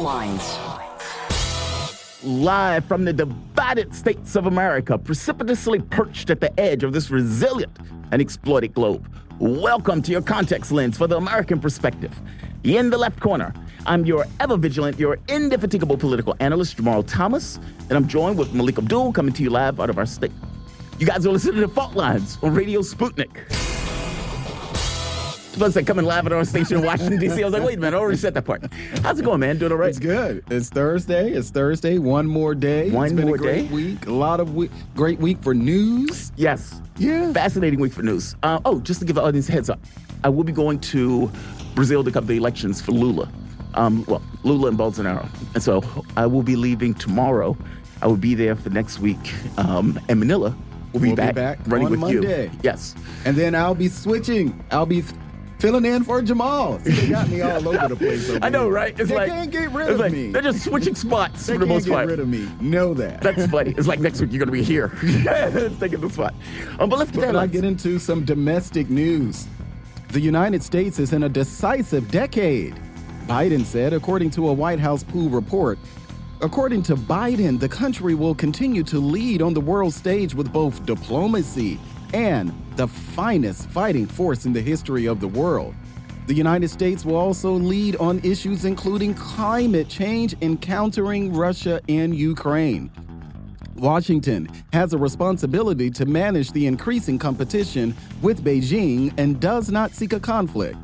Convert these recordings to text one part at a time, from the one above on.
Lines. Live from the divided states of America, precipitously perched at the edge of this resilient and exploited globe. Welcome to your context lens for the American perspective. In the left corner, I'm your ever vigilant, your indefatigable political analyst, Jamarl Thomas, and I'm joined with Melik Abdul coming to you live out of our state. You guys are listening to Fault Lines on Radio Sputnik. Plus, come coming live at our station in Washington, D.C. I was like, wait a minute, I already said that part. How's it going, man? Doing all right? It's good. It's Thursday. It's Thursday. One more day. One it's been more a great day. week. A lot of week. Great week for news. Yes. Yeah. Fascinating week for news. Uh, oh, just to give the audience a heads up, I will be going to Brazil to cover the elections for Lula. Um, well, Lula and Bolsonaro. And so I will be leaving tomorrow. I will be there for next week. Um, and Manila will be, We'll be back, back running with Monday. you. Yes. And then I'll be switching. I'll be filling in for Jamarl. See, they got me all over the place. over I know, right? It's they like can't get rid of like, me. They're just switching spots they for the can't get rid of me. Know that. That's funny. It's like next week you're going to be here, taking the spot. Um, but let's get But get into some domestic news. The United States is in a decisive decade, Biden said, according to a White House pool report. According to Biden, the country will continue to lead on the world stage with both diplomacy and the finest fighting force in the history of the world. The United States will also lead on issues including climate change and countering Russia and Ukraine. Washington has a responsibility to manage the increasing competition with Beijing and does not seek a conflict.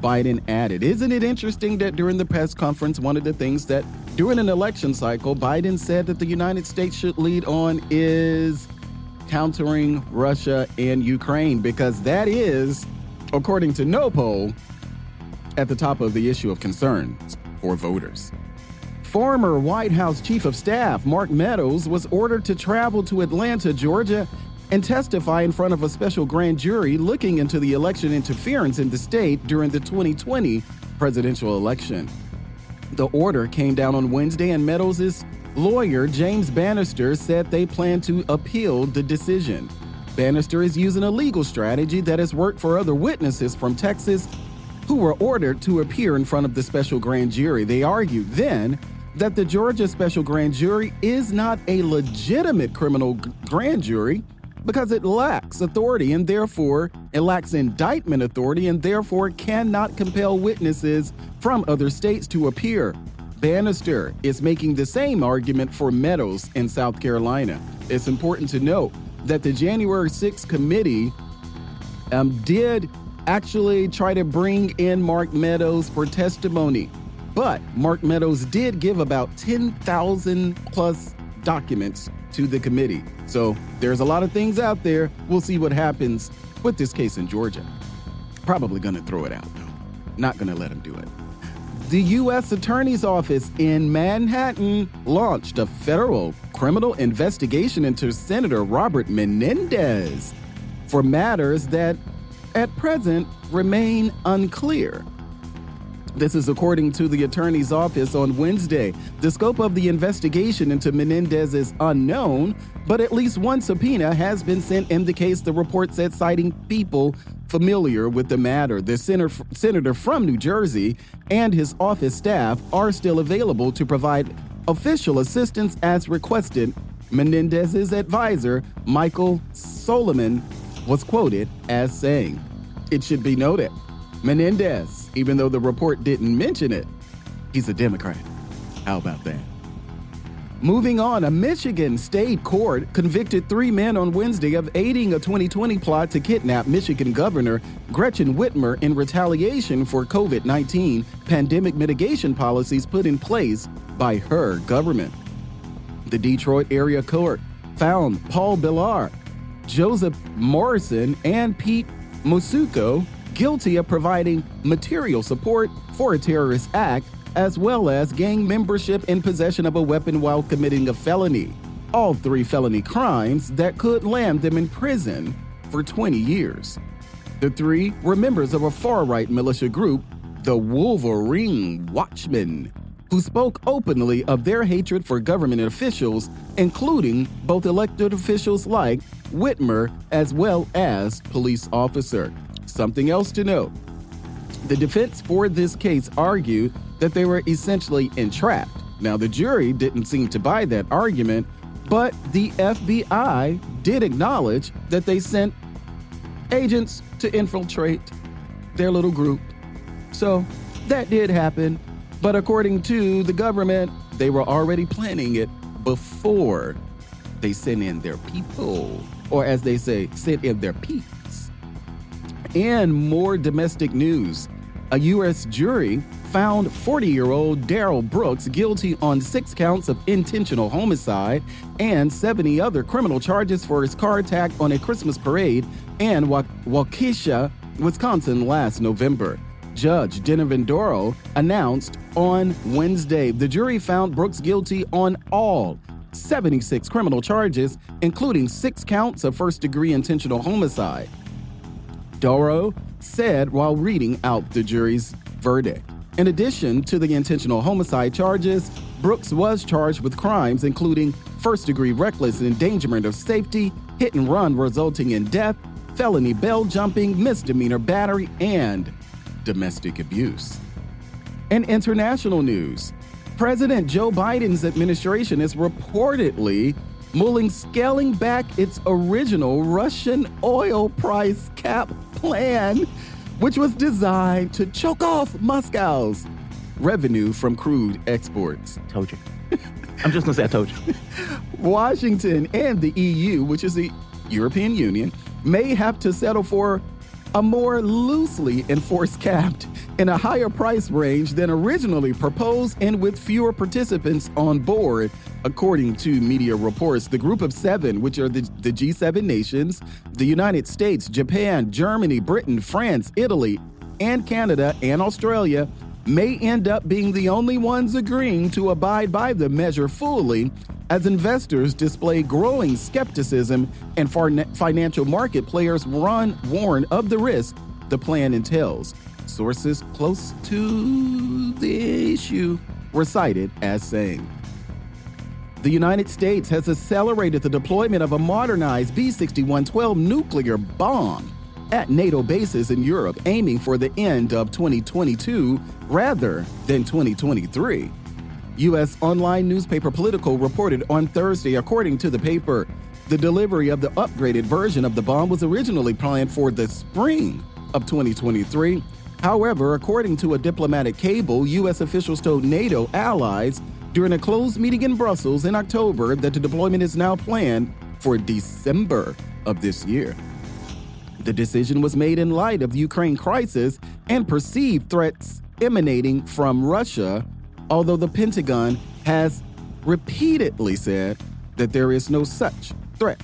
Biden added, Isn't it interesting that during the press conference, one of the things that during an election cycle, Biden said that the United States should lead on is countering Russia and Ukraine, because that is, according to no poll, at the top of the issue of concerns for voters. Former White House Chief of Staff Mark Meadows was ordered to travel to Atlanta, Georgia, and testify in front of a special grand jury looking into the election interference in the state during the 2020 presidential election. The order came down on Wednesday, and Meadows' lawyer, James Bannister, said they plan to appeal the decision. Bannister is using a legal strategy that has worked for other witnesses from Texas who were ordered to appear in front of the special grand jury. They argued then that the Georgia special grand jury is not a legitimate criminal grand jury because it lacks authority and therefore it lacks indictment authority and therefore cannot compel witnesses from other states to appear. Bannister is making the same argument for Meadows in South Carolina. It's important to note that the January 6th committee um, did actually try to bring in Mark Meadows for testimony. But Mark Meadows did give about 10,000 plus documents to the committee. So there's a lot of things out there. We'll see what happens with this case in Georgia. Probably going to throw it out, though. Not going to let him do it. The U.S. Attorney's Office in Manhattan launched a federal criminal investigation into Senator Robert Menendez for matters that at present remain unclear. This is according to the attorney's office on Wednesday. The scope of the investigation into Menendez is unknown, but at least one subpoena has been sent in the case, the report said, citing people familiar with the matter. The senator, senator from New Jersey and his office staff are still available to provide official assistance as requested. Menendez's advisor, Michael Soliman, was quoted as saying, It should be noted Menendez, even though the report didn't mention it, he's a Democrat. How about that? Moving on, a Michigan state court convicted three men on Wednesday of aiding a 2020 plot to kidnap Michigan Governor Gretchen Whitmer in retaliation for COVID 19 pandemic mitigation policies put in place by her government. The Detroit area court found Paul Bellar, Joseph Morrison, and Pete Musico guilty of providing material support for a terrorist act as well as gang membership in possession of a weapon while committing a felony. All three felony crimes that could land them in prison for 20 years. The three were members of a far right militia group, the Wolverine Watchmen, who spoke openly of their hatred for government officials, including both elected officials like Whitmer as well as police officer. Something else to note. The defense for this case argued that they were essentially entrapped. Now, the jury didn't seem to buy that argument, but the FBI did acknowledge that they sent agents to infiltrate their little group. So that did happen, but according to the government, they were already planning it before they sent in their people, or as they say, sent in their peeps. And more domestic news. A U.S. jury found 40 year old Darrell Brooks guilty on six counts of intentional homicide and 70 other criminal charges for his car attack on a Christmas parade in Waukesha, Wisconsin last November. Judge Denvin Dorow announced on Wednesday the jury found Brooks guilty on all 76 criminal charges, including six counts of first degree intentional homicide. Dorow said while reading out the jury's verdict. In addition to the intentional homicide charges, Brooks was charged with crimes including first degree reckless endangerment of safety, hit and run resulting in death, felony bail jumping, misdemeanor battery, and domestic abuse. In international news, President Joe Biden's administration is reportedly mulling scaling back its original Russian oil price cap plan, which was designed to choke off Moscow's revenue from crude exports. Told you. I'm just gonna say I told you. Washington and the EU, which is the European Union, may have to settle for a more loosely enforced cap in a higher price range than originally proposed and with fewer participants on board, according to media reports. The group of seven, which are the, the G7 nations, the United States, Japan, Germany, Britain, France, Italy, and Canada and Australia, may end up being the only ones agreeing to abide by the measure fully as investors display growing skepticism and financial market players run warn of the risk the plan entails. Sources close to the issue were cited as saying. The United States has accelerated the deployment of a modernized B 6112 nuclear bomb at NATO bases in Europe, aiming for the end of 2022 rather than 2023. U.S. online newspaper Politico reported on Thursday, according to the paper, the delivery of the upgraded version of the bomb was originally planned for the spring of 2023. However, according to a diplomatic cable, U.S. officials told NATO allies during a closed meeting in Brussels in October that the deployment is now planned for December of this year. The decision was made in light of the Ukraine crisis and perceived threats emanating from Russia although the Pentagon has repeatedly said that there is no such threat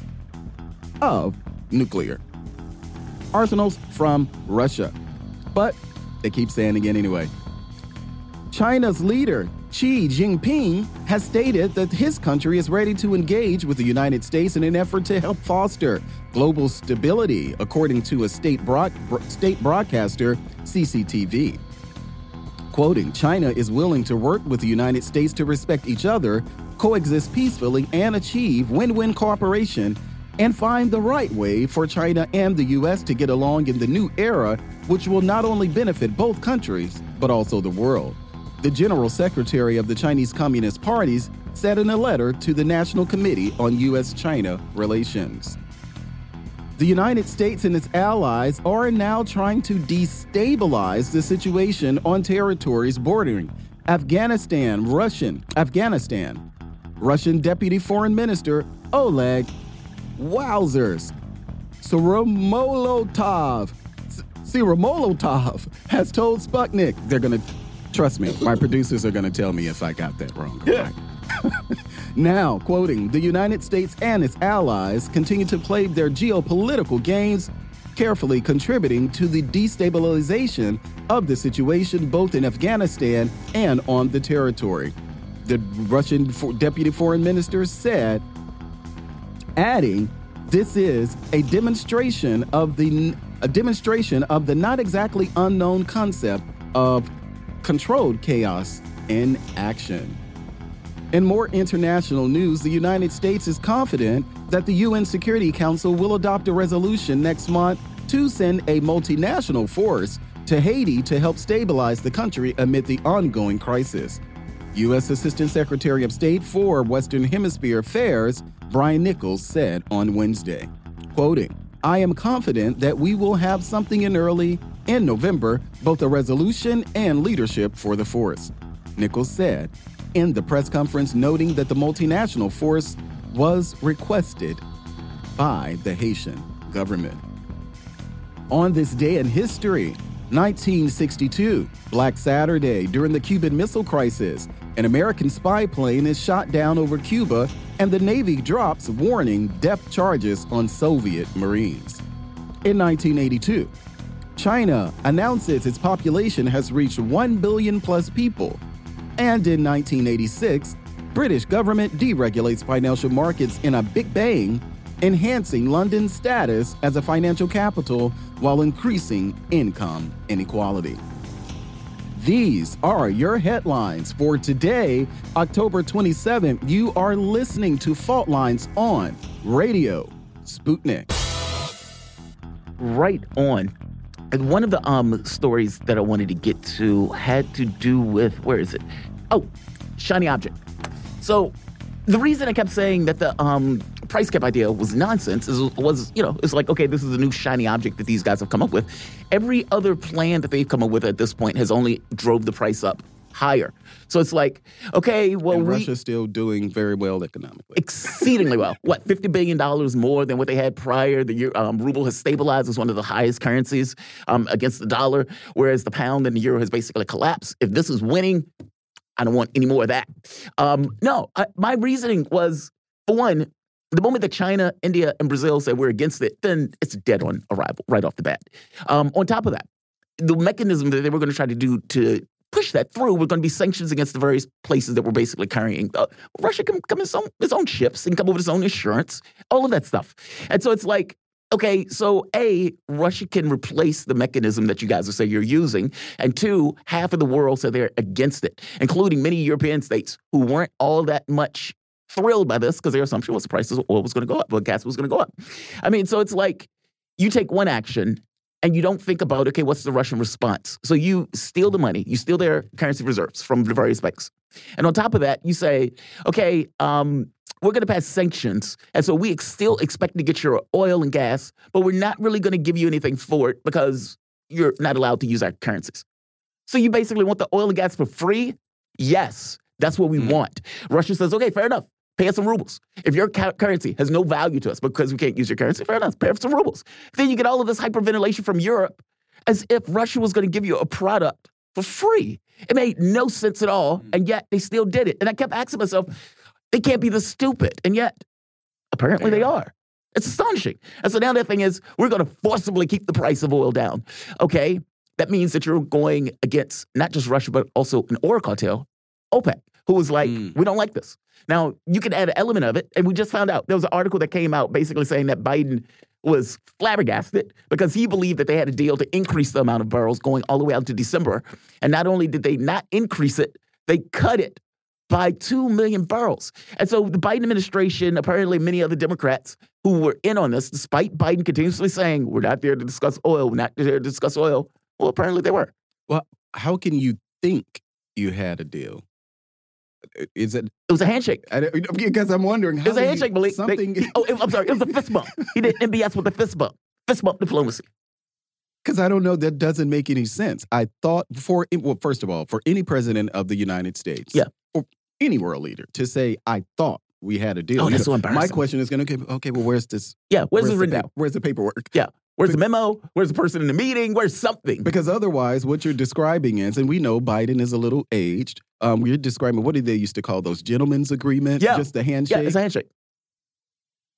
of nuclear arsenals from Russia. But they keep saying again anyway. China's leader, Xi Jinping, has stated that his country is ready to engage with the United States in an effort to help foster global stability, according to a state, broad, state broadcaster, CCTV. Quoting, China is willing to work with the United States to respect each other, coexist peacefully, and achieve win win cooperation and find the right way for China and the U.S. to get along in the new era, which will not only benefit both countries, but also the world. The General Secretary of the Chinese Communist Parties said in a letter to the National Committee on U.S. China Relations. The United States and its allies are now trying to destabilize the situation on territories bordering Afghanistan, Russian, Afghanistan. Russian Deputy Foreign Minister Oleg Wowzers Syromolotov Syromolotov has told Sputnik they're going to trust me. My producers are going to tell me if I got that wrong. Right? now, quoting, the United States and its allies continue to play their geopolitical games, carefully contributing to the destabilization of the situation both in Afghanistan and on the territory. The Russian deputy foreign minister said, adding, this is a demonstration of the a demonstration of the not exactly unknown concept of controlled chaos in action. In more international news, the United States is confident that the UN Security Council will adopt a resolution next month to send a multinational force to Haiti to help stabilize the country amid the ongoing crisis. U.S. Assistant Secretary of State for Western Hemisphere Affairs, Brian Nichols, said on Wednesday, quoting, I am confident that we will have something in early in November, both a resolution and leadership for the force. Nichols said in the press conference, noting that the multinational force was requested by the Haitian government. On this day in history, 1962, Black Saturday, during the Cuban Missile Crisis, an American spy plane is shot down over Cuba and the Navy drops warning depth charges on Soviet Marines. In 1982, China announces its population has reached 1 billion plus people. And in 1986, British government deregulates financial markets in a big bang, enhancing London's status as a financial capital while increasing income inequality. These are your headlines for today, October 27th. You are listening to Fault Lines on Radio Sputnik. Right on. And one of the um stories that I wanted to get to had to do with where is it? Oh, shiny object. So the reason I kept saying that the um price cap idea was nonsense is, was, you know, it's like, okay, this is a new shiny object that these guys have come up with. Every other plan that they've come up with at this point has only drove the price up higher. So it's like, okay, well, and we, Russia's still doing very well economically. exceedingly well. What, fifty billion dollars more than what they had prior? The year, um, ruble has stabilized as one of the highest currencies um, against the dollar, whereas the pound and the euro has basically collapsed. If this is winning, I don't want any more of that. Um, no, I, my reasoning was, for one, the moment that China, India, and Brazil said we're against it, then it's dead on arrival right off the bat. Um, on top of that, the mechanism that they were going to try to do to push that through were going to be sanctions against the various places that were basically carrying. Uh, Russia can come in its own, its own ships and come up with its own insurance, all of that stuff. And so it's like, okay, so A, Russia can replace the mechanism that you guys are saying you're using. And two, half of the world said they're against it, including many European states who weren't all that much thrilled by this because their assumption was the price of oil was going to go up, well, gas was going to go up. I mean, so it's like you take one action and you don't think about, okay, what's the Russian response? So you steal the money, you steal their currency reserves from the various banks. And on top of that, you say, okay, um, we're going to pass sanctions. And so we ex- still expect to get your oil and gas, but we're not really going to give you anything for it because you're not allowed to use our currencies. So you basically want the oil and gas for free? Yes, that's what we Mm. want. Russia says, okay, fair enough. Pay us some rubles. If your cu- currency has no value to us because we can't use your currency, fair enough. Pay us some rubles. Then you get all of this hyperventilation from Europe as if Russia was going to give you a product for free. It made no sense at all, mm. and yet they still did it. And I kept asking myself, they can't be this stupid. And yet, apparently they are. It's astonishing. And so now the thing is, we're going to forcibly keep the price of oil down. Okay, that means that you're going against not just Russia, but also an oil cartel, OPEC, who was like, Mm. we don't like this. Now, you can add an element of it, and we just found out there was an article that came out basically saying that Biden was flabbergasted because he believed that they had a deal to increase the amount of barrels going all the way out to December. And not only did they not increase it, they cut it by 2 million barrels. And so the Biden administration, apparently many other Democrats who were in on this, despite Biden continuously saying, we're not there to discuss oil, we're not there to discuss oil. Well, apparently they were. Well, how can you think you had a deal? Is it? It was a handshake. I, because I'm wondering how It was a handshake, Melik. They- Something oh, it- I'm sorry. It was a fist bump. He did MBS with a fist bump. Fist bump diplomacy. because I don't know that doesn't make any sense. I thought for well, first of all, for any president of the United States, Yeah. or any world leader to say, "I thought we had a deal." Oh, that's so My question is going to okay, okay, well, where's this? Yeah, where's, this the down? Where's the paperwork? Where's the memo? Where's the person in the meeting? Where's something? Because otherwise, what you're describing is, and we know Biden is a little aged. Um, we're describing what did they used to call those gentlemen's agreement? Yeah. just the Yeah, handshake. it's a handshake.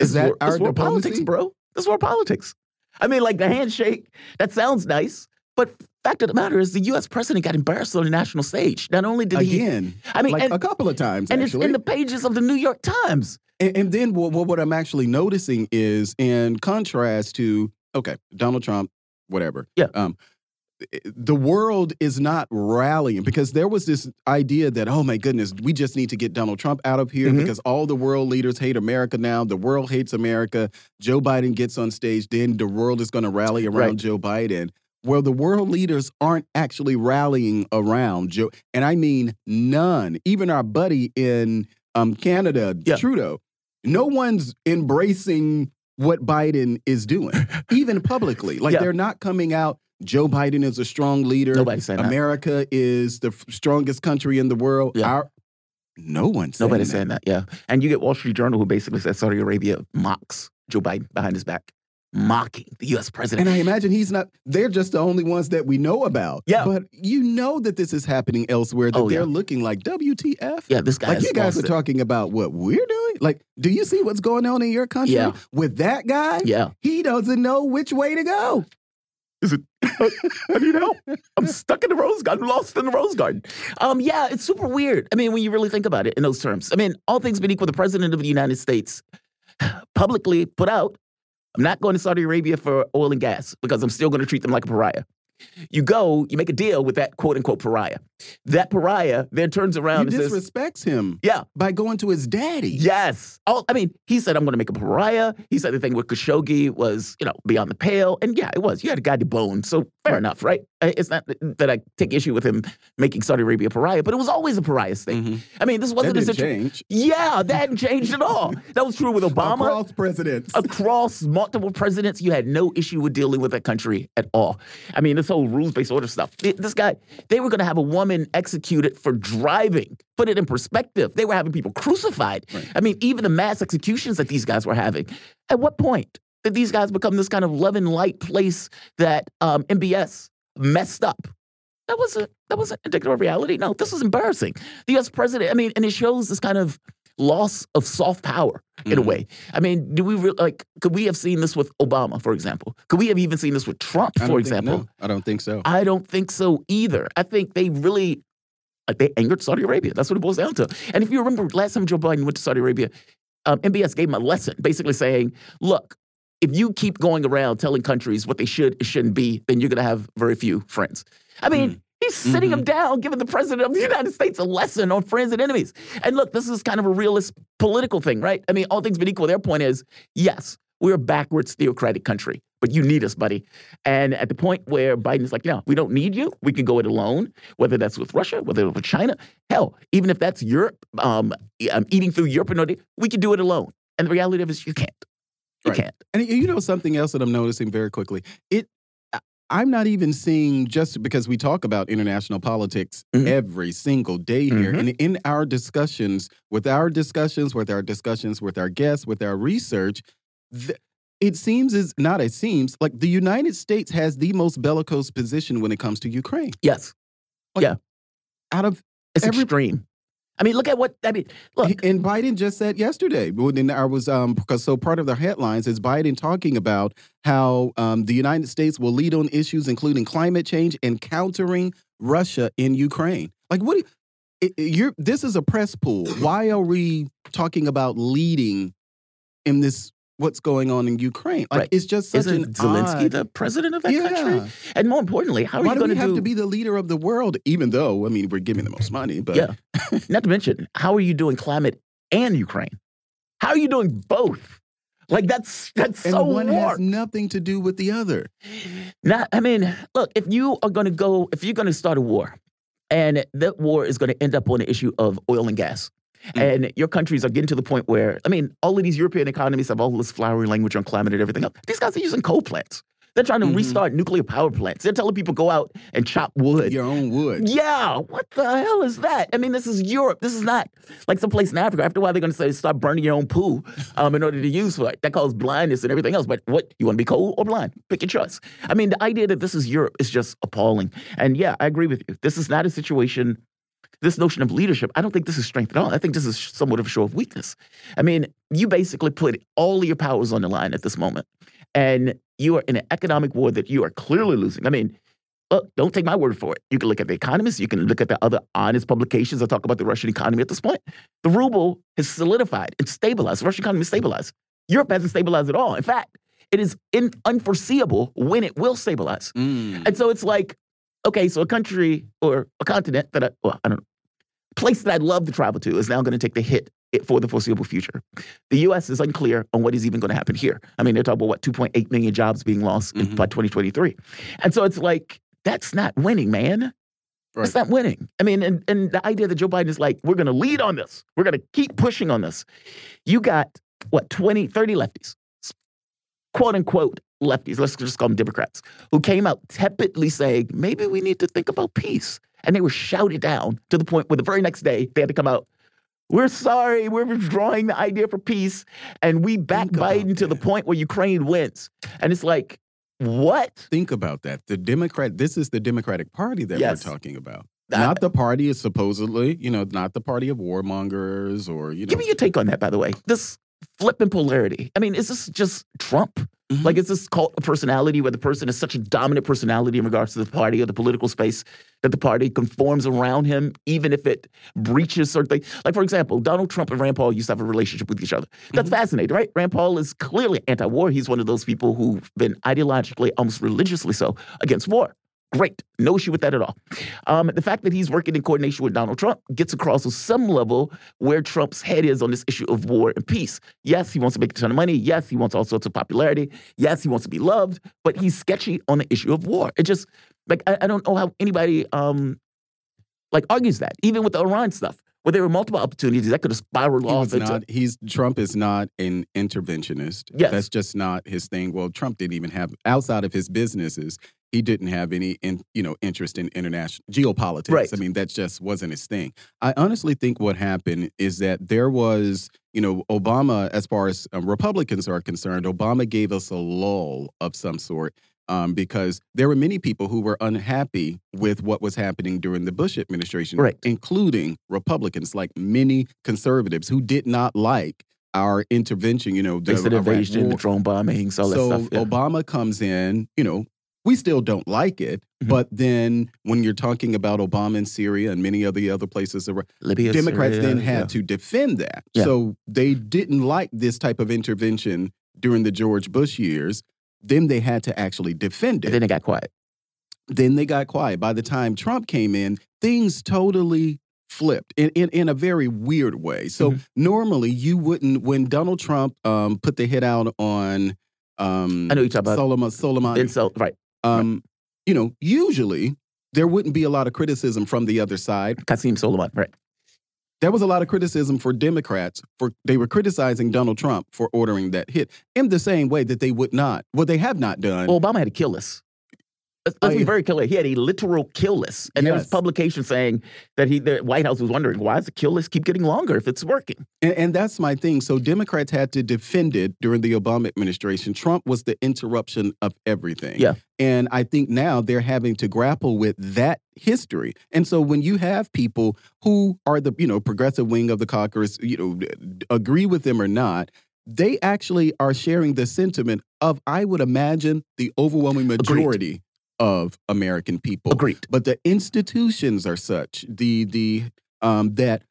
Is that war- our war politics, bro? This war politics. I mean, like the handshake, that sounds nice, but fact of the matter is the U.S. president got embarrassed on the national stage. Not only did he, Again, I mean, like and, a couple of times, and it's in the pages of the New York Times. And, and then what, what I'm actually noticing is in contrast to okay, Donald Trump, whatever. Yeah. Um, the world is not rallying because there was this idea that oh my goodness, we just need to get Donald Trump out of here Mhm. because all the world leaders hate America now. The world hates America. Joe Biden gets on stage, then the world is going to rally around Right. Joe Biden. where the world leaders aren't actually rallying around Joe, and I mean none. Even our buddy in um, Canada, Yeah. Trudeau, no one's embracing what Biden is doing, even publicly. Like Yeah. they're not coming out. Joe Biden is a strong leader. Nobody's saying. America is the strongest country in the world. Yeah. Our, no one's saying Nobody's that. saying that. Yeah, and you get Wall Street Journal who basically says Saudi Arabia mocks Joe Biden behind his back, mocking the U.S. president. And I imagine he's not, they're just the only ones that we know about. Yeah. But you know that this is happening elsewhere, that Oh, they're yeah. looking like WTF. yeah, this guy. Like you guys are it. talking about what we're doing. Like, do you see what's going on in your country Yeah. with that guy? Yeah. He doesn't know which way to go. Is it? I need help. I'm stuck in the rose garden. I'm lost in the rose garden. Um, yeah, it's super weird. I mean, when you really think about it in those terms. I mean, all things being equal, the president of the United States publicly put out, I'm not going to Saudi Arabia for oil and gas because I'm still going to treat them like a pariah. You go, you make a deal with that quote unquote pariah. That pariah then turns around You and says, disrespects him Yeah, by going to his daddy. Yes. Oh, I mean, he said, I'm going to make a pariah. He said the thing with Khashoggi was, you know, beyond the pale. And yeah, it was. You had a guy to bone. So fair enough, right? It's not that I take issue with him making Saudi Arabia a pariah, but it was always a pariah thing. Mhm. I mean, this wasn't a didn't situation. change. Yeah, that hadn't changed at all. That was true with Obama. Across presidents. Across multiple presidents, you had no issue with dealing with that country at all. I mean, this whole rules based order stuff. This guy, they were going to have a woman executed for driving. Put it in perspective. They were having people crucified. Right. I mean, even the mass executions that these guys were having. At what point did these guys become this kind of love and light place that um, MBS messed up? That wasn't that wasn't indicative of reality. No, this was embarrassing. The U.S. president. I mean, and it shows this kind of loss of soft power in a Mhm. way. I mean, do we re- like? Could we have seen this with Obama, for example? Could we have even seen this with Trump, for think- example? no, I don't think so. I don't think so either. I think they really like they angered Saudi Arabia. That's what it boils down to. And if you remember, last time Joe Biden went to Saudi Arabia, um, MBS gave him a lesson, basically saying, "Look, if you keep going around telling countries what they should and shouldn't be, then you're going to have very few friends." I mean. He's sitting him down, giving the president of the United States a lesson on friends and enemies. And look, this is kind of a realist political thing, right? I mean, all things being equal, their point is yes, we're a backwards theocratic country, but you need us, buddy. And at the point where Biden's like, no, we don't need you. We can go it alone, whether that's with Russia, whether it's with China. Hell, even if that's Europe, um, um, eating through Europe, and all that, we can do it alone. And the reality of it is you can't. You Right. can't. And you know something else that I'm noticing very quickly. It I'm not even seeing just because we talk about international politics Mhm. every single day here. Mhm. And in our discussions, with our discussions, with our discussions with our guests, with our research, it seems as not it seems like the United States has the most bellicose position when it comes to Ukraine. Yes, Yeah. Out of it's Every- extreme. I mean, look at what, I mean, look, and Biden just said yesterday when I was um because so part of the headlines is Biden talking about how um, the United States will lead on issues including climate change and countering Russia in Ukraine. Like what? you- you're this is a press pool. Why are we talking about leading in this? What's going on in Ukraine? Like Right. it's just such isn't an Zelensky odd, the president of that yeah. country? And more importantly, how are Why you going to have do? to be the leader of the world? Even though I mean we're giving the most money, but Yeah. Not to mention, how are you doing climate and Ukraine? How are you doing both? Like that's that's and so one has nothing to do with the other. Not, I mean, look, if you are going to go, if you're going to start a war, and that war is going to end up on the issue of oil and gas, Mm. and your countries are getting to the point where, I mean, all of these European economies have all this flowery language on climate and everything else. These guys are using coal plants. They're trying to Mhm. restart nuclear power plants. They're telling people go out and chop wood. Your own wood. Yeah, what the hell is that? I mean, this is Europe. This is not like some place in Africa. After a while, they're going to say start burning your own poo um, in order to use for it. That causes blindness and everything else. But what you want to be cold or blind? Pick your choice. I mean, the idea that this is Europe is just appalling. And yeah, I agree with you. This is not a situation. This notion of leadership, I don't think this is strength at all. I think this is somewhat of a show of weakness. I mean, you basically put all of your powers on the line at this moment, and you are in an economic war that you are clearly losing. I mean, Look, don't take my word for it. You can look at The Economist. You can look at the other honest publications that talk about the Russian economy at this point. The ruble has solidified and stabilized. The Russian economy is stabilized. Europe hasn't stabilized at all. In fact, it is in, unforeseeable when it will stabilize. Mm. And so it's like, okay, so a country or a continent that I, well, I don't know, place that I'd love to travel to is now going to take the hit for the foreseeable future. The U.S. is unclear on what is even going to happen here. I mean, they're talking about what 2.8 million jobs being lost mm-hmm. by 2023, and so it's like that's not winning, man. Right. It's not winning. I mean, and, and the idea that Joe Biden is like, we're going to lead on this. We're going to keep pushing on this. You got what 20, 30 lefties, quote unquote lefties. Let's just call them Democrats, who came out tepidly saying maybe we need to think about peace, and they were shouted down to the point where the very next day they had to come out we're sorry, we're withdrawing the idea for peace, and we back Think Biden to the point where Ukraine wins. And it's like, what? Think about that. The Democrat, this is the Democratic Party that yes. we're talking about. not the party is supposedly, you know, not the party of warmongers or, you know. Give me your take on that, by the way. This flipping polarity. I mean, is this just Trump? Mm-hmm. Like, is this cult of personality where the person is such a dominant personality in regards to the party or the political space that the party conforms around him, even if it breaches certain things? Like, for example, Donald Trump and Rand Paul used to have a relationship with each other. That's mm-hmm. fascinating, right? Rand Paul is clearly anti war. He's one of those people who've been ideologically, almost religiously so, against war. Great. No issue with that at all. Um, the fact that he's working in coordination with Donald Trump gets across to some level where Trump's head is on this issue of war and peace. Yes, he wants to make a ton of money. Yes, he wants all sorts of popularity. Yes, he wants to be loved, but he's sketchy on the issue of war. It just, like, I, I don't know how anybody, um, like, argues that, even with the Iran stuff where there were multiple opportunities that could have spiraled he off. Into, not, he's Trump is not an interventionist. Yes. That's just not his thing. Well, Trump didn't even have outside of his businesses he didn't have any in, you know interest in international geopolitics. Right. I mean, that just wasn't his thing. I honestly think what happened is that there was, you know, Obama, as far as um, Republicans are concerned, Obama gave us a lull of some sort. Um, because there were many people who were unhappy with what was happening during the Bush administration, right. including Republicans, like many conservatives who did not like our intervention, you know, the, invasion, the drone bombings, all so that stuff. Yeah. Obama comes in, you know, we still don't like it. Mm -hmm. But then when you're talking about Obama in Syria and many of the other places around, Libya, Democrats Syria, then had yeah. to defend that. Yeah. So they didn't like this type of intervention during the George Bush years. Then they had to actually defend it. And then they got quiet. Then they got quiet. By the time Trump came in, things totally flipped in, in, in a very weird way. So mm -hmm. normally you wouldn't, when Donald Trump um, put the hit out on um, I know you talk about Soleimani. Soleimani. So, right. Um, right. You know, usually there wouldn't be a lot of criticism from the other side. Qasem Soleimani, right. There was a lot of criticism for Democrats for they were criticizing Donald Trump for ordering that hit in the same way that they would not, what they have not done. Well, Obama had to kill us. Let's, let's be very clear. He had a literal kill list, and yes. there was publication saying that he, the White House was wondering why does the kill list keep getting longer if it's working? And, and, that's my thing. So Democrats had to defend it during the Obama administration. Trump was the interruption of everything. Yeah, and I think now they're having to grapple with that history. And so when you have people who are the you know progressive wing of the caucus, you know, agree with them or not, they actually are sharing the sentiment of, I would imagine, the overwhelming majority Agreed of American people. Agreed. But the institutions are such the the um, that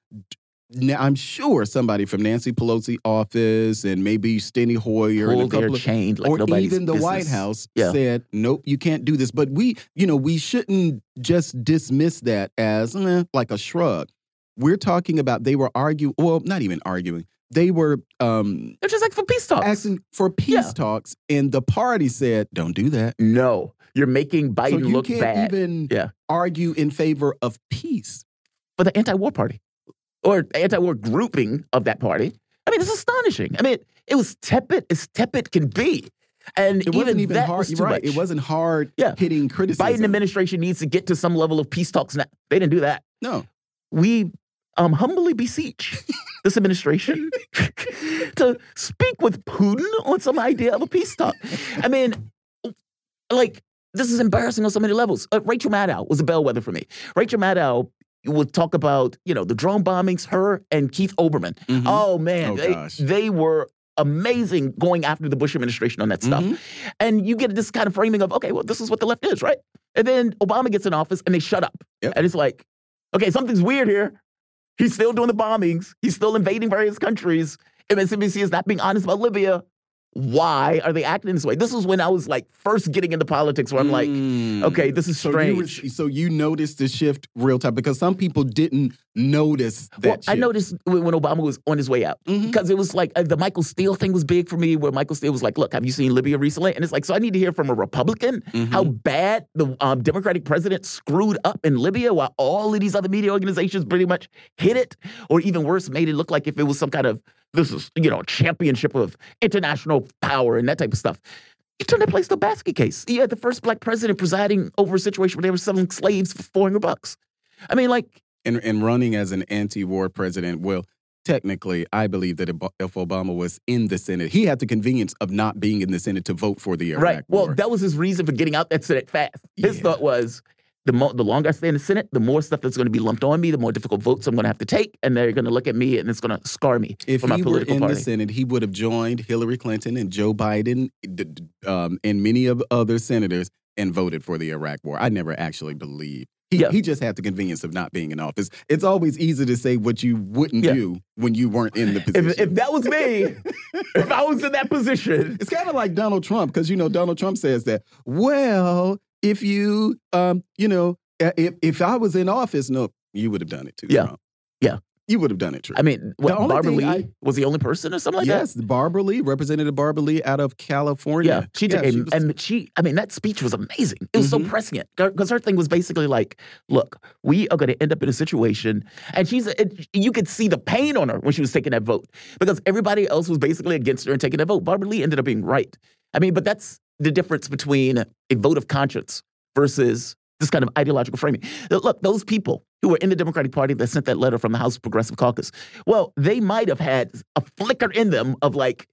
now I'm sure somebody from Nancy Pelosi office and maybe Steny Hoyer Hold and a couple of, chained like or even the business. White House yeah. said, "Nope, you can't do this." But we, you know, we shouldn't just dismiss that as eh, like a shrug. We're talking about they were arguing, well, not even arguing. They were um They're just like for peace talks. Asking for peace yeah. talks and the party said, "Don't do that." No. You're making Biden so you look can't bad. Even yeah. argue in favor of peace for the anti-war party or anti-war grouping of that party. I mean, it's astonishing. I mean, it was tepid as tepid can be. And it wasn't even, even that hard. Was too right. Much. It wasn't hard yeah. hitting criticism. Biden administration needs to get to some level of peace talks now. They didn't do that. No. We um, humbly beseech this administration to speak with Putin on some idea of a peace talk. I mean, like this is embarrassing on so many levels. Uh, Rachel Maddow was a bellwether for me. Rachel Maddow would talk about, you know, the drone bombings, her and Keith Olbermann. Mm -hmm. Oh man, oh, they, they were amazing going after the Bush administration on that stuff. Mm -hmm. And you get this kind of framing of, okay, well, this is what the left is, right? And then Obama gets in office and they shut up. Yep. And it's like, okay, something's weird here. He's still doing the bombings. He's still invading various countries. MSNBC is not being honest about Libya why are they acting this way? This was when I was like first getting into politics, where I'm like, mm. okay, this is so strange. You so you noticed the shift real time because some people didn't notice that. Well, I noticed when Obama was on his way out Mhm. because it was like uh, the Michael Steele thing was big for me, where Michael Steele was like, "Look, have you seen Libya recently?" And it's like, so I need to hear from a Republican how Mhm. bad the um, Democratic president screwed up in Libya, while all of these other media organizations pretty much hit it, or even worse, made it look like if it was some kind of this is you know championship of international power and that type of stuff. You turn that place to a basket case. You had the first black president presiding over a situation where they were selling slaves for 400 bucks. I mean, like, and, and running as an anti-war president, well, technically, I believe that if Obama was in the Senate, he had the convenience of not being in the Senate to vote for the Iraq right. Well, that was his reason for getting out that Senate fast. His Yeah. thought was the mo- the longer I stay in the Senate, the more stuff that's going to be lumped on me, the more difficult votes I'm going to have to take, and they're going to look at me and it's going to scar me if for my he were political in party. the Senate, he would have joined Hillary Clinton and Joe Biden um, and many of other senators and voted for the Iraq War. I never actually believed. He, Yeah. he just had the convenience of not being in office. It's always easy to say what you wouldn't Yeah. do when you weren't in the position. If, if that was me, if I was in that position, It's kind of like Donald Trump because you know Donald Trump says that. Well, if you, um, you know, if if I was in office, no, you would have done it too. Yeah. Trump. Yeah. you would have done it. True. I mean, what, Barbara Lee I- was the only person or something like yes, that. Yes, Barbara Lee, Representative Barbara Lee out of California. Yeah, she did. Yeah, and, was- and she, I mean, that speech was amazing. It was so Mhm. prescient because her thing was basically like, "Look, we are going to end up in a situation," and she's, it, you could see the pain on her when she was taking that vote because everybody else was basically against her and taking that vote. Barbara Lee ended up being right. I mean, but that's the difference between a vote of conscience versus this kind of ideological framing. Look, those people who were in the Democratic Party that sent that letter from the House Progressive Caucus, well, they might have had a flicker in them of like,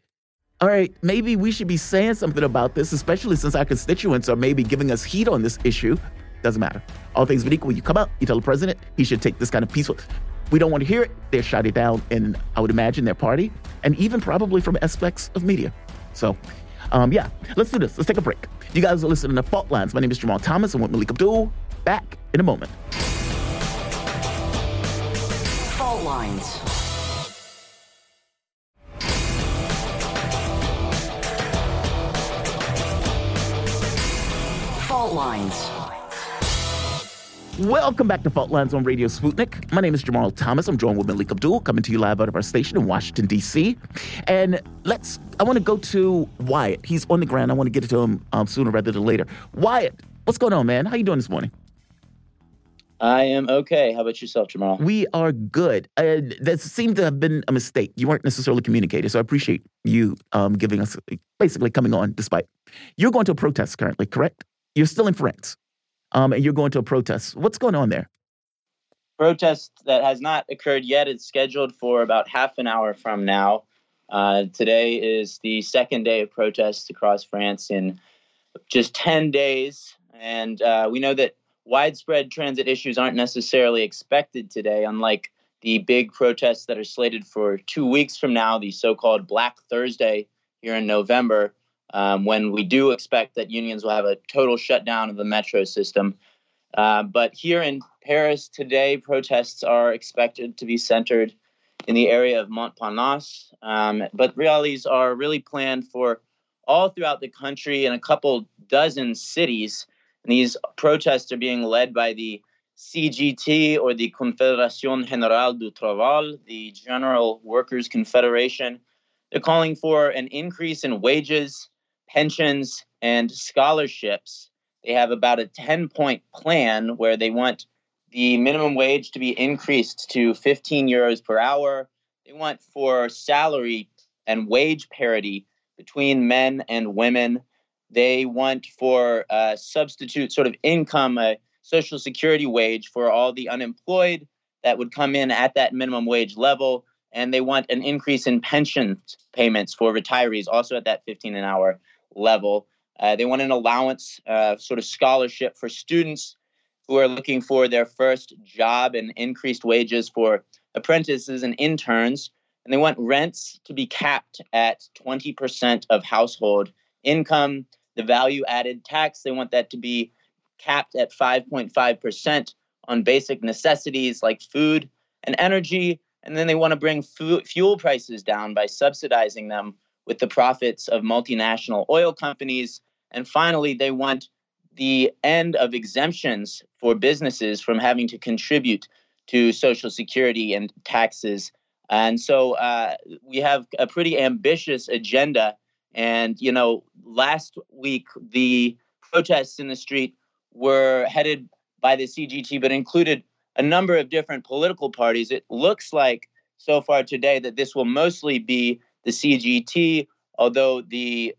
all right, maybe we should be saying something about this, especially since our constituents are maybe giving us heat on this issue. Doesn't matter. All things being equal, you come out, you tell the president he should take this kind of peaceful. We don't want to hear it. They're shot it down in, I would imagine, their party, and even probably from aspects of media. So, um, yeah, let's do this. Let's take a break. You guys are listening to Fault Lines. My name is Jamarl Thomas. I'm with Melik Abdul. Back in a moment. Fault lines. Fault lines. Welcome back to Fault Lines on Radio Sputnik. My name is Jamarl Thomas. I'm joined with Melik Abdul, coming to you live out of our station in Washington, D.C. And let's, I want to go to Wyatt. He's on the ground. I want to get to him um, sooner rather than later. Wyatt, what's going on, man? How you doing this morning? I am okay. How about yourself, Jamarl? We are good. Uh, there seemed to have been a mistake. You weren't necessarily communicated, so I appreciate you um, giving us, basically coming on despite. You're going to a protest currently, correct? You're still in France, um, and you're going to a protest. What's going on there? Protest that has not occurred yet. It's scheduled for about half an hour from now. Uh, today is the second day of protests across France in just 10 days. And uh, we know that widespread transit issues aren't necessarily expected today, unlike the big protests that are slated for two weeks from now, the so called Black Thursday here in November, um, when we do expect that unions will have a total shutdown of the metro system. Uh, but here in Paris today, protests are expected to be centered in the area of Montparnasse. Um, but rallies are really planned for all throughout the country in a couple dozen cities. And these protests are being led by the CGT or the Confédération Générale du Travail, the General Workers Confederation. They're calling for an increase in wages, pensions, and scholarships. They have about a 10 point plan where they want the minimum wage to be increased to 15 euros per hour. They want for salary and wage parity between men and women. They want for uh, substitute sort of income, a social security wage for all the unemployed that would come in at that minimum wage level. And they want an increase in pension payments for retirees, also at that 15 an hour level. Uh, they want an allowance, uh, sort of scholarship for students who are looking for their first job and increased wages for apprentices and interns. And they want rents to be capped at 20% of household income. The value added tax, they want that to be capped at 5.5% on basic necessities like food and energy. And then they want to bring fu- fuel prices down by subsidizing them with the profits of multinational oil companies. And finally, they want the end of exemptions for businesses from having to contribute to Social Security and taxes. And so uh, we have a pretty ambitious agenda. And, you know, last week, the protests in the street were headed by the CGT, but included a number of different political parties. It looks like so far today that this will mostly be the CGT, although the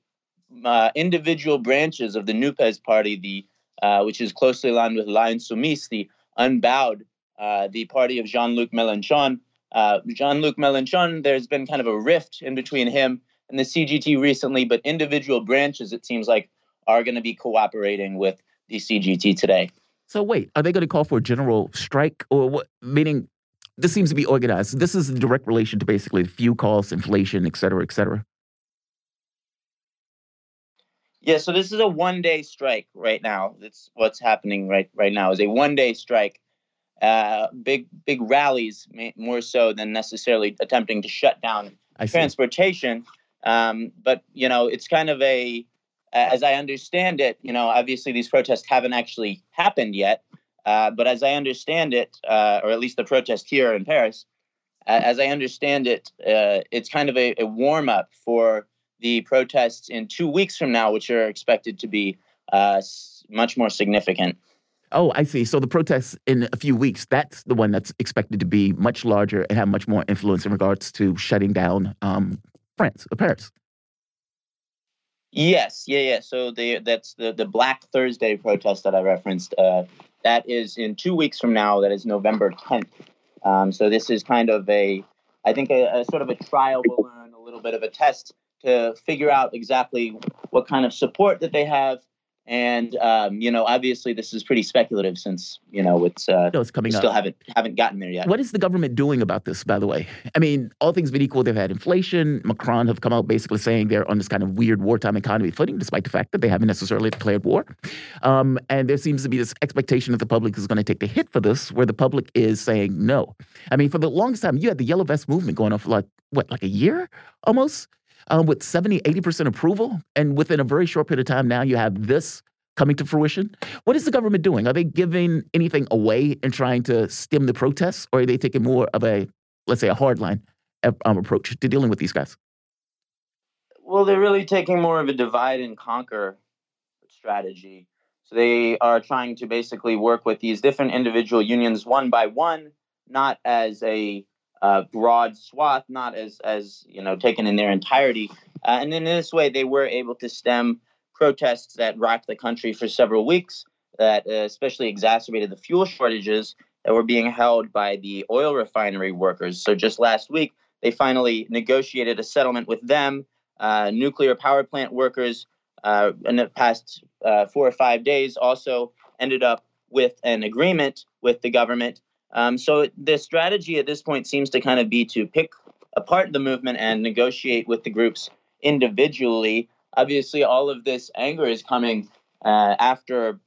uh, individual branches of the NUPES party, the uh, which is closely aligned with La Insoumise, the unbowed, uh, the party of Jean-Luc Mélenchon. Uh, Jean-Luc Mélenchon, there's been kind of a rift in between him and the CGT recently, but individual branches, it seems like, are going to be cooperating with the CGT today. So wait, are they going to call for a general strike, or what? Meaning, this seems to be organized. This is in direct relation to basically the fuel costs, inflation, et cetera, et cetera. Yeah, so this is a one-day strike right now. That's what's happening right right now. Is a one-day strike. Uh, big big rallies, more so than necessarily attempting to shut down transportation. Um, but you know, it's kind of a, as I understand it, you know, obviously these protests haven't actually happened yet. Uh, but as I understand it, uh, or at least the protest here in Paris, as I understand it, uh, it's kind of a, a warm up for the protests in two weeks from now, which are expected to be uh, much more significant. Oh, I see. So the protests in a few weeks, that's the one that's expected to be much larger and have much more influence in regards to shutting down um, France or Paris. Yes, yeah, yeah. So the, that's the, the Black Thursday protest that I referenced. That is in two weeks from now. That is November 10th. Um, so this is kind of a, I think, a, a sort of a trial balloon, a little bit of a test to figure out exactly what kind of support that they have. And um, you know, obviously, this is pretty speculative since you know it's uh, no, it's coming still up. haven't haven't gotten there yet. What is the government doing about this? By the way, I mean, all things being equal, they've had inflation. Macron have come out basically saying they're on this kind of weird wartime economy footing, despite the fact that they haven't necessarily declared war. Um, and there seems to be this expectation that the public is going to take the hit for this, where the public is saying no. I mean, for the longest time, you had the yellow vest movement going on for like what, like a year almost um, with 70, 80% approval. And within a very short period of time, now you have this coming to fruition. What is the government doing? Are they giving anything away and trying to stem the protests, or are they taking more of a, let's say, a hardline um, approach to dealing with these guys? Well, they're really taking more of a divide and conquer strategy. So they are trying to basically work with these different individual unions one by one, not as a uh, broad swath, not as as you know taken in their entirety. Uh, and in this way, they were able to stem protests that rocked the country for several weeks, that uh, especially exacerbated the fuel shortages that were being held by the oil refinery workers. So just last week, they finally negotiated a settlement with them. Uh, nuclear power plant workers uh, in the past uh, four or five days also ended up with an agreement with the government um, so the strategy at this point seems to kind of be to pick apart the movement and negotiate with the groups individually. Obviously, all of this anger is coming uh, after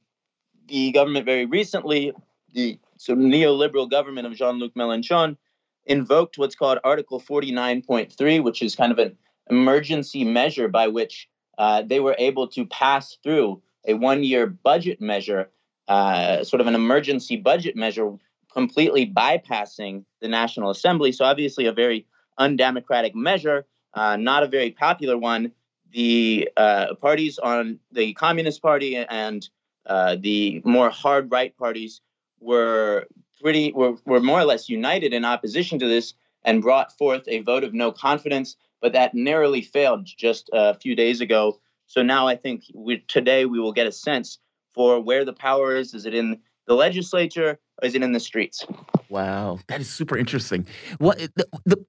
the government very recently, the of neoliberal government of Jean-Luc Mélenchon, invoked what's called Article 49.3, which is kind of an emergency measure by which uh, they were able to pass through a one-year budget measure, uh, sort of an emergency budget measure completely bypassing the National Assembly. So, obviously, a very undemocratic measure, uh, not a very popular one. The uh, parties on the Communist Party and uh, the more hard right parties were pretty were, were more or less united in opposition to this and brought forth a vote of no confidence, but that narrowly failed just a few days ago. So now I think we, today we will get a sense for where the power is. Is it in the legislature is it in the streets? Wow, that is super interesting. What the, the,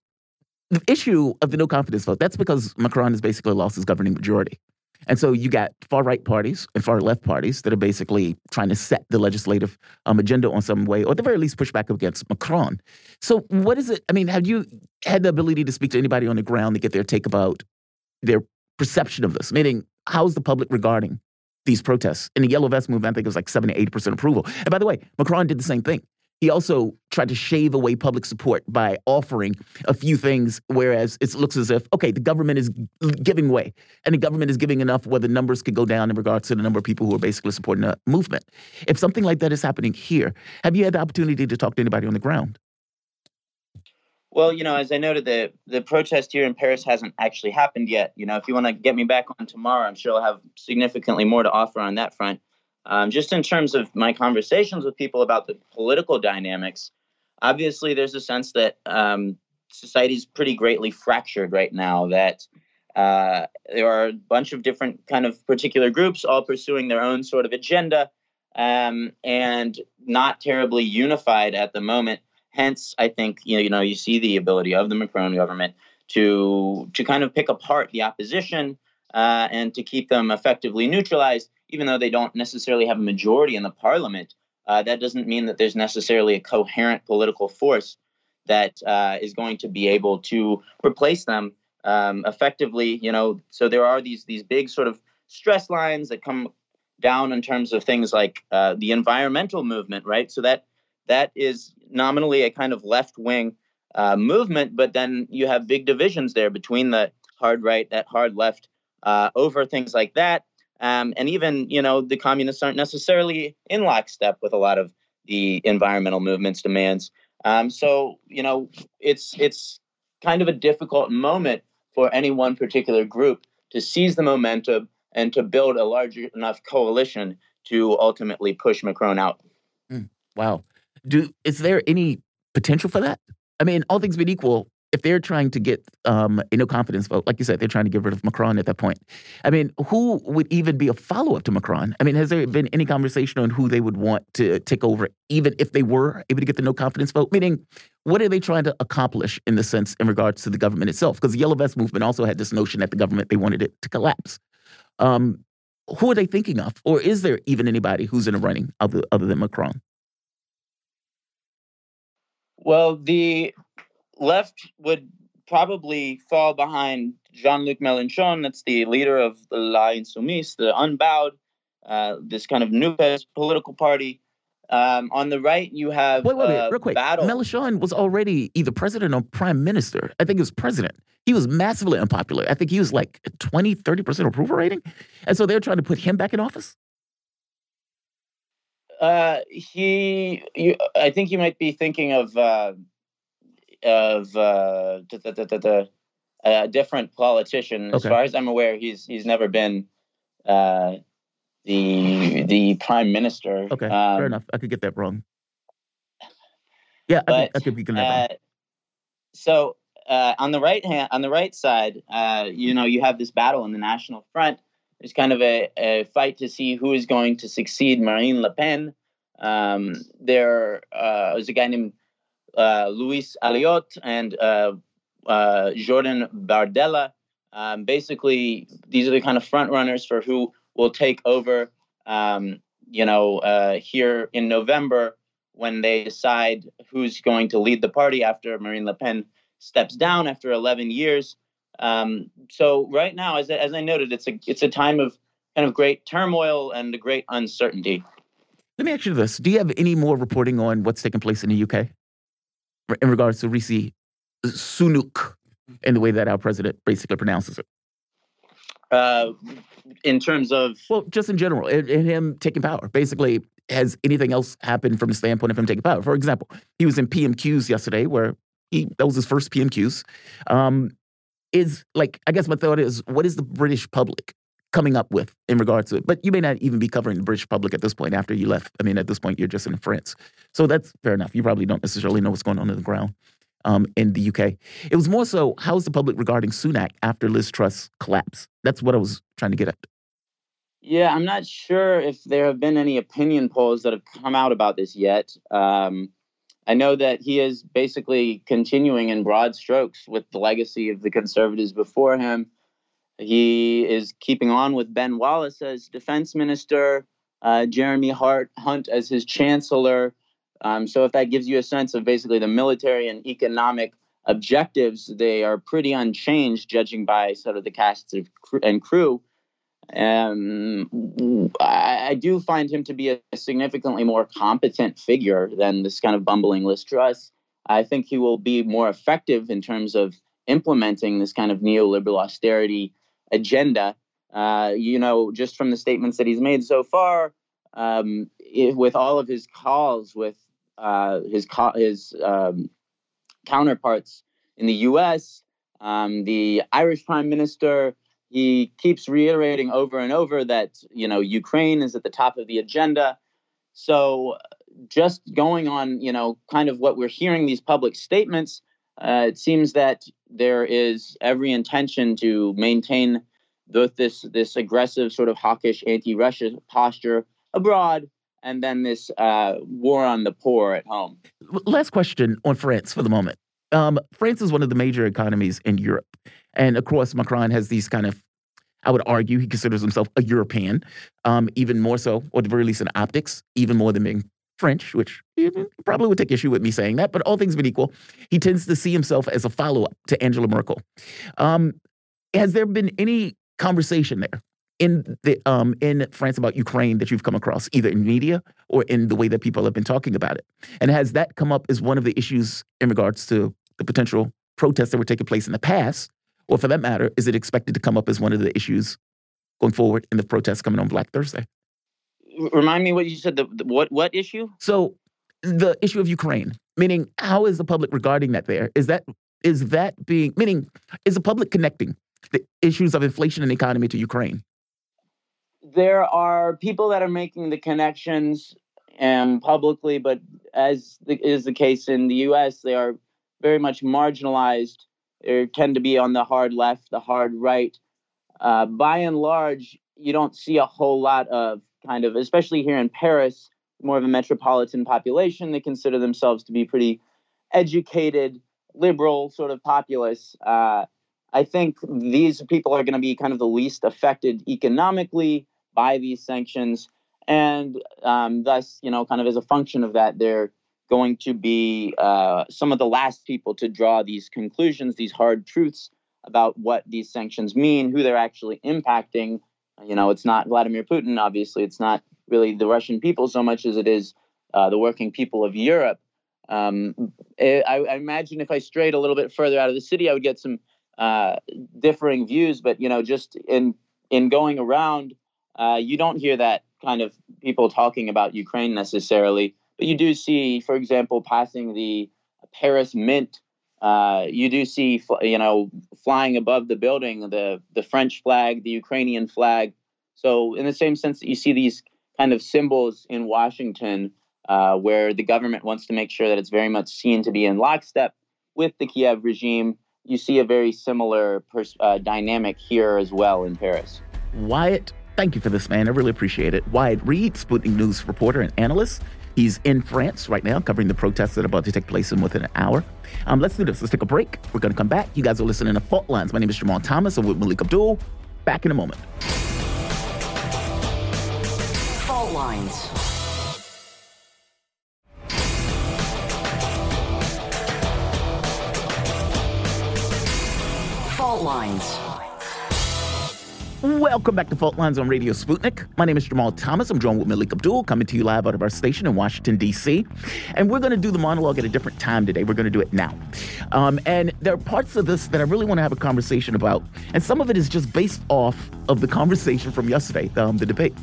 the issue of the no confidence vote? That's because Macron has basically lost his governing majority. And so you got far right parties and far left parties that are basically trying to set the legislative um, agenda on some way, or at the very least push back against Macron. So what is it? I mean, have you had the ability to speak to anybody on the ground to get their take about their perception of this? Meaning, how's the public regarding these protests. In the Yellow Vest movement, I think it was like 70 80% approval. And by the way, Macron did the same thing. he also tried to shave away public support by offering a few things, whereas it looks as if, okay, the government is giving way, and the government is giving enough where the numbers could go down in regards to the number of people who are basically supporting the movement. If something like that is happening here, have you had the opportunity to talk to anybody on the ground? Well, you know, as I noted, the the protest here in Paris hasn't actually happened yet. You know, if you want to get me back on tomorrow, I'm sure I'll have significantly more to offer on that front. Um, just in terms of my conversations with people about the political dynamics, obviously there's a sense that um, society is pretty greatly fractured right now. That uh, there are a bunch of different kind of particular groups all pursuing their own sort of agenda um, and not terribly unified at the moment. Hence, I think you know, you know you see the ability of the Macron government to to kind of pick apart the opposition uh, and to keep them effectively neutralized, even though they don't necessarily have a majority in the parliament. Uh, that doesn't mean that there's necessarily a coherent political force that uh, is going to be able to replace them um, effectively. You know, so there are these these big sort of stress lines that come down in terms of things like uh, the environmental movement, right? So that that is nominally a kind of left wing uh, movement, but then you have big divisions there between the hard right, that hard left, uh, over things like that. Um, and even, you know, the communists aren't necessarily in lockstep with a lot of the environmental movement's demands. Um, so, you know, it's it's kind of a difficult moment for any one particular group to seize the momentum and to build a large enough coalition to ultimately push Macron out. Mm, wow. Do is there any potential for that? I mean, all things being equal, if they're trying to get um, a no confidence vote, like you said, they're trying to get rid of Macron at that point. I mean, who would even be a follow up to Macron? I mean, has there been any conversation on who they would want to take over, even if they were able to get the no confidence vote? Meaning, what are they trying to accomplish in the sense in regards to the government itself? Because the Yellow Vest movement also had this notion that the government they wanted it to collapse. Um, who are they thinking of, or is there even anybody who's in the running other other than Macron? Well, the left would probably fall behind Jean-Luc Mélenchon. That's the leader of the La Insoumise, the Unbowed, uh, this kind of new political party. Um, on the right, you have wait, wait, wait, uh, real quick. battle. Mélenchon was already either president or prime minister. I think he was president. He was massively unpopular. I think he was like 20, 30% approval rating. And so they're trying to put him back in office? Uh, he, you, I think you might be thinking of uh, of uh, a different politician. As far as I'm aware, he's he's never been uh, the the prime minister. Okay, Um, fair enough. I could get that wrong. Yeah, I, could, I could be getting that wrong. uh, so uh, on the right hand, on the right side, uh, you know, you have this battle in the National Front. There's kind of a, a fight to see who is going to succeed Marine Le Pen. Um, there uh, was a guy named uh, Louis Aliot and uh, uh, Jordan Bardella. Um, basically, these are the kind of front runners for who will take over. Um, you know, uh, here in November when they decide who's going to lead the party after Marine Le Pen steps down after 11 years. Um, so right now, as, I- as I noted, it's a it's a time of kind of great turmoil and a great uncertainty. Let me ask you this: Do you have any more reporting on what's taking place in the UK in regards to Rishi Sunuk and the way that our president basically pronounces it? Uh, in terms of Well, just in general, and, and him taking power. Basically, has anything else happened from the standpoint of him taking power? For example, he was in PMQs yesterday, where he that was his first PMQs. Um, is like I guess my thought is, what is the British public coming up with in regards to it? But you may not even be covering the British public at this point after you left. I mean, at this point, you're just in France, so that's fair enough. You probably don't necessarily know what's going on on the ground. Um, in the UK, it was more so how's the public regarding Sunak after Liz Truss collapse? That's what I was trying to get at. Yeah, I'm not sure if there have been any opinion polls that have come out about this yet. Um, I know that he is basically continuing in broad strokes with the legacy of the conservatives before him. He is keeping on with Ben Wallace as defense minister, uh, Jeremy Hart Hunt as his chancellor. Um, so, if that gives you a sense of basically the military and economic objectives, they are pretty unchanged, judging by sort of the cast and crew. Um, I, I, do find him to be a, significantly more competent figure than this kind of bumbling Liz Truss. I think he will be more effective in terms of implementing this kind of neoliberal austerity agenda. Uh, you know, just from the statements that he's made so far, um, it, with all of his calls with uh, his his um, counterparts in the U.S., um, the Irish Prime Minister, he keeps reiterating over and over that you know Ukraine is at the top of the agenda. So just going on, you know, kind of what we're hearing these public statements, uh, it seems that there is every intention to maintain the, this this aggressive sort of hawkish anti-Russia posture abroad, and then this uh, war on the poor at home. Last question on France for the moment. Um, France is one of the major economies in Europe. And of course, Macron has these kind of, I would argue, he considers himself a European, um, even more so, or at the very least in optics, even more than being French, which probably would take issue with me saying that, but all things being equal, he tends to see himself as a follow up to Angela Merkel. Um, has there been any conversation there in the um, in France about Ukraine that you've come across, either in media or in the way that people have been talking about it? And has that come up as one of the issues in regards to the potential protests that were taking place in the past? Or for that matter, is it expected to come up as one of the issues going forward in the protests coming on Black Thursday? Remind me what you said. The, the what what issue? So the issue of Ukraine, meaning how is the public regarding that? There is that is that being meaning is the public connecting the issues of inflation and economy to Ukraine? there are people that are making the connections um, publicly, but as the, is the case in the U.S., they are very much marginalized. They tend to be on the hard left, the hard right. Uh, by and large, you don't see a whole lot of kind of, especially here in Paris, more of a metropolitan population. They consider themselves to be pretty educated, liberal, sort of populace. Uh, I think these people are going to be kind of the least affected economically by these sanctions. And um, thus, you know, kind of as a function of that, they're going to be uh, some of the last people to draw these conclusions, these hard truths about what these sanctions mean, who they're actually impacting. You know, it's not Vladimir Putin, obviously. It's not really the Russian people so much as it is uh, the working people of Europe. Um, I, I, imagine if I strayed a little bit further out of the city, I would get some uh, differing views. But you know, just in in going around, uh, you don't hear that kind of people talking about Ukraine necessarily. But you do see, for example, passing the Paris Mint. Uh, you do see, you know, flying above the building the the French flag, the Ukrainian flag. So, in the same sense that you see these kind of symbols in Washington, uh, where the government wants to make sure that it's very much seen to be in lockstep with the Kiev regime, you see a very similar pers- uh, dynamic here as well in Paris. Wyatt, thank you for this, man. I really appreciate it. Wyatt Reed, Sputnik News reporter and analyst. He's in France right now covering the protests that are about to take place in within an hour. Um, let's do this. Let's take a break. We're going to come back. You guys are listening to Fault Lines. My name is Jamarl Thomas. I'm with Melik Abdul. Back in a moment. Fault Lines. Fault Lines. Welcome back to Fault Lines on Radio Sputnik. My name is Jamarl Thomas. I'm joined with Melik Abdul, coming to you live out of our station in Washington, D.C. And we're going to do the monologue at a different time today. We're going to do it now. Um, and there are parts of this that I really want to have a conversation about. And some of it is just based off of the conversation from yesterday, um, the debate.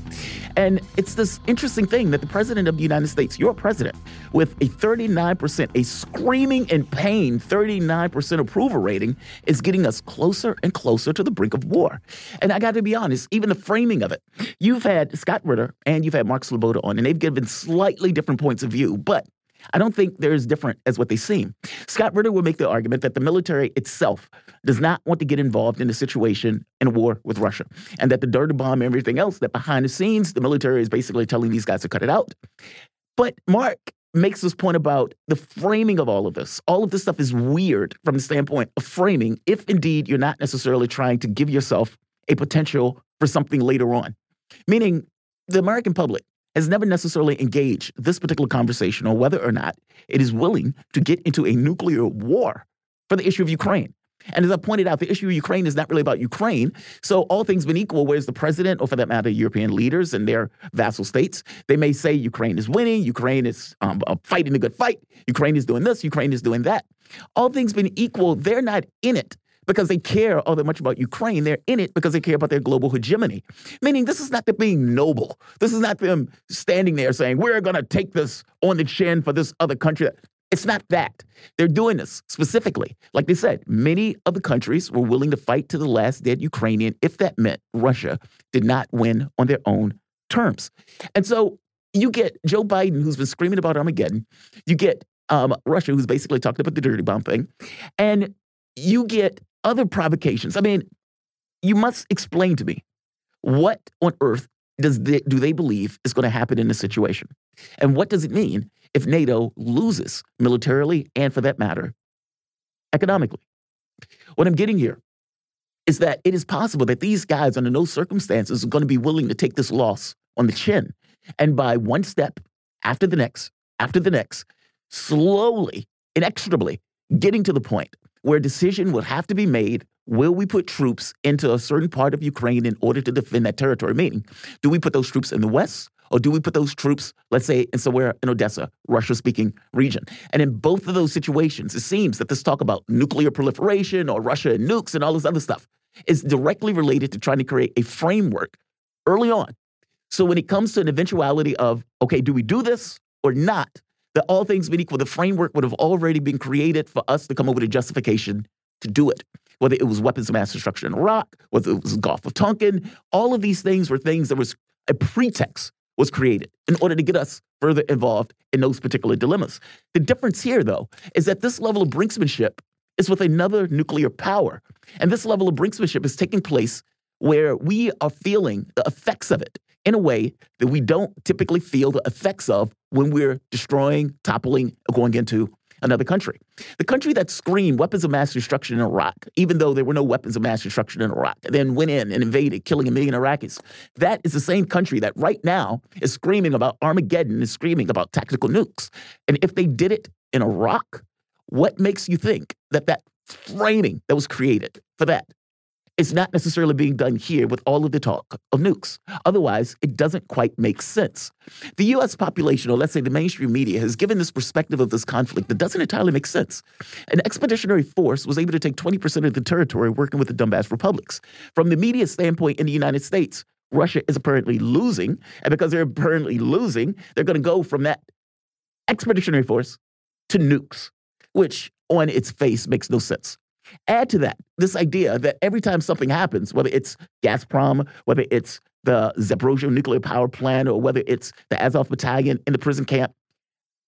And it's this interesting thing that the president of the United States, your president, with a 39%, a screaming in pain 39% approval rating, is getting us closer and closer to the brink of war. And I got to be honest, even the framing of it. You've had Scott Ritter and you've had Mark Sleboda on, and they've given slightly different points of view, but I don't think they're as different as what they seem. Scott Ritter would make the argument that the military itself does not want to get involved in a situation in war with Russia, and that the dirty bomb and everything else, that behind the scenes, the military is basically telling these guys to cut it out. But Mark makes this point about the framing of all of this. All of this stuff is weird from the standpoint of framing, if indeed you're not necessarily trying to give yourself a potential for something later on. Meaning, the American public has never necessarily engaged this particular conversation on whether or not it is willing to get into a nuclear war for the issue of Ukraine. And as I pointed out, the issue of Ukraine is not really about Ukraine. So, all things being equal, whereas the president, or for that matter, European leaders and their vassal states, they may say Ukraine is winning, Ukraine is um, uh, fighting a good fight, Ukraine is doing this, Ukraine is doing that. All things being equal, they're not in it because they care all that much about Ukraine. They're in it because they care about their global hegemony. Meaning, this is not them being noble. This is not them standing there saying, we're going to take this on the chin for this other country. It's not that. They're doing this specifically. Like they said, many of the countries were willing to fight to the last dead Ukrainian if that meant Russia did not win on their own terms. And so you get Joe Biden, who's been screaming about Armageddon. You get um, Russia, who's basically talking about the dirty bomb thing. And you get other provocations. I mean, you must explain to me what on earth does they, do they believe is going to happen in this situation? And what does it mean if NATO loses militarily and, for that matter, economically? What I'm getting here is that it is possible that these guys, under no circumstances, are going to be willing to take this loss on the chin. And by one step after the next, after the next, slowly, inexorably getting to the point where a decision will have to be made will we put troops into a certain part of Ukraine in order to defend that territory? Meaning, do we put those troops in the west or do we put those troops, let's say, in somewhere in Odessa, Russia speaking region? And in both of those situations, it seems that this talk about nuclear proliferation or Russia and nukes and all this other stuff is directly related to trying to create a framework early on. So when it comes to an eventuality of, okay, do we do this or not? That all things being equal, the framework would have already been created for us to come up with a justification to do it. Whether it was weapons of mass destruction in Iraq, whether it was Gulf of Tonkin, all of these things were things that was a pretext was created in order to get us further involved in those particular dilemmas. The difference here, though, is that this level of brinksmanship is with another nuclear power. And this level of brinksmanship is taking place where we are feeling the effects of it in a way that we don't typically feel the effects of when we're destroying, toppling, or going into another country. The country that screamed weapons of mass destruction in Iraq, even though there were no weapons of mass destruction in Iraq, then went in and invaded, killing a million Iraqis. That is the same country that right now is screaming about Armageddon and screaming about tactical nukes. And if they did it in Iraq, what makes you think that that framing that was created for that it's not necessarily being done here with all of the talk of nukes. Otherwise, it doesn't quite make sense. The US population, or let's say the mainstream media, has given this perspective of this conflict that doesn't entirely make sense. An expeditionary force was able to take 20% of the territory working with the Donbass republics. From the media standpoint in the United States, Russia is apparently losing. And because they're apparently losing, they're going to go from that expeditionary force to nukes, which on its face makes no sense. Add to that this idea that every time something happens, whether it's Gazprom, whether it's the Zaporozhye nuclear power plant, or whether it's the Azov battalion in the prison camp,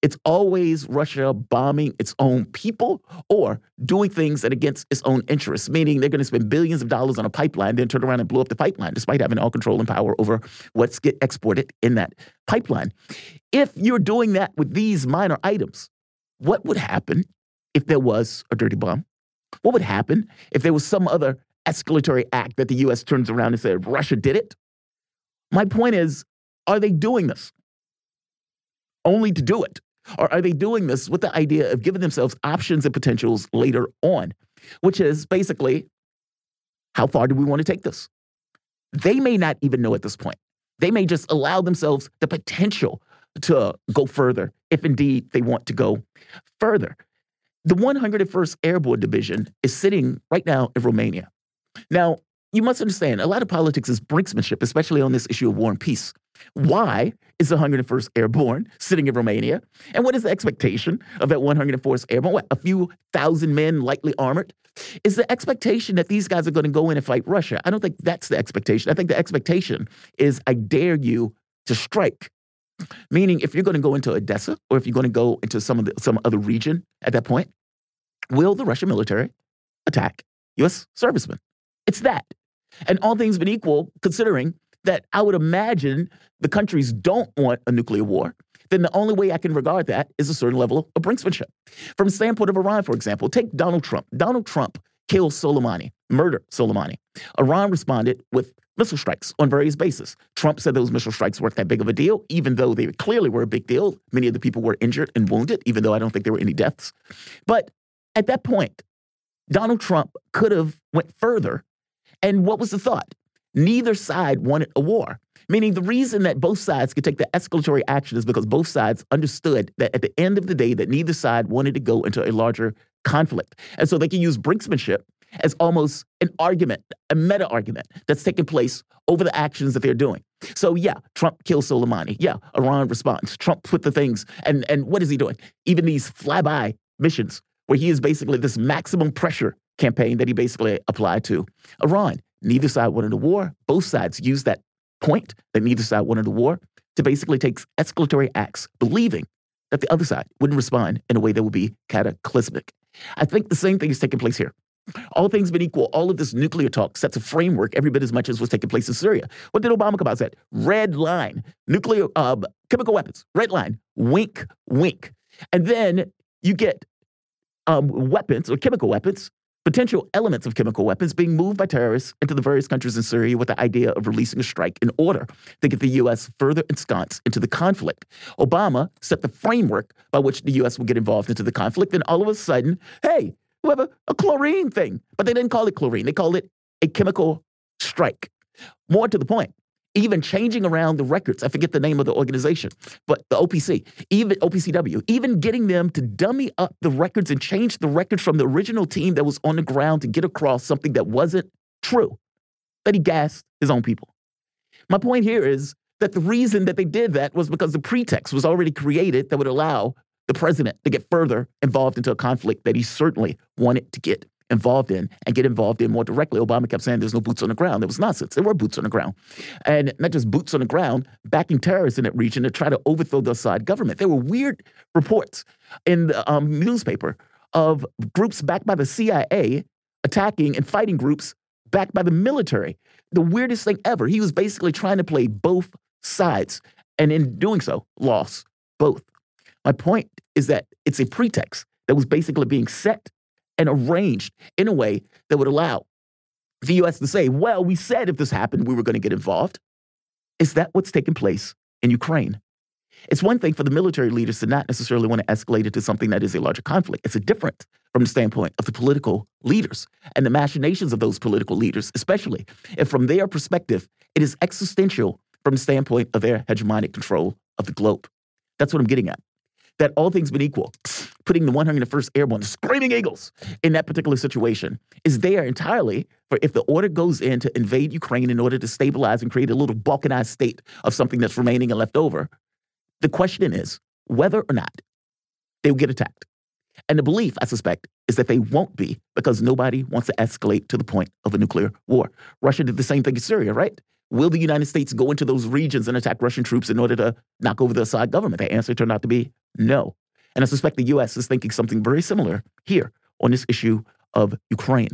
it's always Russia bombing its own people or doing things that against its own interests, meaning they're going to spend billions of dollars on a pipeline, then turn around and blow up the pipeline, despite having all control and power over what's get exported in that pipeline. If you're doing that with these minor items, what would happen if there was a dirty bomb? What would happen if there was some other escalatory act that the US turns around and said, Russia did it? My point is, are they doing this only to do it? Or are they doing this with the idea of giving themselves options and potentials later on, which is basically, how far do we want to take this? They may not even know at this point. They may just allow themselves the potential to go further if indeed they want to go further. The 101st Airborne Division is sitting right now in Romania. Now, you must understand, a lot of politics is brinksmanship, especially on this issue of war and peace. Why is the 101st Airborne sitting in Romania? And what is the expectation of that 101st Airborne? What, a few thousand men lightly armored? Is the expectation that these guys are going to go in and fight Russia? I don't think that's the expectation. I think the expectation is I dare you to strike. Meaning, if you're going to go into Odessa or if you're going to go into some of the, some other region at that point, will the Russian military attack U.S. servicemen? It's that. And all things being equal, considering that I would imagine the countries don't want a nuclear war, then the only way I can regard that is a certain level of brinksmanship. From the standpoint of Iran, for example, take Donald Trump. Donald Trump killed Soleimani, murder Soleimani. Iran responded with missile strikes on various bases. Trump said those missile strikes weren't that big of a deal, even though they clearly were a big deal. Many of the people were injured and wounded, even though I don't think there were any deaths. But at that point, Donald Trump could have went further. And what was the thought? Neither side wanted a war. Meaning the reason that both sides could take the escalatory action is because both sides understood that at the end of the day that neither side wanted to go into a larger conflict. And so they can use brinksmanship as almost an argument, a meta argument that's taking place over the actions that they're doing. So yeah, Trump kills Soleimani. Yeah, Iran responds. Trump put the things, and and what is he doing? Even these flyby missions where he is basically this maximum pressure campaign that he basically applied to Iran. Neither side wanted a war. Both sides used that point that neither side wanted a war to basically take escalatory acts, believing that the other side wouldn't respond in a way that would be cataclysmic. I think the same thing is taking place here. All things being equal, all of this nuclear talk sets a framework every bit as much as was taking place in Syria. What did Obama come out said? Red line, nuclear, uh, chemical weapons, red line, wink, wink. And then you get um, weapons or chemical weapons, potential elements of chemical weapons being moved by terrorists into the various countries in Syria with the idea of releasing a strike in order to get the U.S. further ensconced into the conflict. Obama set the framework by which the U.S. would get involved into the conflict, and all of a sudden, hey, we have a, a chlorine thing. But they didn't call it chlorine, they called it a chemical strike. More to the point, even changing around the records. I forget the name of the organization, but the OPC, even OPCW, even getting them to dummy up the records and change the records from the original team that was on the ground to get across something that wasn't true, that he gassed his own people. My point here is that the reason that they did that was because the pretext was already created that would allow the president to get further involved into a conflict that he certainly wanted to get involved in and get involved in more directly. Obama kept saying there's no boots on the ground. It was nonsense. There were boots on the ground. And not just boots on the ground, backing terrorists in that region to try to overthrow the Assad government. There were weird reports in the um, newspaper of groups backed by the CIA attacking and fighting groups backed by the military. The weirdest thing ever. He was basically trying to play both sides. And in doing so, lost both. My point is that it's a pretext that was basically being set and arranged in a way that would allow the US to say, well, we said if this happened, we were going to get involved. Is that what's taking place in Ukraine? It's one thing for the military leaders to not necessarily want to escalate it to something that is a larger conflict. It's a different from the standpoint of the political leaders and the machinations of those political leaders, especially if from their perspective, it is existential from the standpoint of their hegemonic control of the globe. That's what I'm getting at that all things being equal, putting the 101st Airborne, the Screaming Eagles, in that particular situation is there entirely for if the order goes in to invade Ukraine in order to stabilize and create a little balkanized state of something that's remaining and left over. The question is whether or not they will get attacked. And the belief, I suspect, is that they won't be because nobody wants to escalate to the point of a nuclear war. Russia did the same thing in Syria, right? Will the United States go into those regions and attack Russian troops in order to knock over the Assad government? The answer turned out to be no. And I suspect the US is thinking something very similar here on this issue of Ukraine.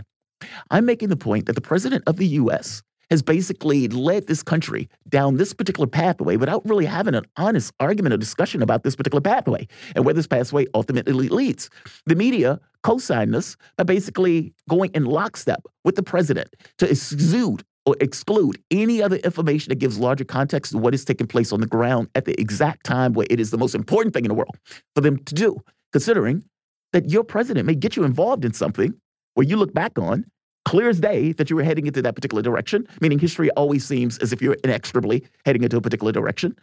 I'm making the point that the president of the US has basically led this country down this particular pathway without really having an honest argument or discussion about this particular pathway and where this pathway ultimately leads. The media co signed this by basically going in lockstep with the president to exude exclude any other information that gives larger context to what is taking place on the ground at the exact time where it is the most important thing in the world for them to do, considering that your president may get you involved in something where you look back on clear as day that you were heading into that particular direction, meaning history always seems as if you're inexorably heading into a particular direction.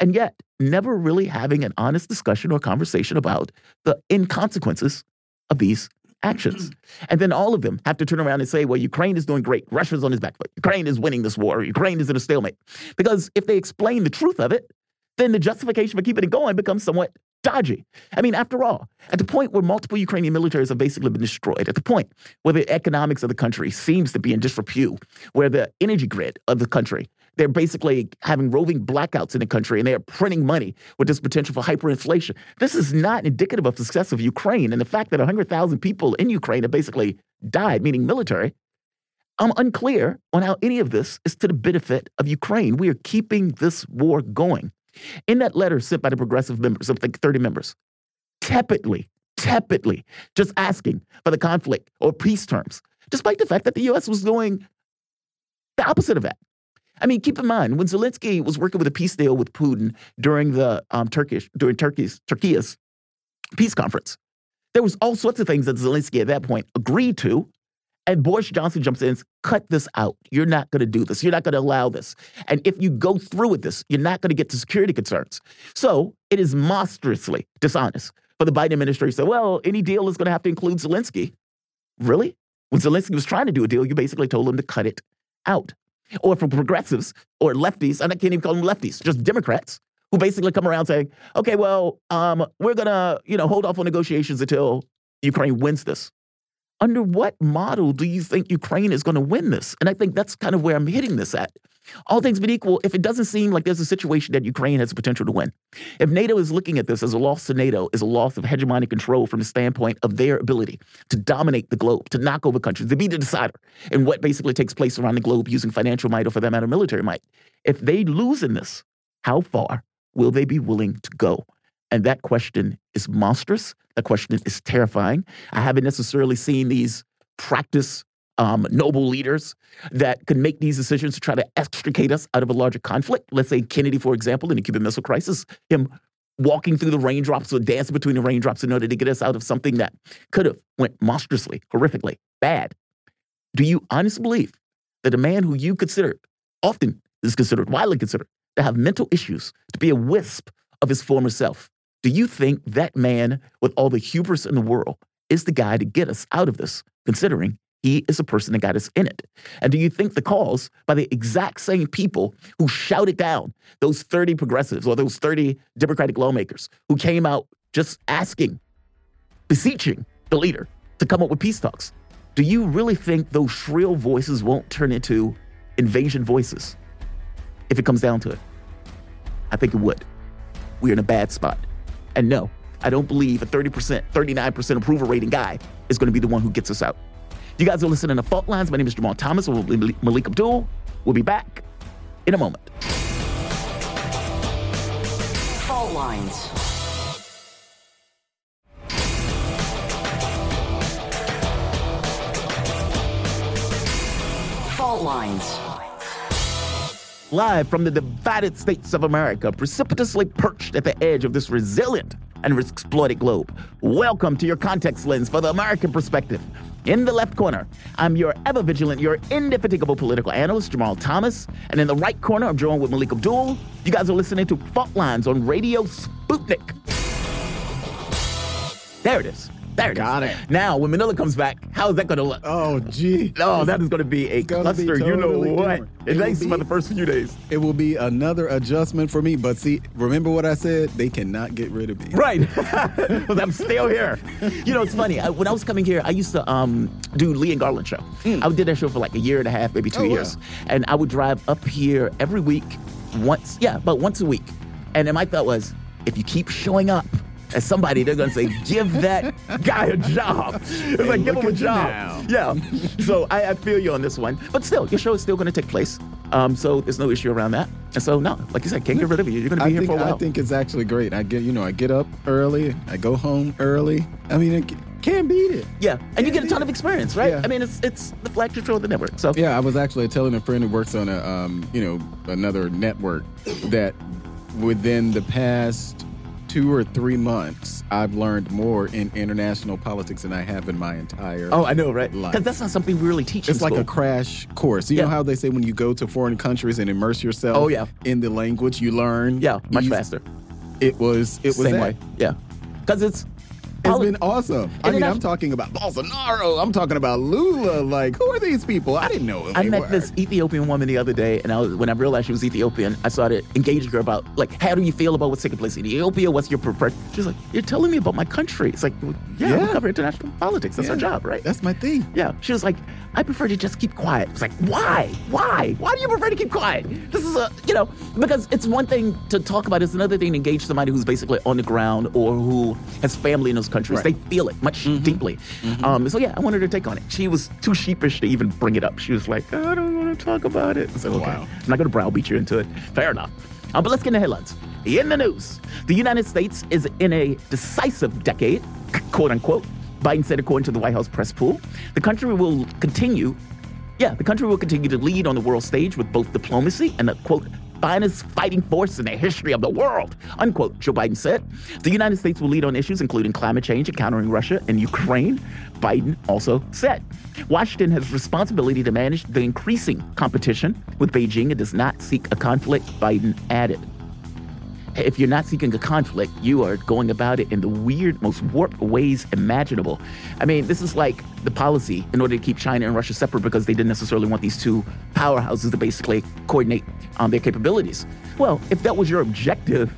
And yet, never really having an honest discussion or conversation about the inconsequences of these actions. Mm. And then all of them have to turn around and say, well, Ukraine is doing great. Russia's on his back foot. Ukraine is winning this war. Ukraine is in a stalemate. Because if they explain the truth of it, then the justification for keeping it going becomes somewhat dodgy. I mean, after all, at the point where multiple Ukrainian militaries have basically been destroyed, at the point where the economics of the country seems to be in disrepute, where the energy grid of the country they're basically having roving blackouts in the country and they are printing money with this potential for hyperinflation. This is not indicative of success of Ukraine. And the fact that 100,000 people in Ukraine have basically died, meaning military, I'm unclear on how any of this is to the benefit of Ukraine. We are keeping this war going. In that letter sent by the progressive members, of like 30 members, tepidly, tepidly, just asking for the conflict or peace terms, despite the fact that the U.S. was doing the opposite of that. I mean, keep in mind when Zelensky was working with a peace deal with Putin during the um, Turkish during Turkey's Turkey's peace conference, There was all sorts of things that Zelensky at that point agreed to. And Boris Johnson jumps in and says, cut this out. You're not going to do this. You're not going to allow this. And if you go through with this, you're not going to get to security concerns. So it is monstrously dishonest for the Biden administration to say, well, any deal is going to have to include Zelensky. Really? When Zelensky was trying to do a deal, you basically told him to cut it out. Or for progressives or lefties, and I can't even call them lefties, just Democrats who basically come around saying, okay, well, um, we're going to, you know, hold off on negotiations until Ukraine wins this under what model do you think Ukraine is going to win this? And I think that's kind of where I'm hitting this at. All things being equal, if it doesn't seem like there's a situation that Ukraine has the potential to win, if NATO is looking at this as a loss to NATO, is a loss of hegemonic control from the standpoint of their ability to dominate the globe, to knock over countries, to be the decider in what basically takes place around the globe using financial might or, for that matter, military might. If they lose in this, how far will they be willing to go? And that question is monstrous. That question is terrifying. I haven't necessarily seen these practice um, noble leaders that can make these decisions to try to extricate us out of a larger conflict. Let's say Kennedy, for example, in the Cuban Missile Crisis, him walking through the raindrops or dancing between the raindrops in order to get us out of something that could have went monstrously, horrifically bad. Do you honestly believe that a man who you consider often is considered, widely considered, to have mental issues, to be a wisp of his former self, do you think that man with all the hubris in the world is the guy to get us out of this, considering he is the person that got us in it? And do you think the calls by the exact same people who shouted down those 30 progressives or those 30 Democratic lawmakers who came out just asking, beseeching the leader to come up with peace talks, do you really think those shrill voices won't turn into invasion voices if it comes down to it? I think it would. We're in a bad spot. And no, I don't believe a 30%, 39% approval rating guy is going to be the one who gets us out. You guys are listening to Fault Lines. My name is Jamarl Thomas. We'll Melik Abdul. We'll be back in a moment. Fault Lines. Fault Lines. Live from the divided states of America, precipitously perched at the edge of this resilient and exploited globe. Welcome to your context lens for the American perspective. In the left corner, I'm your ever vigilant, your indefatigable political analyst, Jamarl Thomas. And in the right corner, I'm joined with Melik Abdul. You guys are listening to Fault Lines on Radio Sputnik. There it is. There it Got is. it. Now, when Manila comes back, how is that going to look? Oh, gee. Oh, that is going to be a gonna be cluster. you know what? different. It least for the first few days. It will be another adjustment for me. But see, remember what I said? They cannot get rid of me. Right. Because I'm still here. You know, it's funny. I, when I was coming here, I used to um, do Lee and Garland show. I did that show for like a year and a half, maybe two. Oh, wow. years. And I would drive up here every week, once, yeah, about once a week. And then my thought was, if you keep showing up as somebody, they're going to say, give that guy a job. It's like, give him a job. Yeah. so I, I feel you on this one. But still, your show is still going to take place. Um, so there's no issue around that. And so, no, like you said, can't get rid of you. You're going to be I here think, for a while. I think it's actually great. I get, you know, I get up early, I go home early. I mean, it, can't beat it. Yeah, and you get a ton of experience, right? Yeah. I mean, it's it's the flagship show of the network. So Yeah, I was actually telling a friend who works on a, um, you know, another network that within the past two or three months, I've learned more in international politics than I have in my entire. Oh, I know, right? Because that's not something we really teach. It's like a crash course. You Yeah. know how they say when you go to foreign countries and immerse yourself Oh, yeah. in the language, you learn. yeah, much easy- faster. It was. It was Same that. way. Yeah, because it's It's been awesome. I mean, I'm talking about Bolsonaro. I'm talking about Lula. Like, who are these people? I didn't know I met were. this Ethiopian woman the other day, and I was, when I realized she was Ethiopian, I started engaging her about like, how do you feel about what's taking place in Ethiopia? What's your preferred? She's like, you're telling me about my country. It's like, well, yeah, we cover international politics. That's our job, right? That's my thing. Yeah, she was like, I prefer to just keep quiet. It's like, why? Why? Why do you prefer to keep quiet? This is a, you know, because it's one thing to talk about, it's another thing to engage somebody who's basically on the ground or who has family in those countries. Right. They feel it much deeply. Um, so, yeah, I wanted her to take on it. She was too sheepish to even bring it up. She was like, I don't want to talk about it. I said, okay, Wow. I'm not going to browbeat you into it. Fair enough. Um, but let's get in the headlines. In the news, the United States is in a decisive decade, quote unquote. Biden said, according to the White House press pool, the country will continue, yeah, the country will continue to lead on the world stage with both diplomacy and a quote, finest fighting force in the history of the world, unquote, Joe Biden said. The United States will lead on issues including climate change and countering Russia and Ukraine, Biden also said. Washington has responsibility to manage the increasing competition with Beijing and does not seek a conflict, Biden added if you're not seeking a conflict, you are going about it in the weird, most warped ways imaginable. I mean, this is like the policy in order to keep China and Russia separate because they didn't necessarily want these two powerhouses to basically coordinate um, their capabilities. Well, if that was your objective,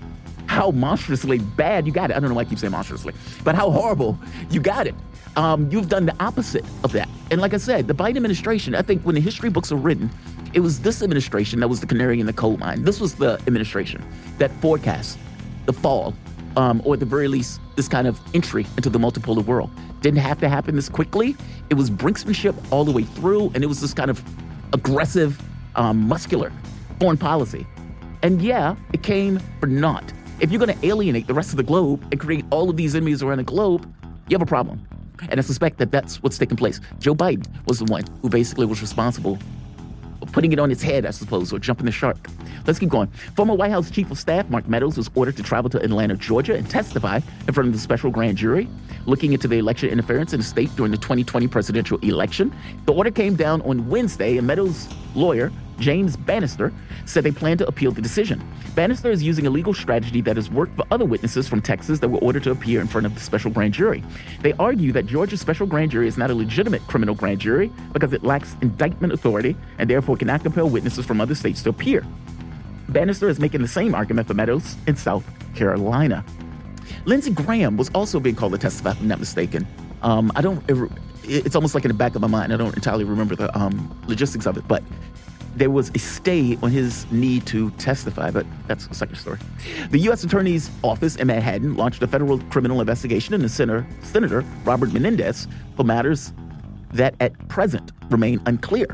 how monstrously bad you got it. I don't know why I keep saying monstrously, but how horrible you got it. Um, you've done the opposite of that. And like I said, the Biden administration, I think when the history books are written, it was this administration that was the canary in the coal mine. This was the administration that forecast the fall, um, or at the very least, this kind of entry into the multipolar world. Didn't have to happen this quickly. It was brinksmanship all the way through, and it was this kind of aggressive, um, muscular foreign policy. And yeah, it came for naught. If you're going to alienate the rest of the globe and create all of these enemies around the globe, you have a problem. And I suspect that that's what's taking place. Joe Biden was the one who basically was responsible putting it on its head, I suppose, or jumping the shark. Let's keep going. Former White House Chief of Staff Mark Meadows was ordered to travel to Atlanta, Georgia, and testify in front of the special grand jury looking into the election interference in the state during the 2020 presidential election. The order came down on Wednesday, and Meadows' lawyer, James Bannister, said they plan to appeal the decision. Bannister is using a legal strategy that has worked for other witnesses from Texas that were ordered to appear in front of the special grand jury. They argue that Georgia's special grand jury is not a legitimate criminal grand jury because it lacks indictment authority and therefore cannot compel witnesses from other states to appear. Bannister is making the same argument for Meadows in South Carolina. Lindsey Graham was also being called to testify, if I'm not mistaken. Um, I don't. It's almost like in the back of my mind. I don't entirely remember the um, logistics of it, but there was a stay on his need to testify, but that's a second story. The U.S. Attorney's Office in Manhattan launched a federal criminal investigation into Senator, Senator Robert Menendez for matters that at present remain unclear.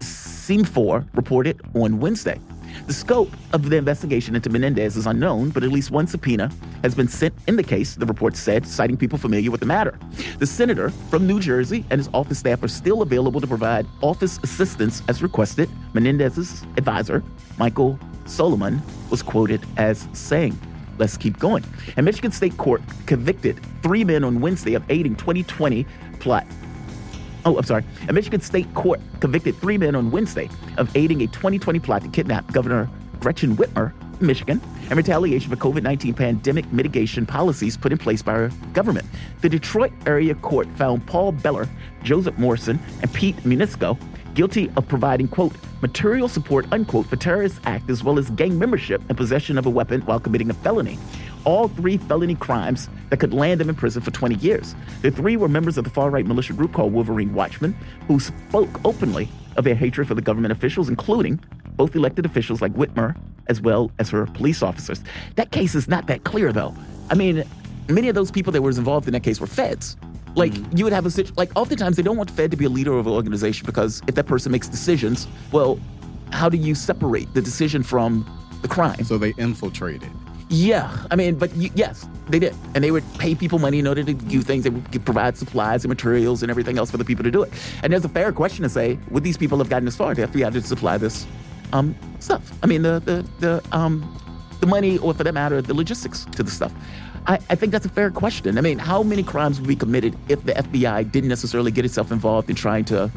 Scene 4 reported on Wednesday. The scope of the investigation into Menendez is unknown, but at least one subpoena has been sent in the case, the report said, citing people familiar with the matter. The senator from New Jersey and his office staff are still available to provide office assistance as requested. Menendez's advisor, Michael Soliman, was quoted as saying, Let's keep going. A Michigan State Court convicted three men on Wednesday of aiding 2020 plot Oh, I'm sorry. A Michigan State court convicted three men on Wednesday of aiding a 2020 plot to kidnap Governor Gretchen Whitmer, Michigan, in retaliation for COVID 19 pandemic mitigation policies put in place by our government. The Detroit area court found Paul Bellar, Joseph Morrison, and Pete Musico guilty of providing, quote, material support, unquote, for terrorist act as well as gang membership and possession of a weapon while committing a felony all three felony crimes that could land them in prison for 20 years. The three were members of the far right militia group called Wolverine Watchmen, who spoke openly of their hatred for the government officials, including both elected officials like Whitmer as well as her police officers. That case is not that clear, though. I mean, many of those people that were involved in that case were feds. Like mm-hmm. you would have a situation, like oftentimes they don't want the Fed to be a leader of an organization because if that person makes decisions, well, how do you separate the decision from the crime? So they infiltrated. Yeah, I mean, but yes, they did, and they would pay people money in order to do things. They would provide supplies and materials and everything else for the people to do it. And there's a fair question to say: Would these people have gotten as far? The FBI to supply this um, stuff. I mean, the the the um, the money, or for that matter, the logistics to the stuff. I, I, think that's a fair question. I mean, how many crimes would be committed if the FBI didn't necessarily get itself involved in trying to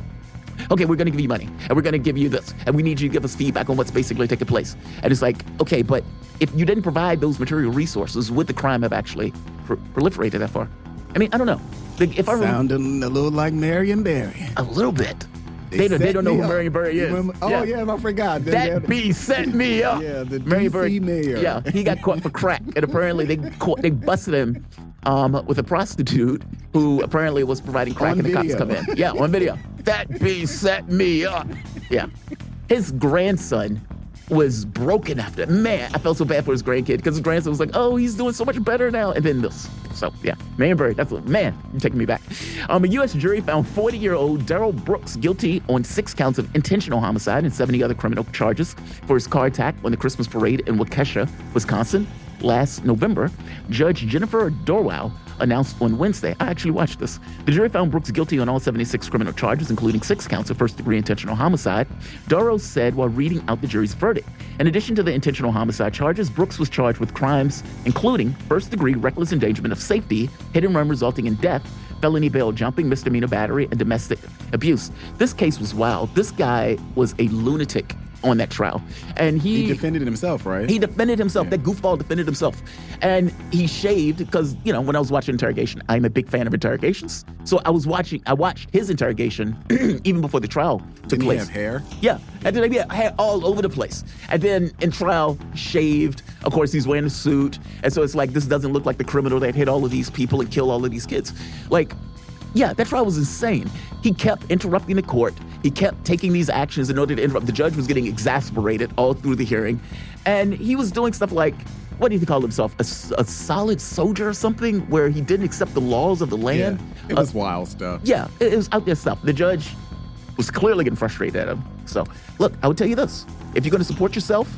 okay, we're going to give you money and we're going to give you this and we need you to give us feedback on what's basically taking place. And it's like, okay, but if you didn't provide those material resources, would the crime have actually pr- proliferated that far? I mean, I don't know. Like, If I Sounding a little like Marion Barry. A little bit. They, they, don't, they don't know who Marion Barry is. Oh yeah. yeah, I forgot. That bee set me up. Yeah, the Marion DC mayor. Yeah, he got caught for crack, and apparently they caught, they busted him um, with a prostitute who apparently was providing crack, on and the cops come in. Yeah, on video. That bee set me up. Yeah, his grandson was broken after. Man, I felt so bad for his grandkid because his grandson was like, "Oh, he's doing so much better now." And then this. So yeah, Barry. That's what, man. You're taking me back. Um, a U.S. jury found 40-year-old Darrell Brooks guilty on six counts of intentional homicide and 70 other criminal charges for his car attack on the Christmas parade in Waukesha, Wisconsin last November, Judge Jennifer Dorow announced on Wednesday. I actually watched this. The jury found Brooks guilty on all 76 criminal charges, including six counts of first degree intentional homicide. Dorow said while reading out the jury's verdict. In addition to the intentional homicide charges, Brooks was charged with crimes including first degree reckless endangerment of safety, hit and run resulting in death, felony bail jumping, misdemeanor battery, and domestic abuse. This case was wild. This guy was a lunatic on that trial. And he, He defended himself, right? he defended himself. Yeah. That goofball defended himself. And he shaved because, you know, when I was watching interrogation, I'm a big fan of interrogations. So I was watching, I watched his interrogation even before the trial took Did he place. have hair? Yeah. And then yeah, hair all over the place. And then in trial, shaved. Of course, he's wearing a suit. And so it's like, this doesn't look like the criminal that hit all of these people and killed all of these kids. Like, yeah, that trial was insane. He kept interrupting the court. He kept taking these actions in order to interrupt. The judge was getting exasperated all through the hearing. And he was doing stuff like, what did he call himself? A solid soldier or something, where he didn't accept the laws of the land? Yeah. It Uh, was wild stuff. yeah, it, it was out there stuff. The judge was clearly getting frustrated at him. So, look, I would tell you this if you're going to support yourself,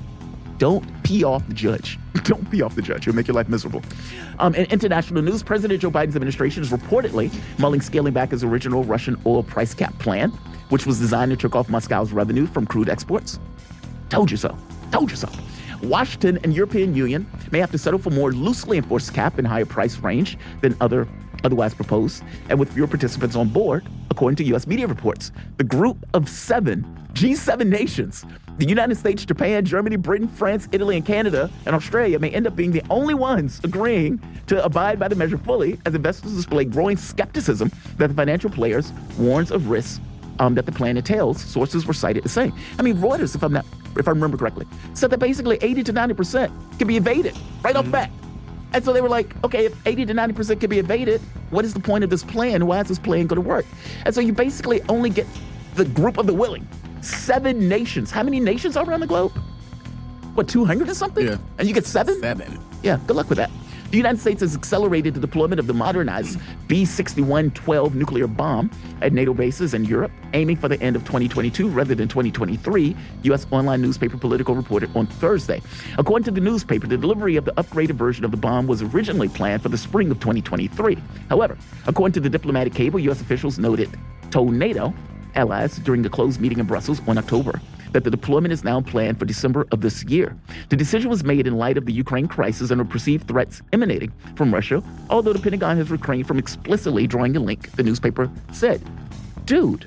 don't pee off the judge. Don't pee off the judge. It'll make your life miserable. Um, in international news, President Joe Biden's administration is reportedly mulling scaling back his original Russian oil price cap plan, which was designed to trick off Moscow's revenue from crude exports. Told you so. Told you so. Washington and European Union may have to settle for more loosely enforced cap and higher price range than other otherwise proposed, and with fewer participants on board, according to U.S. media reports. The group of seven G7 nations, the United States, Japan, Germany, Britain, France, Italy, and Canada, and Australia may end up being the only ones agreeing to abide by the measure fully, as investors display growing skepticism that the financial players warns of risks um, that the plan entails. Sources were cited as saying. I mean, Reuters, if I'm not, if I remember correctly, said that basically 80 to 90 percent can be evaded right off the bat. And so they were like, okay, if 80 to 90 percent can be evaded, what is the point of this plan? Why is this plan going to work? And so you basically only get the group of the willing. Seven nations. How many nations are around the globe? What, 200 or something? Yeah. And you get seven? Seven. Yeah, good luck with that. The United States has accelerated the deployment of the modernized B61-12 nuclear bomb at NATO bases in Europe, aiming for the end of 2022 rather than 2023, U.S. online newspaper Politico reported on Thursday. According to the newspaper, the delivery of the upgraded version of the bomb was originally planned for the spring of 2023. However, according to the diplomatic cable, U.S. officials noted, told NATO allies during a closed meeting in Brussels on October that the deployment is now planned for December of this year. The decision was made in light of the Ukraine crisis and the perceived threats emanating from Russia, although the Pentagon has refrained from explicitly drawing a link, the newspaper said. Dude,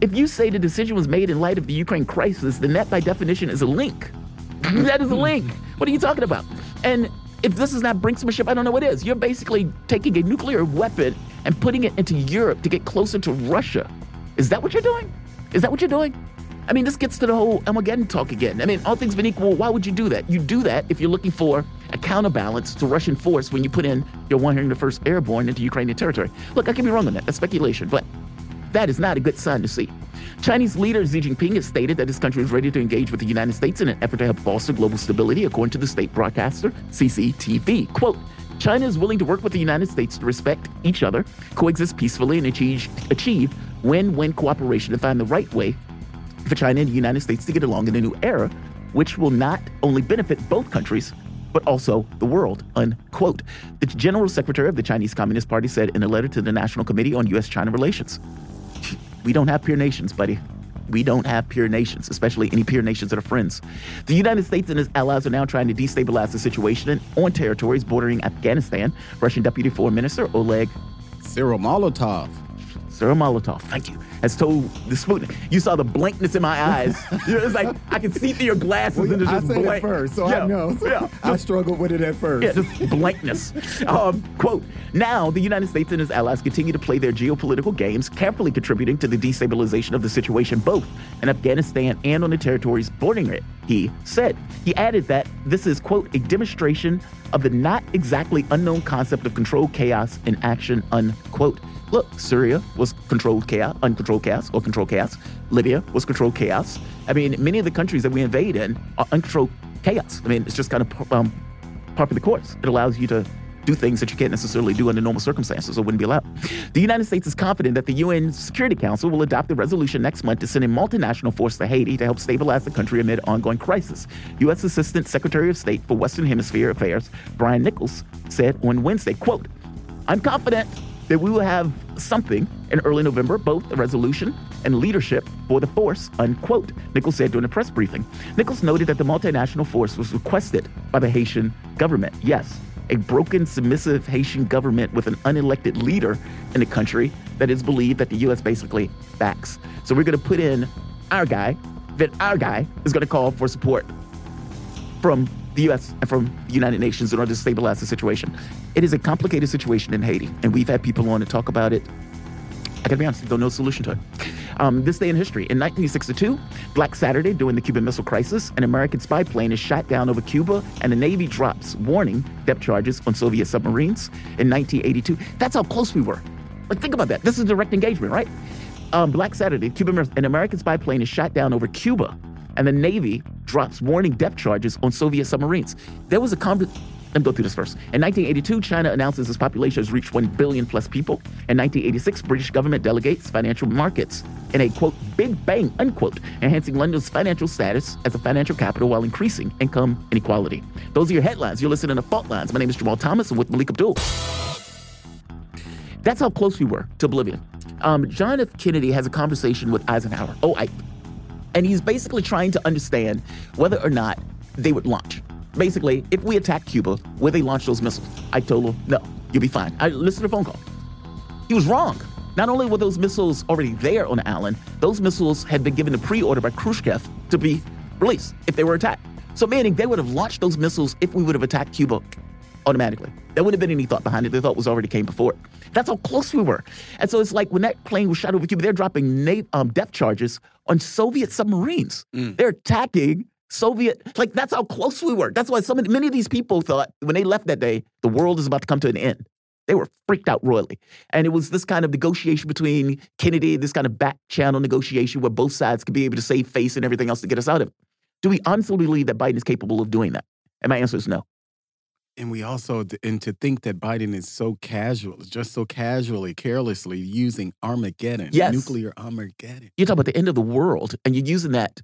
if you say the decision was made in light of the Ukraine crisis, then that by definition is a link. that is a link. What are you talking about? And if this is not brinksmanship, I don't know what is. You're basically taking a nuclear weapon and putting it into Europe to get closer to Russia. Is that what you're doing? Is that what you're doing? I mean, this gets to the whole Armageddon talk again. I mean, all things being equal, why would you do that? You do that if you're looking for a counterbalance to Russian force when you put in your 101st Airborne into Ukrainian territory. Look, I can be wrong on that. That's speculation, but that is not a good sign to see. Chinese leader Xi Jinping has stated that his country is ready to engage with the United States in an effort to help foster global stability, according to the state broadcaster CCTV. Quote, China is willing to work with the United States to respect each other, coexist peacefully, and achieve, achieve win-win cooperation to find the right way for China and the United States to get along in a new era, which will not only benefit both countries, but also the world, unquote. The General Secretary of the Chinese Communist Party said in a letter to the National Committee on U.S. China Relations we don't have peer nations, buddy. We don't have peer nations, especially any peer nations that are friends. The United States and its allies are now trying to destabilize the situation on territories bordering Afghanistan. Russian Deputy Foreign Minister Oleg Syromolotov. Cyril Molotov, thank you, has told the Sputnik. You saw the blankness in my eyes. You know, it's like I can see through your glasses Well, and it's just I said blank. it first, so Yeah, I know. Yeah. I struggled with it at first. Yeah, just blankness. Um, quote, now the United States and its allies continue to play their geopolitical games, carefully contributing to the destabilization of the situation both in Afghanistan and on the territories bordering it, he said. He added that this is, quote, a demonstration of the not exactly unknown concept of controlled chaos in action, unquote. Look, Syria was controlled chaos, uncontrolled chaos, or controlled chaos. Libya was controlled chaos. I mean, many of the countries that we invade in are uncontrolled chaos. I mean, it's just kind of um, part of the course. It allows you to do things that you can't necessarily do under normal circumstances or wouldn't be allowed. The United States is confident that the UN Security Council will adopt a resolution next month to send a multinational force to Haiti to help stabilize the country amid ongoing crisis. U.S. Assistant Secretary of State for Western Hemisphere Affairs, Brian Nichols, said on Wednesday, quote, I'm confident that we will have something in early November, both a resolution and leadership for the force, unquote, Nichols said during a press briefing. Nichols noted that the multinational force was requested by the Haitian government. Yes, a broken, submissive Haitian government with an unelected leader in the country that is believed that the U.S. basically backs. So we're going to put in our guy, that our guy is going to call for support from the U.S. and from the United Nations in order to stabilize the situation. It is a complicated situation in Haiti, and we've had people on to talk about it. I gotta be honest, know the solution to it. Um, this day in history. In 1962, Black Saturday, during the Cuban Missile Crisis, an American spy plane is shot down over Cuba, and the Navy drops warning depth charges on Soviet submarines. In 1982, that's how close we were. Like, think about that. This is direct engagement, right? Um, Black Saturday, Cuban, an American spy plane is shot down over Cuba, and the Navy drops warning depth charges on Soviet submarines. There was a conversation let me go through this first. In 1982, China announces its population has reached 1 billion plus people. In 1986, British government delegates financial markets in a quote, big bang, unquote, enhancing London's financial status as a financial capital while increasing income inequality. Those are your headlines. You're listening to Fault Lines. My name is Jamarl Thomas with Melik Abdul. That's how close we were to oblivion. Um, John F. Kennedy has a conversation with Eisenhower. Oh, I, and he's basically trying to understand whether or not they would launch basically, if we attack Cuba, where they launch those missiles? I told him, no, you'll be fine. I listened to the phone call. He was wrong. Not only were those missiles already there on the island, those missiles had been given a pre-order by Khrushchev to be released if they were attacked. So meaning they would have launched those missiles if we would have attacked Cuba automatically. There wouldn't have been any thought behind it. The thought was already came before it. That's how close we were. And so it's like when that plane was shot over Cuba, they're dropping na- um, depth charges on Soviet submarines. Mm. They're attacking Soviet, like that's how close we were. That's why so many, many of these people thought when they left that day, the world is about to come to an end. They were freaked out royally. And it was this kind of negotiation between Kennedy, this kind of back channel negotiation where both sides could be able to save face and everything else to get us out of it. Do we honestly believe that Biden is capable of doing that? And my answer is no. And we also, and to think that Biden is so casual, just so casually, carelessly using Armageddon, yes. nuclear Armageddon. You're talking about the end of the world, and you're using that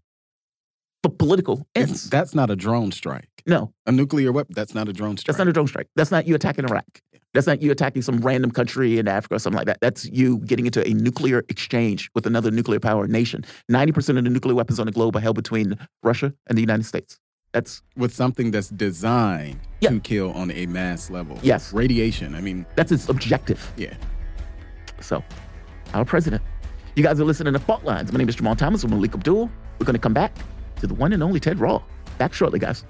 for political ends. That's not a drone strike. No. A nuclear weapon, that's not a drone strike. That's not a drone strike. That's not you attacking Iraq. That's not you attacking some random country in Africa or something like that. That's you getting into a nuclear exchange with another nuclear power nation. 90% of the nuclear weapons on the globe are held between Russia and the United States. That's with something that's designed yeah. to kill on a mass level. Yes. Radiation. I mean, that's its objective. Yeah. So, our president. You guys are listening to Fault Lines. My name is Jamarl Thomas. I'm Melik Abdul. We're going to come back to the one and only Ted Rall. Back shortly, guys.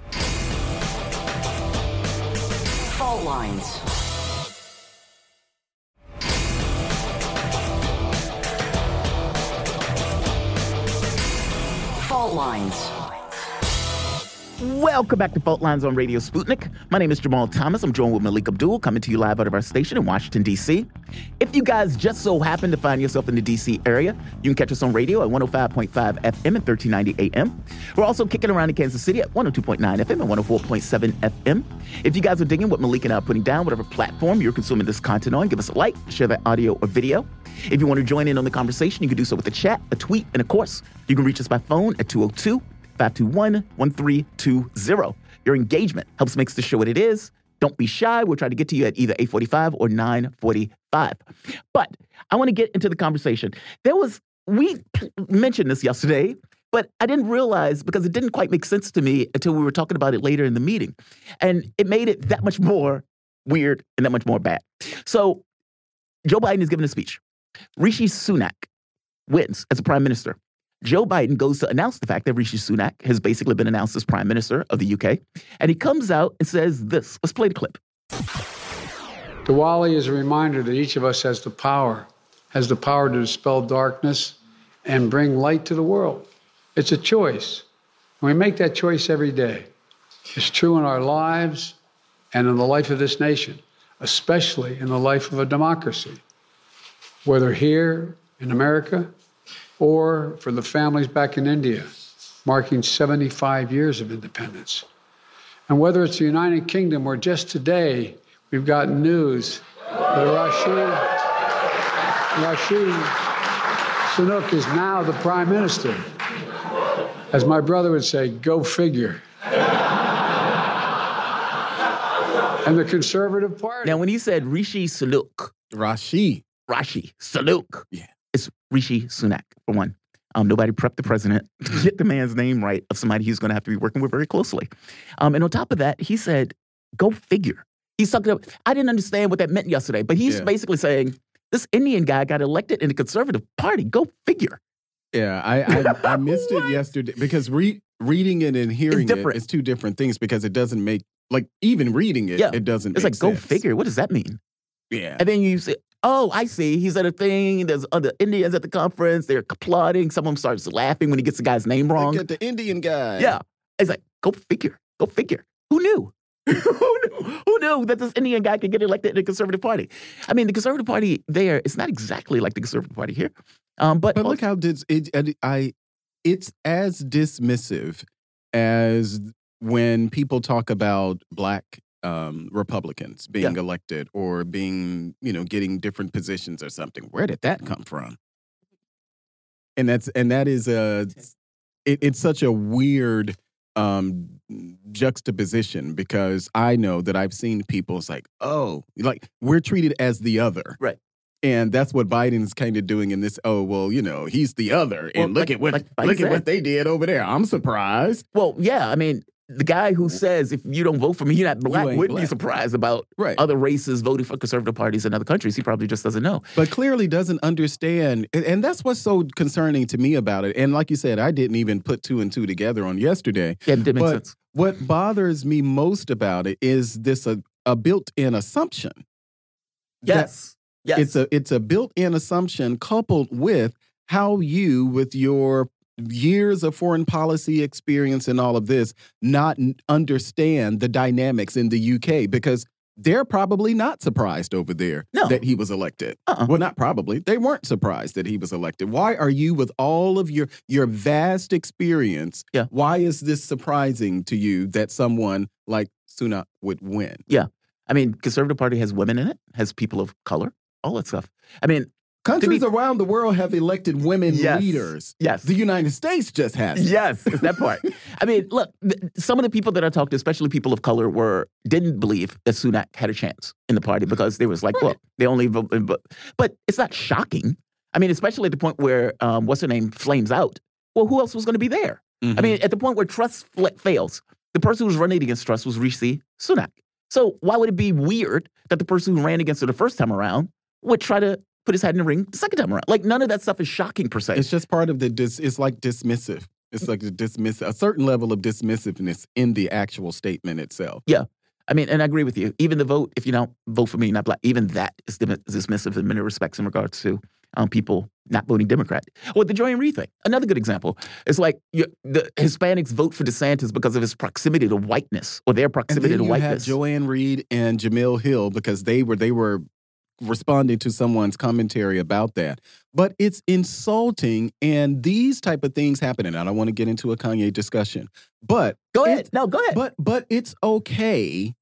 Fault lines. Fault lines. Welcome back to Fault Lines on Radio Sputnik. My name is Jamarl Thomas. I'm joined with Melik Abdul, coming to you live out of our station in Washington, D.C. If you guys just so happen to find yourself in the D.C. area, you can catch us on radio at 105.5 FM and 1390 AM. We're also kicking around in Kansas City at 102.9 FM and 104.7 FM. If you guys are digging what Melik and I are putting down, whatever platform you're consuming this content on, give us a like, share that audio or video. If you want to join in on the conversation, you can do so with a chat, a tweet, and of course, you can reach us by phone at 202- 521 1320. Your engagement helps makes the show what it is. Don't be shy. We'll try to get to you at either 845 or 945. But I want to get into the conversation. There was, we mentioned this yesterday, but I didn't realize because it didn't quite make sense to me until we were talking about it later in the meeting. And it made it that much more weird and that much more bad. So Joe Biden is giving a speech. Rishi Sunak wins as a prime minister. Joe Biden goes to announce the fact that Rishi Sunak has basically been announced as prime minister of the UK. And he comes out and says this. Let's play the clip. Diwali is a reminder that each of us has the power, has the power to dispel darkness and bring light to the world. It's a choice. And we make that choice every day. It's true in our lives and in the life of this nation, especially in the life of a democracy. Whether here in America or for the families back in India, marking 75 years of independence. And whether it's the United Kingdom, or just today we've gotten news that Rashid, Rashid Sunak is now the prime minister. As my brother would say, go figure. and the Conservative Party. Now, when he said Rishi Sunak, Rashi. Rashi Sunak, Yeah. Rishi Sunak for one. Um, nobody prepped the president to get the man's name right of somebody he's going to have to be working with very closely. Um, and on top of that, he said, "Go figure." He's talking about. I didn't understand what that meant yesterday, but he's Yeah. basically saying this Indian guy got elected in the Conservative Party. Go figure. Yeah, I I, I missed it yesterday because re reading it and hearing it is two different things because it doesn't make like even reading it, Yeah, it doesn't. It's like go figure. What does that mean? Yeah, And then you say, "Oh, I see. He's at a thing. There's other Indians at the conference. They're applauding. Someone starts laughing when he gets the guy's name wrong. At the Indian guy. Yeah. It's like, go figure. Go figure. Who knew? Who knew? Who knew that this Indian guy could get elected in the Conservative Party? I mean, the Conservative Party there is not exactly like the Conservative Party here. Um, but But look how it, it I it's as dismissive as when people talk about black um, Republicans being elected or being, you know, getting different positions or something. Where did that come from? And that's and that is a it, it's such a weird um juxtaposition because I know that I've seen people it's like, oh, like we're treated as the other. Right. And that's what Biden's kind of doing in this. Oh well, you know, he's the other, and Well, look like- at what like look at what they did over there. I'm surprised. well, yeah, I mean, the guy who says if you don't vote for me, you're not black ain't wouldn't be surprised about Right. other races voting for conservative parties in other countries. He probably just doesn't know. but clearly doesn't understand and, that's what's so concerning to me about it and like you said i didn't even put two and two together on yesterday Yeah, it didn't make but sense. what bothers me most about it is this a, a built-in assumption Yes. Yes. it's a it's a built-in assumption coupled with how you with your years of foreign policy experience and all of this not understand the dynamics in the UK because they're probably not surprised over there No. that he was elected. Uh-uh. Well, not probably. They weren't surprised that he was elected. Why are you with all of your your vast experience? Yeah. Why is this surprising to you that someone like Sunak would win? Yeah, I mean, Conservative Party has women in it, has people of color, all that stuff. I mean, Countries around the world have elected women Yes. leaders. yes. The United States just has. Yes, it's that part. I mean, look, th- some of the people that I talked to, especially people of color, were didn't believe that Sunak had a chance in the party because they was like, well, they only vote. But, it's not shocking. I mean, especially at the point where um, what's her name flames out. Well, who else was going to be there? Mm-hmm. I mean, at the point where trust fails, the person who was running against trust was Rishi Sunak. So why would it be weird that the person who ran against her the first time around would try to put his head in the ring the second time around? Like none of that stuff is shocking per se. it's just part of the. Dis, it's like dismissive. It's like a dismiss a certain level of dismissiveness in the actual statement itself. Yeah. I mean, and I agree with you. Even the vote, if you don't vote for me, not black, even that is dismissive in many respects in regards to um, people not voting Democrat. Or the Joy-Ann Reid thing, another good example. It's like you, the Hispanics vote for DeSantis because of his proximity to whiteness or their proximity to you had whiteness. Joy-Ann Reid and Jemele Hill because they were they were responding to someone's commentary about that. But it's insulting, and these type of things happen. And I don't want to get into a Kanye discussion, but go ahead. No, go ahead. But but it's okay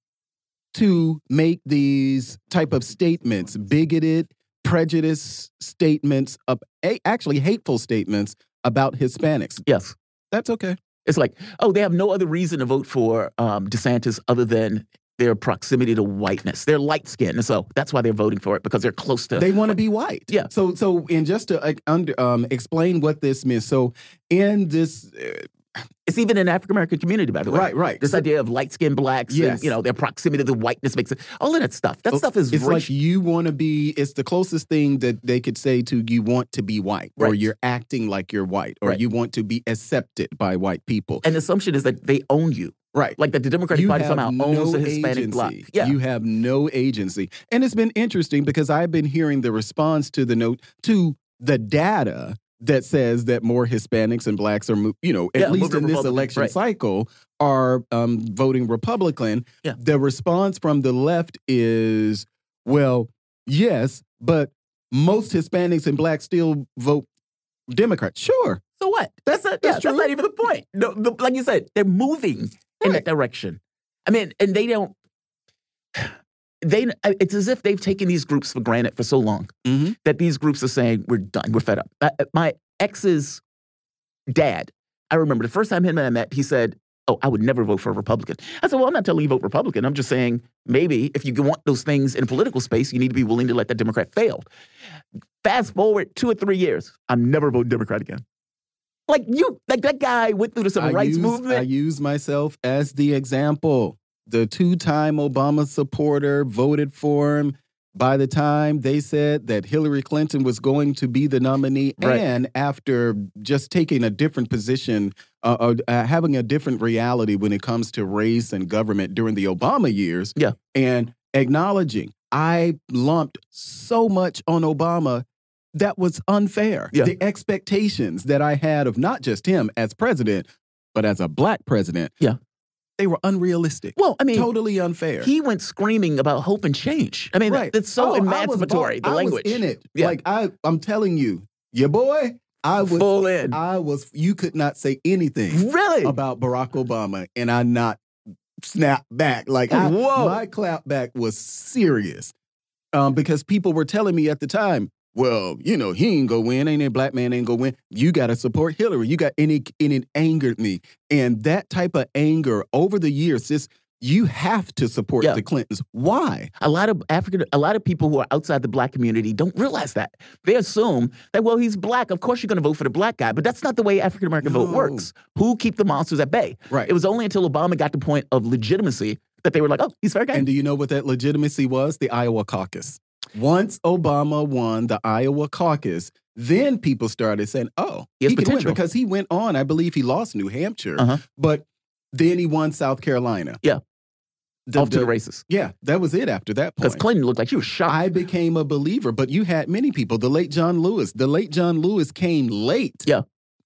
to make these type of statements, bigoted, prejudice statements, a- actually hateful statements about Hispanics. yes. That's okay. It's like, oh, they have no other reason to vote for um, DeSantis other than their proximity to whiteness. They're light skinned. So that's why they're voting for it because they're close to. They want to be white. Yeah. So so and just to like, under, um, explain what this means. So in this, uh, it's even in the African American community, by the way. right, right. This So idea of light skinned blacks, Yes. and, you know, their proximity to the whiteness makes it, all of that stuff. That oh, stuff is it's like you want to be. It's the closest thing that they could say to you want to be white, or you're acting like you're white, or Right. you want to be accepted by white people. and the assumption is that they own you. right. Like that the Democratic you Party somehow no owns the Hispanic agency. bloc. Yeah. You have no agency. And it's been interesting because I've been hearing the response to the note to the data that says that more Hispanics and blacks are, you know, at Yeah, least in this election right. cycle, are um, voting Republican. Yeah. The response from the left is, well, yes, but most Hispanics and blacks still vote Democrat. Sure. so what? That's not, yeah, That's that's not even the point. No, the, like you said, they're moving in that direction. I mean, and they don't. They it's as if they've taken these groups for granted for so long hmm that these groups are saying we're done, we're fed up. Uh, uh, my ex's dad, I remember the first time him and I met, he said, "Oh, I would never vote for a Republican." I said, "Well, I'm not telling you vote Republican. I'm just saying maybe if you want those things in political space, you need to be willing to let that Democrat fail." Fast forward two or three years, I'm never voting Democrat again. Like you, like that guy went through the civil I rights use, movement. I use myself as the example. The two-time Obama supporter voted for him. By the time they said that Hillary Clinton was going to be the nominee, Right. and after just taking a different position, uh, uh, uh, having a different reality when it comes to race and government during the Obama years, Yeah. and acknowledging I lumped so much on Obama that was unfair. Yeah. The expectations that I had of not just him as president, but as a black president, Yeah. They were unrealistic. well, I mean, totally unfair. he went screaming about hope and change. I mean, right. that's so Oh, emancipatory. the I language was in it. Yeah. Like I, I'm telling you, your boy, I was, full in. I was. You could not say anything really? about Barack Obama, and I not snap back. Like I, Whoa. my clap back was serious, um, because people were telling me at the time. Well, you know, he ain't gonna win. Ain't a black man ain't gonna win. You got to support Hillary. You got, and it, and it angered me. And that type of anger over the years, just you have to support Yeah. the Clintons. Why? a lot of African, a lot of people who are outside the black community don't realize that. They assume that well, he's black. Of course, you're going to vote for the black guy, but that's not the way African American vote works. Who keep the monsters at bay? Right. It was only until Obama got to the point of legitimacy that they were like, oh, he's fair game. And do you know what that legitimacy was? The Iowa caucus. Once Obama won the Iowa caucus, then people started saying, "Oh, He has can win," because he went on. I believe he lost New Hampshire, Uh-huh. but then he won South Carolina. Yeah. The- Off to the the- races Yeah, that was it. After that because point, Clinton looked like she was shocked. I became a believer. But you had many people. The late John Lewis. The late John Lewis came late. Yeah.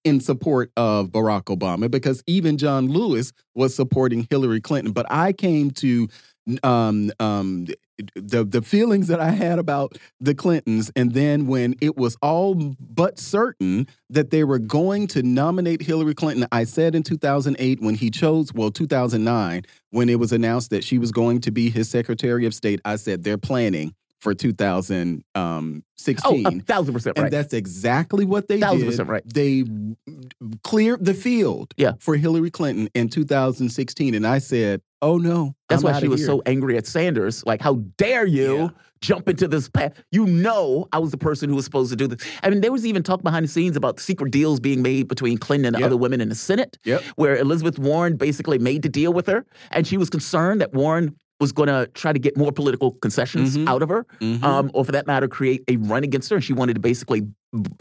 In support of Barack Obama, because even John Lewis was supporting Hillary Clinton. But I came to um, um, the the feelings that I had about the Clintons, and then when it was all but certain that they were going to nominate Hillary Clinton, I said in 2008 when he chose, well, 2009 when it was announced that she was going to be his Secretary of State, I said they're planning for 2016. Um, oh, a thousand percent And right. that's exactly what they Thousand did. percent right. They cleared the field Yeah. for Hillary Clinton in 2016. And I said, oh no. That's I'm why she was here. so angry at Sanders. Like, how dare you Yeah. jump into this path? You know, I was the person who was supposed to do this. I mean, there was even talk behind the scenes about secret deals being made between Clinton and Yep. other women in the Senate, Yep. where Elizabeth Warren basically made the deal with her, and she was concerned that Warren was going to try to get more political concessions Mhm. out of her, Mhm. um, or for that matter, create a run against her. And she wanted to basically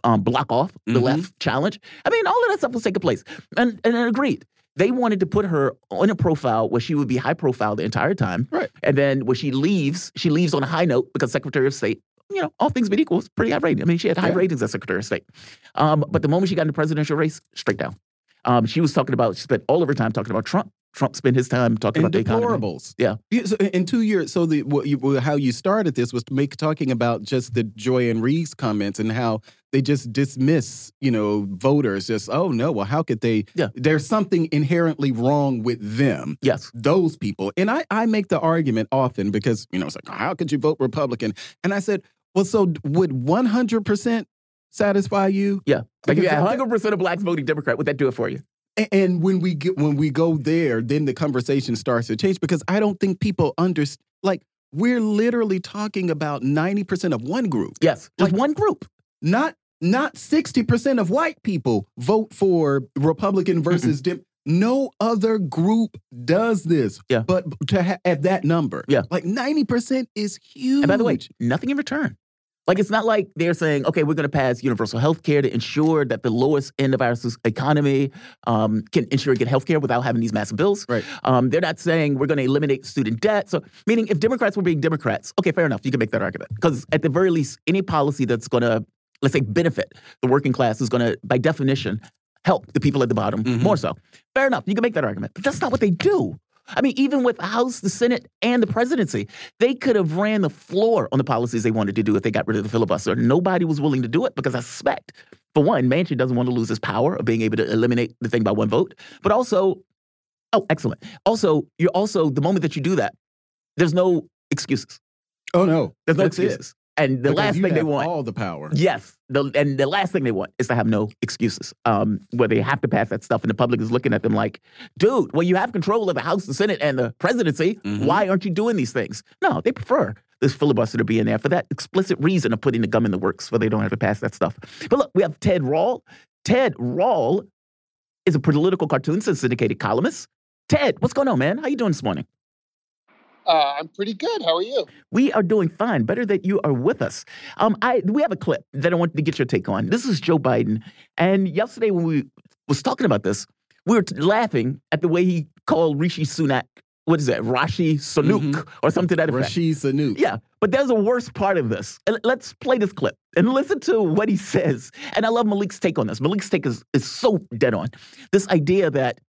um, block off the Mhm. left challenge. I mean, all of that stuff was taking place, and and I agreed. They wanted to put her on a profile where she would be high profile the entire time. Right. And then when she leaves, she leaves on a high note because Secretary of State, you know, all things being equal, it's pretty high rating. I mean, she had high Yeah. ratings as Secretary of State. Um, but the moment she got in the presidential race, straight down. Um, she was talking about, she spent all of her time talking about Trump. Trump spent his time talking and about the economy. deplorables. Yeah. so in two years, so the what you, how you started this was to make talking about just the Joy and Reeves comments and how they just dismiss, you know, voters. Just oh no, well how could they? Yeah. there's something inherently wrong with them. Yes. Those people, and I I make the argument often because you know it's like how could you vote Republican? And I said, well, so would 100 percent satisfy you? Yeah. Like you Because 100% of blacks voting Democrat. Would that do it for you? And when we get when we go there, then the conversation starts to change because I don't think people understand. Like we're literally talking about ninety percent of one group, Yes. Just Like- one group. not not sixty percent of white people vote for Republican versus Dem. No other group does this. Yeah. but to ha at that number, Yeah. like ninety percent is huge. And by the way, nothing in return. Like it's not like they're saying, okay, we're going to pass universal health care to ensure that the lowest end of our economy um, can ensure get health care without having these massive bills. Right. Um, they're not saying we're going to eliminate student debt. So, meaning if Democrats were being Democrats, okay, fair enough, you can make that argument. Because at the very least, any policy that's going to, let's say, benefit the working class is going to, by definition, help the people at the bottom Mhm. more so. Fair enough, you can make that argument. But that's not what they do. I mean, even with the House, the Senate, and the presidency, they could have ran the floor on the policies they wanted to do if they got rid of the filibuster. Nobody was willing to do it because I suspect, for one, Manchin doesn't want to lose his power of being able to eliminate the thing by one vote. But also, oh, excellent. Also, you're also the moment that you do that, there's no excuses. Oh no, There's no That's excuses. And the Because last thing they want, all the power. yes, the, and the last thing they want is to have no excuses. Um, where they have to pass that stuff, and the public is looking at them like, "Dude, well, you have control of the House, the Senate, and the presidency. Mhm. Why aren't you doing these things?" No, they prefer this filibuster to be in there for that explicit reason of putting the gum in the works, where they don't have to pass that stuff. But look, we have Ted Rall. Ted Rall is a political cartoon syndicated columnist. Ted, what's going on, man? How you doing this morning? Uh, I'm pretty good. How are you? We are doing fine. Better that you are with us. Um, I we have a clip that I want to get your take on. This is Joe Biden, and yesterday when we was talking about this, we were t- laughing at the way he called Rishi Sunak. What is that? Rashi Sunuk Mhm. or something to that effect. Rashid Sanu. Yeah, but there's a worse part of this. And let's play this clip and listen to what he says. And I love Melik's take on this. Melik's take is, is so dead on. This idea that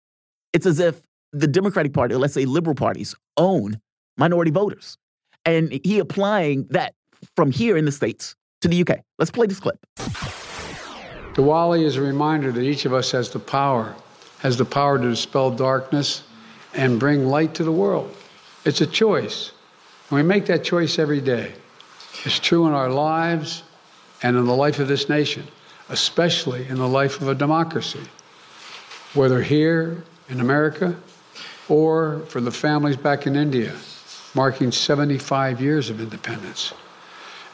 it's as if the Democratic Party, or let's say liberal parties, own minority voters. And he applying that from here in the States to the UK. Let's play this clip. Diwali is a reminder that each of us has the power, has the power to dispel darkness and bring light to the world. It's a choice. And we make that choice every day. It's true in our lives and in the life of this nation, especially in the life of a democracy, whether here in America or for the families back in India, marking 75 years of independence.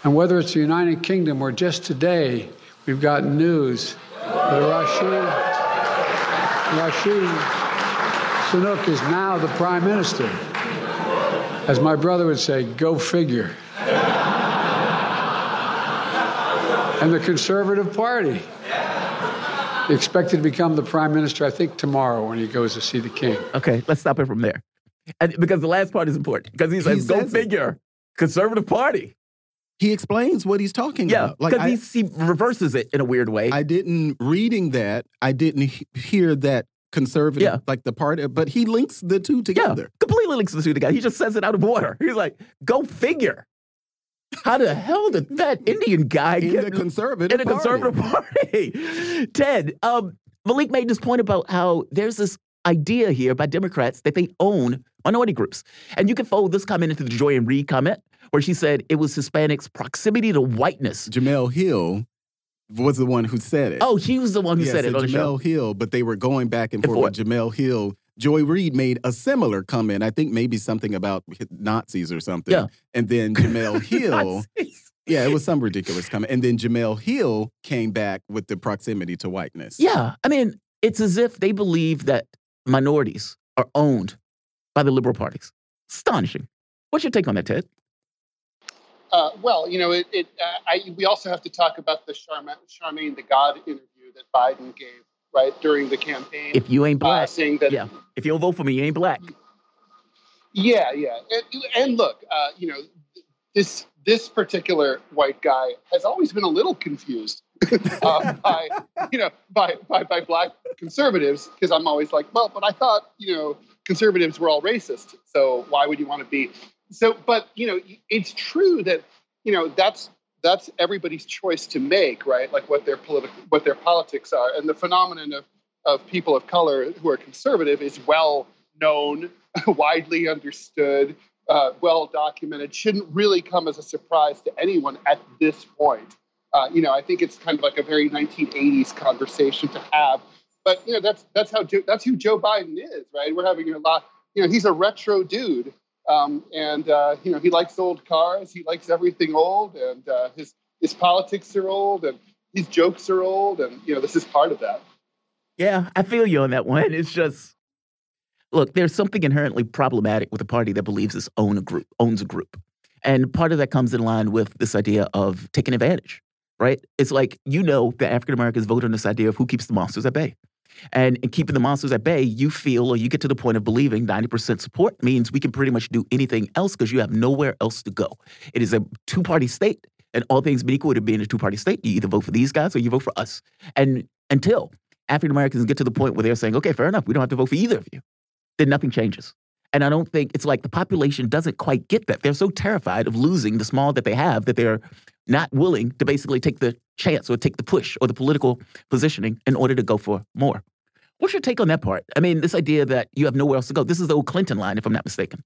And whether it's the United Kingdom or just today, we've got news that Rashid, Rashid Sunak is now the prime minister. As my brother would say, go figure. and the Conservative Party expected to become the prime minister, I think, tomorrow when he goes to see the king. Okay, let's stop it from there. And because the last part is important. Because he says, go says it. figure, Conservative Party. He explains what he's talking Yeah, about. Like because he, he reverses it in a weird way. I didn't reading that. I didn't he- hear that conservative, Yeah. like the party, but he links the two together. Yeah, completely links the two together. He just says it out of order. He's like, go figure. How the hell did that Indian guy In get the conservative, in party. conservative party? Ted, um, Melik made this point about how there's this idea here by Democrats that they own minority groups. And you can fold this comment into the Joy-Ann Reid comment, where she said it was Hispanics' proximity to whiteness. Jemele Hill was the one who said it. Oh, she was the one who yeah, said it on the show. Jemele Hill, but they were going back and And forth with forth. Jemele Hill. Joy Reid made a similar comment. I think maybe something about Nazis or something. Yeah. And then Jemele Hill, yeah, it was some ridiculous comment. And then Jemele Hill came back with the proximity to whiteness. Yeah, I mean, it's as if they believe that minorities are owned by the liberal parties. Astonishing. What's your take on that, Ted? Uh, well, you know, it. it uh, I, we also have to talk about the Charma, Charlamagne the God interview that Biden gave right during the campaign, If you ain't uh, black, saying that. yeah. If you don't vote for me, you ain't black. Yeah, yeah, and, and look, uh, you know, this this particular white guy has always been a little confused uh, by you know by by, by black conservatives because I'm always like, well, but I thought you know conservatives were all racist, so why would you want to be? So, but you know, it's true that you know that's that's everybody's choice to make, right? Like what their political what their politics are, and the phenomenon of of people of color who are conservative is well known, widely understood, uh, well documented. Shouldn't really come as a surprise to anyone at this point. Uh, you know, I think it's kind of like a very 1980s conversation to have. But you know, that's that's how Joe, that's who Joe Biden is, right? We're having a lot. You know, he's a retro dude, um, and uh, you know he likes old cars. He likes everything old, and uh, his his politics are old, and his jokes are old, and you know this is part of that. Yeah, I feel you on that one. It's just, look, there's something inherently problematic with a party that believes it's own group, owns a group. And part of that comes in line with this idea of taking advantage, right? It's like, you know, that African Americans vote on this idea of who keeps the monsters at bay. And in keeping the monsters at bay, you feel or you get to the point of believing 90% support means we can pretty much do anything else because you have nowhere else to go. It is a two party state, and all things being equal to being a two party state, you either vote for these guys or you vote for us. And until African Americans get to the point where they're saying, okay, fair enough, we don't have to vote for either of you, then nothing changes. And I don't think it's like the population doesn't quite get that. They're so terrified of losing the small that they have that they're not willing to basically take the chance or take the push or the political positioning in order to go for more. What's your take on that part? I mean, this idea that you have nowhere else to go. This is the old Clinton line, if I'm not mistaken.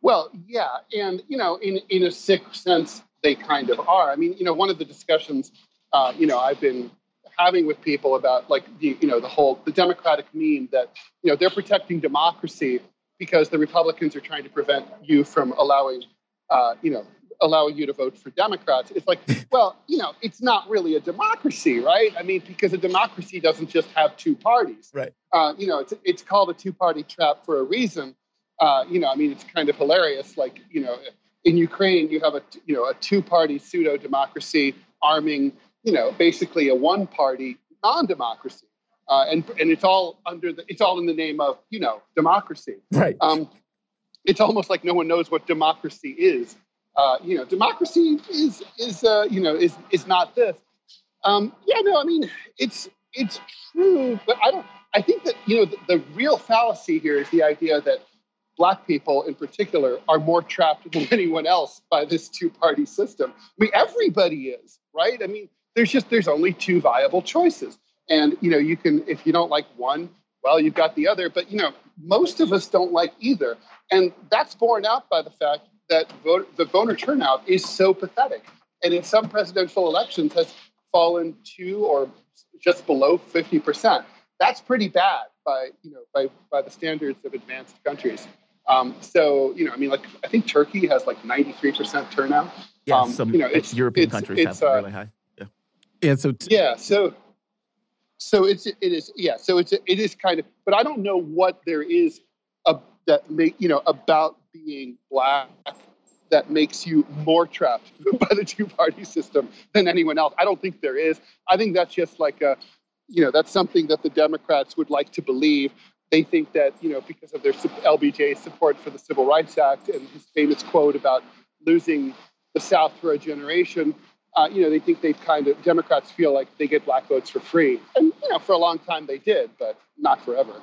Well, yeah, and you know, in in a sick sense, they kind of are. I mean, you know, one of the discussions, uh, you know, I've been having with people about like the you know the whole the Democratic meme that you know they're protecting democracy because the Republicans are trying to prevent you from allowing uh, you know allowing you to vote for Democrats. It's like, well, you know, it's not really a democracy, right? I mean, because a democracy doesn't just have two parties, right? Uh, you know, it's it's called a two-party trap for a reason. Uh, you know, I mean, it's kind of hilarious. Like, you know, in Ukraine, you have a you know a two-party pseudo-democracy arming, you know, basically a one-party non-democracy. Uh, and and it's all under the it's all in the name of you know democracy. Right. Um, it's almost like no one knows what democracy is. Uh, you know, democracy is is uh, you know is is not this. Um, yeah, no, I mean it's it's true, but I don't. I think that you know the, the real fallacy here is the idea that black people in particular are more trapped than anyone else by this two-party system. I mean, everybody is, right? I mean, there's just there's only two viable choices. And you know, you can if you don't like one, well, you've got the other, but you know, most of us don't like either. And that's borne out by the fact that vote, the voter turnout is so pathetic. And in some presidential elections has fallen to or just below 50%. That's pretty bad by, you know, by, by the standards of advanced countries. Um, so, you know, I mean, like, I think Turkey has like 93% turnout. Yeah, um, some you know, it's, European it's, countries it's, have uh, really high. Yeah. Yeah, so t- yeah, so so it's it is yeah, so it's it is kind of, but I don't know what there is a, that make you know about being black that makes you more trapped by the two party system than anyone else. I don't think there is. I think that's just like a you know that's something that the Democrats would like to believe. They think that you know because of their LBJ support for the Civil Rights Act and his famous quote about losing the South for a generation, uh, you know, they think they've kind of Democrats feel like they get black votes for free, and you know, for a long time they did, but not forever.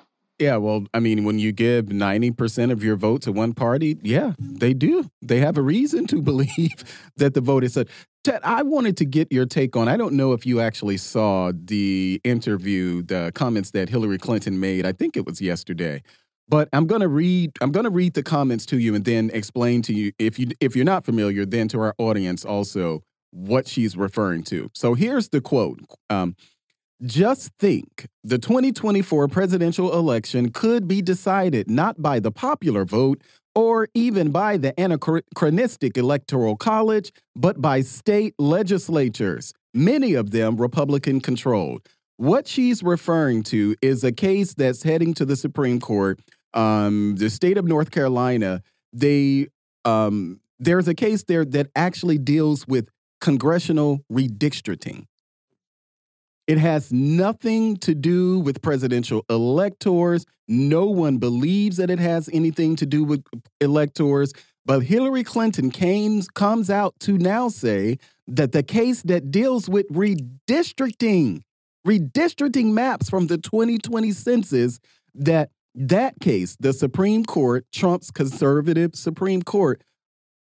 Yeah, well, I mean, when you give 90% of your vote to one party, yeah, they do. They have a reason to believe that the vote is such. Ted, I wanted to get your take on. I don't know if you actually saw the interview, the comments that Hillary Clinton made. I think it was yesterday. But I'm to read I'm to read the comments to you and then explain to you if you if you're not familiar then to our audience also what she's referring to. So here's the quote. Um, just think the 2024 presidential election could be decided not by the popular vote or even by the anachronistic electoral college, but by state legislatures, many of them Republican controlled. What she's referring to is a case that's heading to the Supreme Court. Um, the state of North Carolina, they um, there's a case there that actually deals with congressional redistricting. It has nothing to do with presidential electors. No one believes that it has anything to do with electors. But Hillary Clinton came, comes out to now say that the case that deals with redistricting, redistricting maps from the 2020 census, that that case, the Supreme Court, Trump's conservative Supreme Court,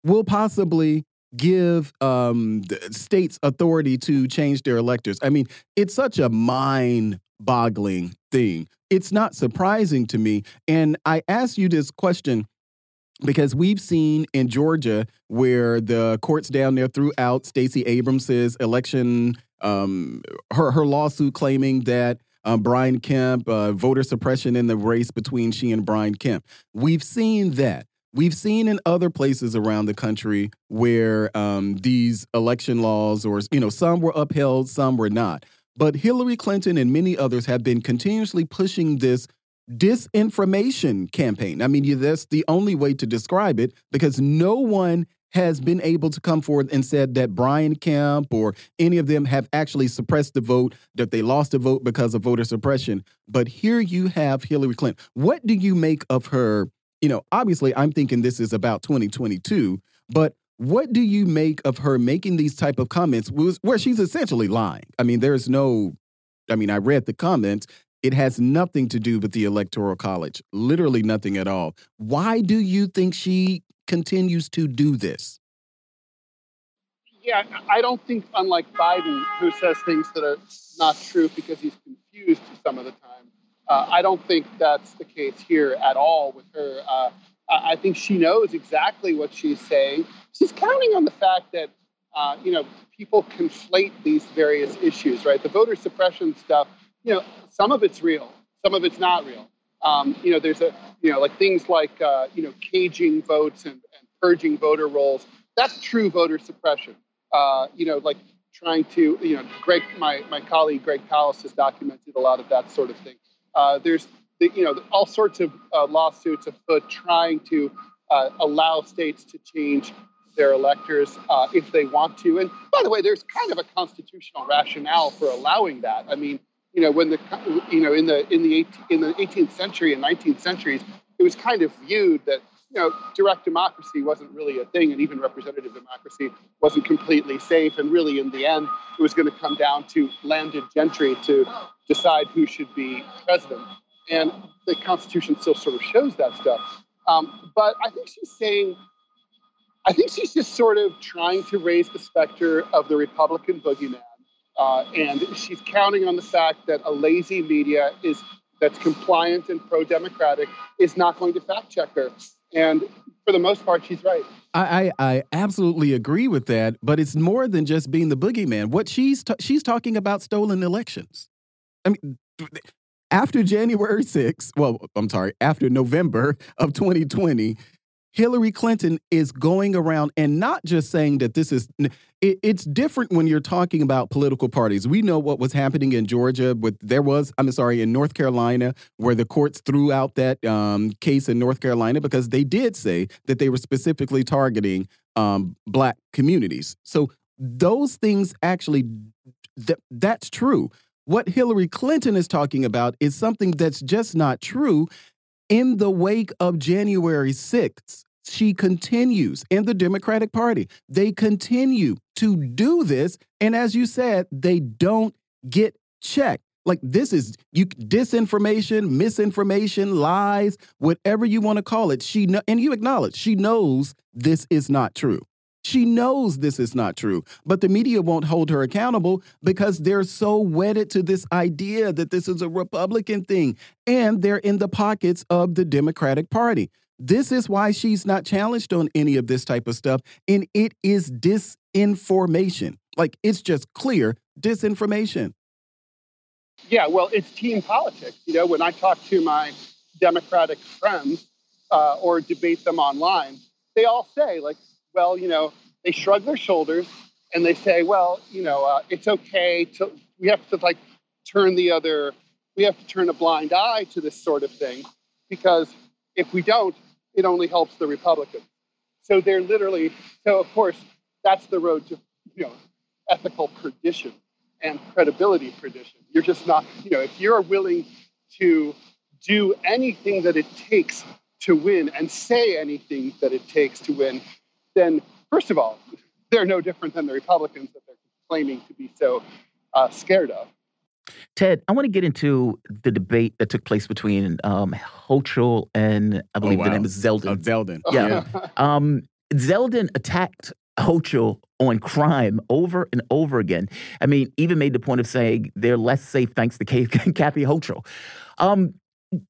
will possibly give um, states authority to change their electors. I mean, it's such a mind boggling thing. It's not surprising to me. And I ask you this question because we've seen in Georgia where the courts down there threw out Stacey Abrams's election, um, her her lawsuit claiming that um, Brian Kemp, uh, voter suppression in the race between she and Brian Kemp. We've seen that. We've seen in other places around the country where um, these election laws, or you know, some were upheld, some were not. But Hillary Clinton and many others have been continuously pushing this disinformation campaign. I mean, that's the only way to describe it because no one has been able to come forward and said that Brian Kemp or any of them have actually suppressed the vote, that they lost the vote because of voter suppression. But here you have Hillary Clinton. What do you make of her you know, obviously I'm thinking this is about 2022, but what do you make of her making these type of comments where she's essentially lying? I mean, there's no I mean, I read the comments. It has nothing to do with the electoral college. Literally nothing at all. Why do you think she continues to do this? Yeah, I don't think, unlike Biden, who says things that are not true because he's confused some of the time, uh, I don't think that's the case here at all with her. Uh, I think she knows exactly what she's saying. She's counting on the fact that uh, you know people conflate these various issues, right? The voter suppression stuff, you know, some of it's real, some of it's not real. Um, you know, there's a you know like things like uh, you know caging votes and, and, purging voter rolls. That's true voter suppression. Uh, you know, like trying to you know, Greg, my my colleague Greg Palast has documented a lot of that sort of thing. Uh, there's the, you know all sorts of uh, lawsuits afoot trying to uh, allow states to change their electors uh, if they want to. And by the way, there's kind of a constitutional rationale for allowing that. I mean, you know, when the you know in the in the 18, in the 18th century and 19th centuries, it was kind of viewed that you know direct democracy wasn't really a thing, and even representative democracy wasn't completely safe. And really, in the end, it was going to come down to landed gentry to decide who should be president and the Constitution still sort of shows that stuff. Um, but I think she's saying, I think she's just sort of trying to raise the specter of the Republican boogeyman, uh, and she's counting on the fact that a lazy media is that's compliant and pro-democratic is not going to fact check her. And for the most part, she's right. I, I, I absolutely agree with that, but it's more than just being the boogeyman. What she's she's talking about stolen elections. I mean, after January 6th, well, I'm sorry, after November of 2020, Hillary Clinton is going around and not just saying that this is it, it's different when you're talking about political parties. We know what was happening in Georgia but there was I'm sorry in North Carolina where the courts threw out that um, case in North Carolina because they did say that they were specifically targeting um, black communities. So those things actually th that's true. What Hillary Clinton is talking about is something that's just not true. In the wake of January 6th, she continues in the Democratic Party. They continue to do this. And as you said, they don't get checked. Like this is you disinformation, misinformation, lies, whatever you want to call it. She and you acknowledge she knows this is not true. She knows this is not true, but the media won't hold her accountable because they're so wedded to this idea that this is a Republican thing and they're in the pockets of the Democratic Party. This is why she's not challenged on any of this type of stuff. And it is disinformation. Like it's just clear disinformation. Yeah, well, it's team politics. You know, when I talk to my Democratic friends uh, or debate them online, they all say, like, well, you know, they shrug their shoulders and they say, well, you know, uh, it's okay to, we have to like turn the other, we have to turn a blind eye to this sort of thing because if we don't, it only helps the Republicans. So they're literally, so of course, that's the road to, you know, ethical perdition and credibility perdition. You're just not, you know, if you're willing to do anything that it takes to win and say anything that it takes to win, then first of all, they're no different than the Republicans that they're claiming to be so uh, scared of. Ted, I want to get into the debate that took place between um, Hochul and I oh, believe oh, wow. the name is Zeldin. Uh, Zeldin. Yeah. yeah. um, Zeldin attacked Hochul on crime over and over again. I mean, even made the point of saying they're less safe thanks to Kathy Hochul. Um,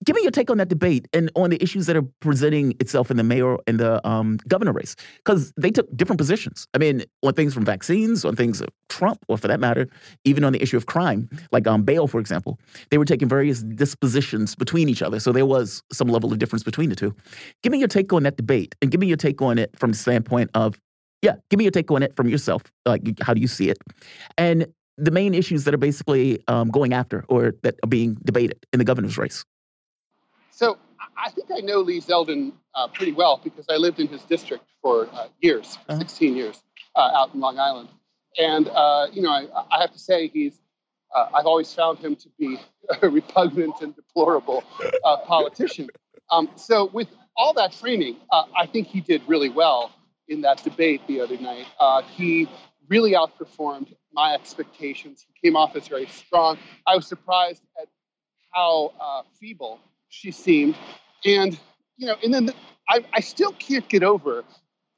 give me your take on that debate and on the issues that are presenting itself in the mayor and the um, governor race because they took different positions. I mean on things from vaccines on things of trump or for that matter even on the issue of crime like um, bail for example. They were taking various dispositions between each other so there was some level of difference between the two. Give me your take on that debate and give me your take on it from the standpoint of yeah give me your take on it from yourself like how do you see it? And the main issues that are basically um, going after or that are being debated in the governor's race so I think I know Lee Zeldin uh, pretty well because I lived in his district for uh, years, uh-huh. 16 years, uh, out in Long Island. And, uh, you know, I, I, have to say he's, uh, I've always found him to be a repugnant and deplorable politician. Um, so with all that framing, I think he did really well in that debate the other night. he really outperformed my expectations. He came off as very strong. I was surprised at how feeble she seemed. And, you know, and then the, I, I still can't get over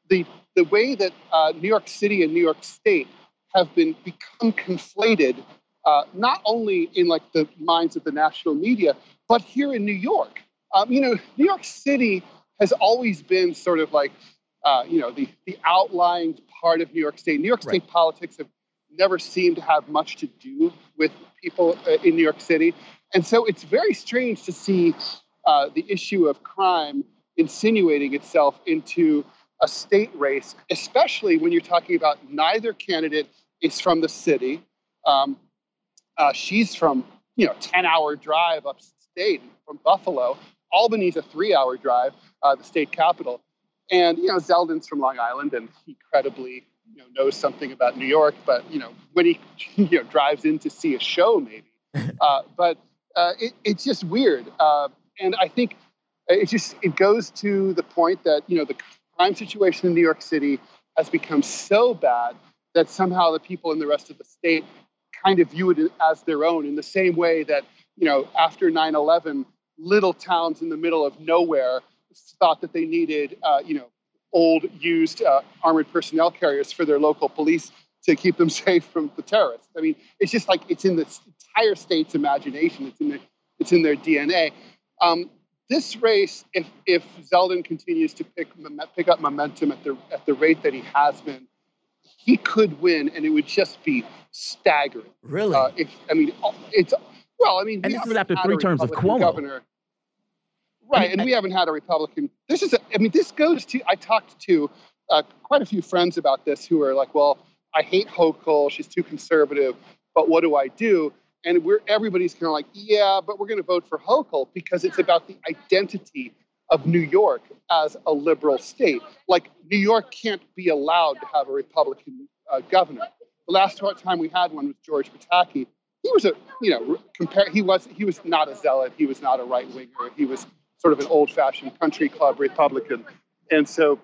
the, the way that uh, New York City and New York State have been become conflated, uh, not only in like the minds of the national media, but here in New York. Um, you know, New York City has always been sort of like, uh, you know, the, the outlying part of New York State. New York State right. politics have never seemed to have much to do with people uh, in New York City. And so it's very strange to see uh, the issue of crime insinuating itself into a state race, especially when you're talking about neither candidate is from the city. Um, uh, she's from, you know, 10 hour drive upstate from Buffalo. Albany's a three hour drive, uh, the state capital. And, you know, Zeldin's from Long Island and he credibly, you know, knows something about New York, but, you know, when he, you know, drives in to see a show, maybe. Uh, but uh, it, it's just weird. Uh, and I think it just, it goes to the point that, you know, the crime situation in New York City has become so bad that somehow the people in the rest of the state kind of view it as their own in the same way that, you know, after 9 11, little towns in the middle of nowhere thought that they needed, uh, you know, old, used uh, armored personnel carriers for their local police to keep them safe from the terrorists. I mean, it's just like it's in the entire state's imagination. It's in their, it's in their DNA. Um, this race, if if Zeldin continues to pick pick up momentum at the at the rate that he has been, he could win, and it would just be staggering. Really? Uh, if I mean, it's well, I mean, and this is after three terms of Cuomo. Governor. Right, and, and we haven't had a Republican. This is, a, I mean, this goes to. I talked to uh, quite a few friends about this who are like, well, I hate Hochul. She's too conservative. But what do I do? And we're everybody's kind of like, yeah, but we're going to vote for Hochul because it's about the identity of New York as a liberal state. Like New York can't be allowed to have a Republican uh, governor. The last time we had one was George Pataki. He was a, you know, compare. He was he was not a zealot. He was not a right winger. He was sort of an old-fashioned country club Republican. And so,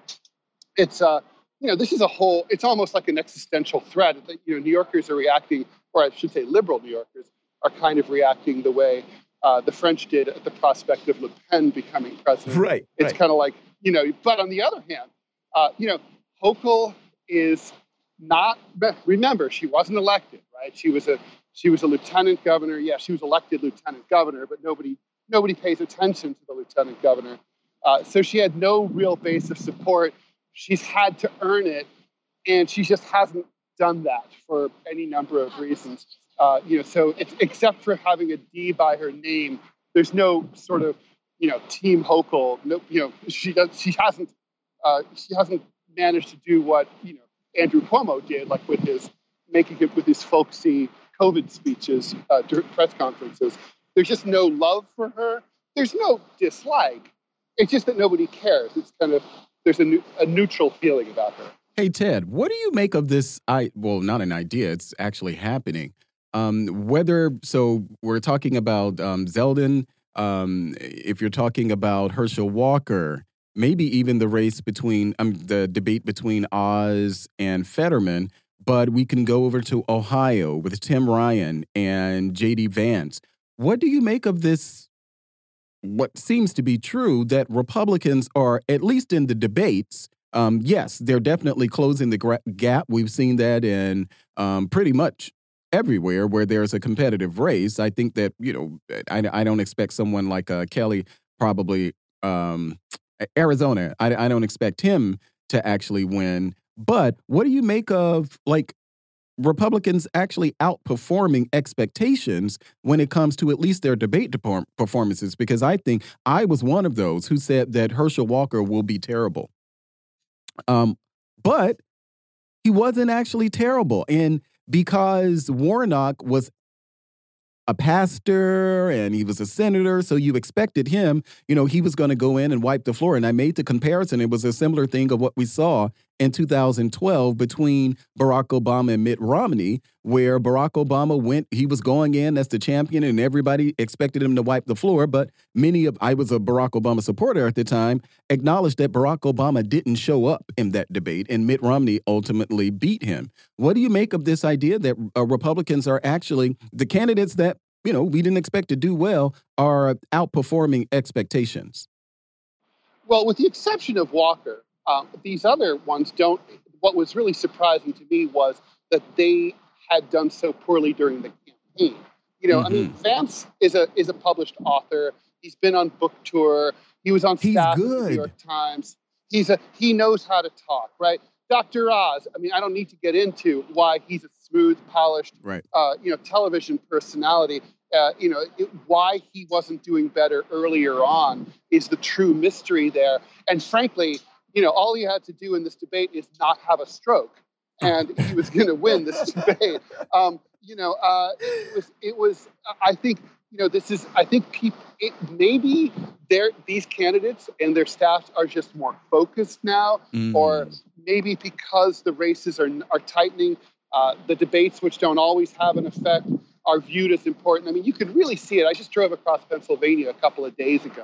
it's uh, you know, this is a whole. It's almost like an existential threat that you know New Yorkers are reacting, or I should say, liberal New Yorkers are kind of reacting the way uh, the French did at the prospect of Le Pen becoming president. Right. It's right. kind of like, you know, but on the other hand, uh, you know, Hochul is not, remember, she wasn't elected, right? She was a, she was a lieutenant governor. Yeah, she was elected lieutenant governor, but nobody, nobody pays attention to the lieutenant governor. Uh, so she had no real base of support. She's had to earn it, and she just hasn't done that for any number of reasons. Uh, you know, so it's, except for having a D by her name, there's no sort of, you know, Team Hochul. No, you know, she does. She hasn't. Uh, she hasn't managed to do what you know Andrew Cuomo did, like with his making it with his folksy COVID speeches uh, during press conferences. There's just no love for her. There's no dislike. It's just that nobody cares. It's kind of there's a, a neutral feeling about her. Hey Ted, what do you make of this? I well, not an idea. It's actually happening. Um, whether so, we're talking about um, Zeldin. Um, if you're talking about Herschel Walker, maybe even the race between um, the debate between Oz and Fetterman. But we can go over to Ohio with Tim Ryan and J.D. Vance. What do you make of this? What seems to be true that Republicans are, at least in the debates, um, yes, they're definitely closing the gap. We've seen that in um, pretty much everywhere where there's a competitive race. I think that you know I, I don't expect someone like uh, Kelly probably um, Arizona. I, I don't expect him to actually win. But what do you make of like Republicans actually outperforming expectations when it comes to at least their debate performances? Because I think I was one of those who said that Herschel Walker will be terrible. Um, but he wasn't actually terrible. And because Warnock was a pastor and he was a senator, so you expected him, you know, he was going to go in and wipe the floor. And I made the comparison. It was a similar thing of what we saw in 2012 between Barack Obama and Mitt Romney, where Barack Obama went, he was going in as the champion, and everybody expected him to wipe the floor. But many of, I was a Barack Obama supporter at the time, acknowledged that Barack Obama didn't show up in that debate, and Mitt Romney ultimately beat him. What do you make of this idea that uh, Republicans are actually the candidates that, you know, we didn't expect to do well are outperforming expectations? Well, with the exception of Walker, um, these other ones don't. What was really surprising to me was that they had done so poorly during the campaign. You know, mm-hmm. I mean, mm-hmm. Vance is a is a published author. He's been on book tour. He was on He's staff at the. New York Times. He's a he knows how to talk, right? Dr. Oz. I mean, I don't need to get into why he's a smooth, polished, Right. uh, you know, television personality. Uh, you know, it, why he wasn't doing better earlier on is the true mystery there. And frankly, you know, all he had to do in this debate is not have a stroke, and he was going to win this debate. Um, you know, uh, it was. It was. I think. You know, this is. I think people. It, maybe they're these candidates and their staffs are just more focused now, Mm. or maybe because the races are are tightening, uh, the debates, which don't always have an effect, are viewed as important. I mean, you could really see it. I just drove across Pennsylvania a couple of days ago,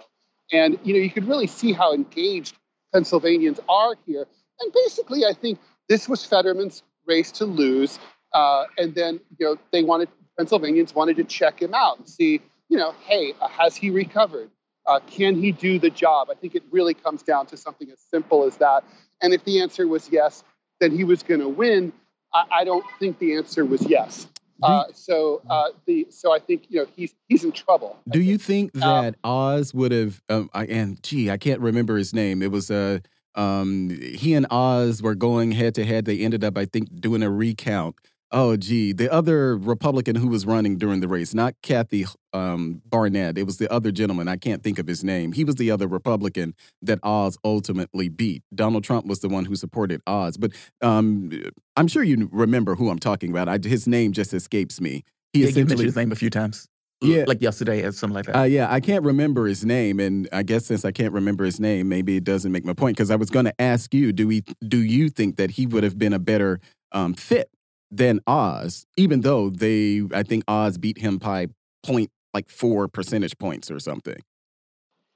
and you know, you could really see how engaged Pennsylvanians are here. And basically, I think this was Fetterman's race to lose, uh, and then you know they wanted Pennsylvanians wanted to check him out and see, you know, hey, uh, has he recovered? Uh, can he do the job? I think it really comes down to something as simple as that. And if the answer was yes, then he was going to win. I, I don't think the answer was yes. Uh, so uh, the so I think you know he's he's in trouble. Do you think. Um, that Oz would have? Um, I, and gee, I can't remember his name. It was uh, um, he and Oz were going head to head. They ended up, I think, doing a recount. Oh, gee, the other Republican who was running during the race, not Kathy um, Barnette. It was the other gentleman. I can't think of his name. He was the other Republican that Oz ultimately beat. Donald Trump was the one who supported Oz. But um, I'm sure you remember who I'm talking about. I, his name just escapes me. He Yeah, you mentioned his name a few times. Yeah. Like yesterday or something like that. uh, yeah, I can't remember his name, and I guess since I can't remember his name, maybe it doesn't make my point. Because I was going to ask you, do we, do you think that he would have been a better um, fit than Oz? Even though they, I think Oz beat him by point like four percentage points or something.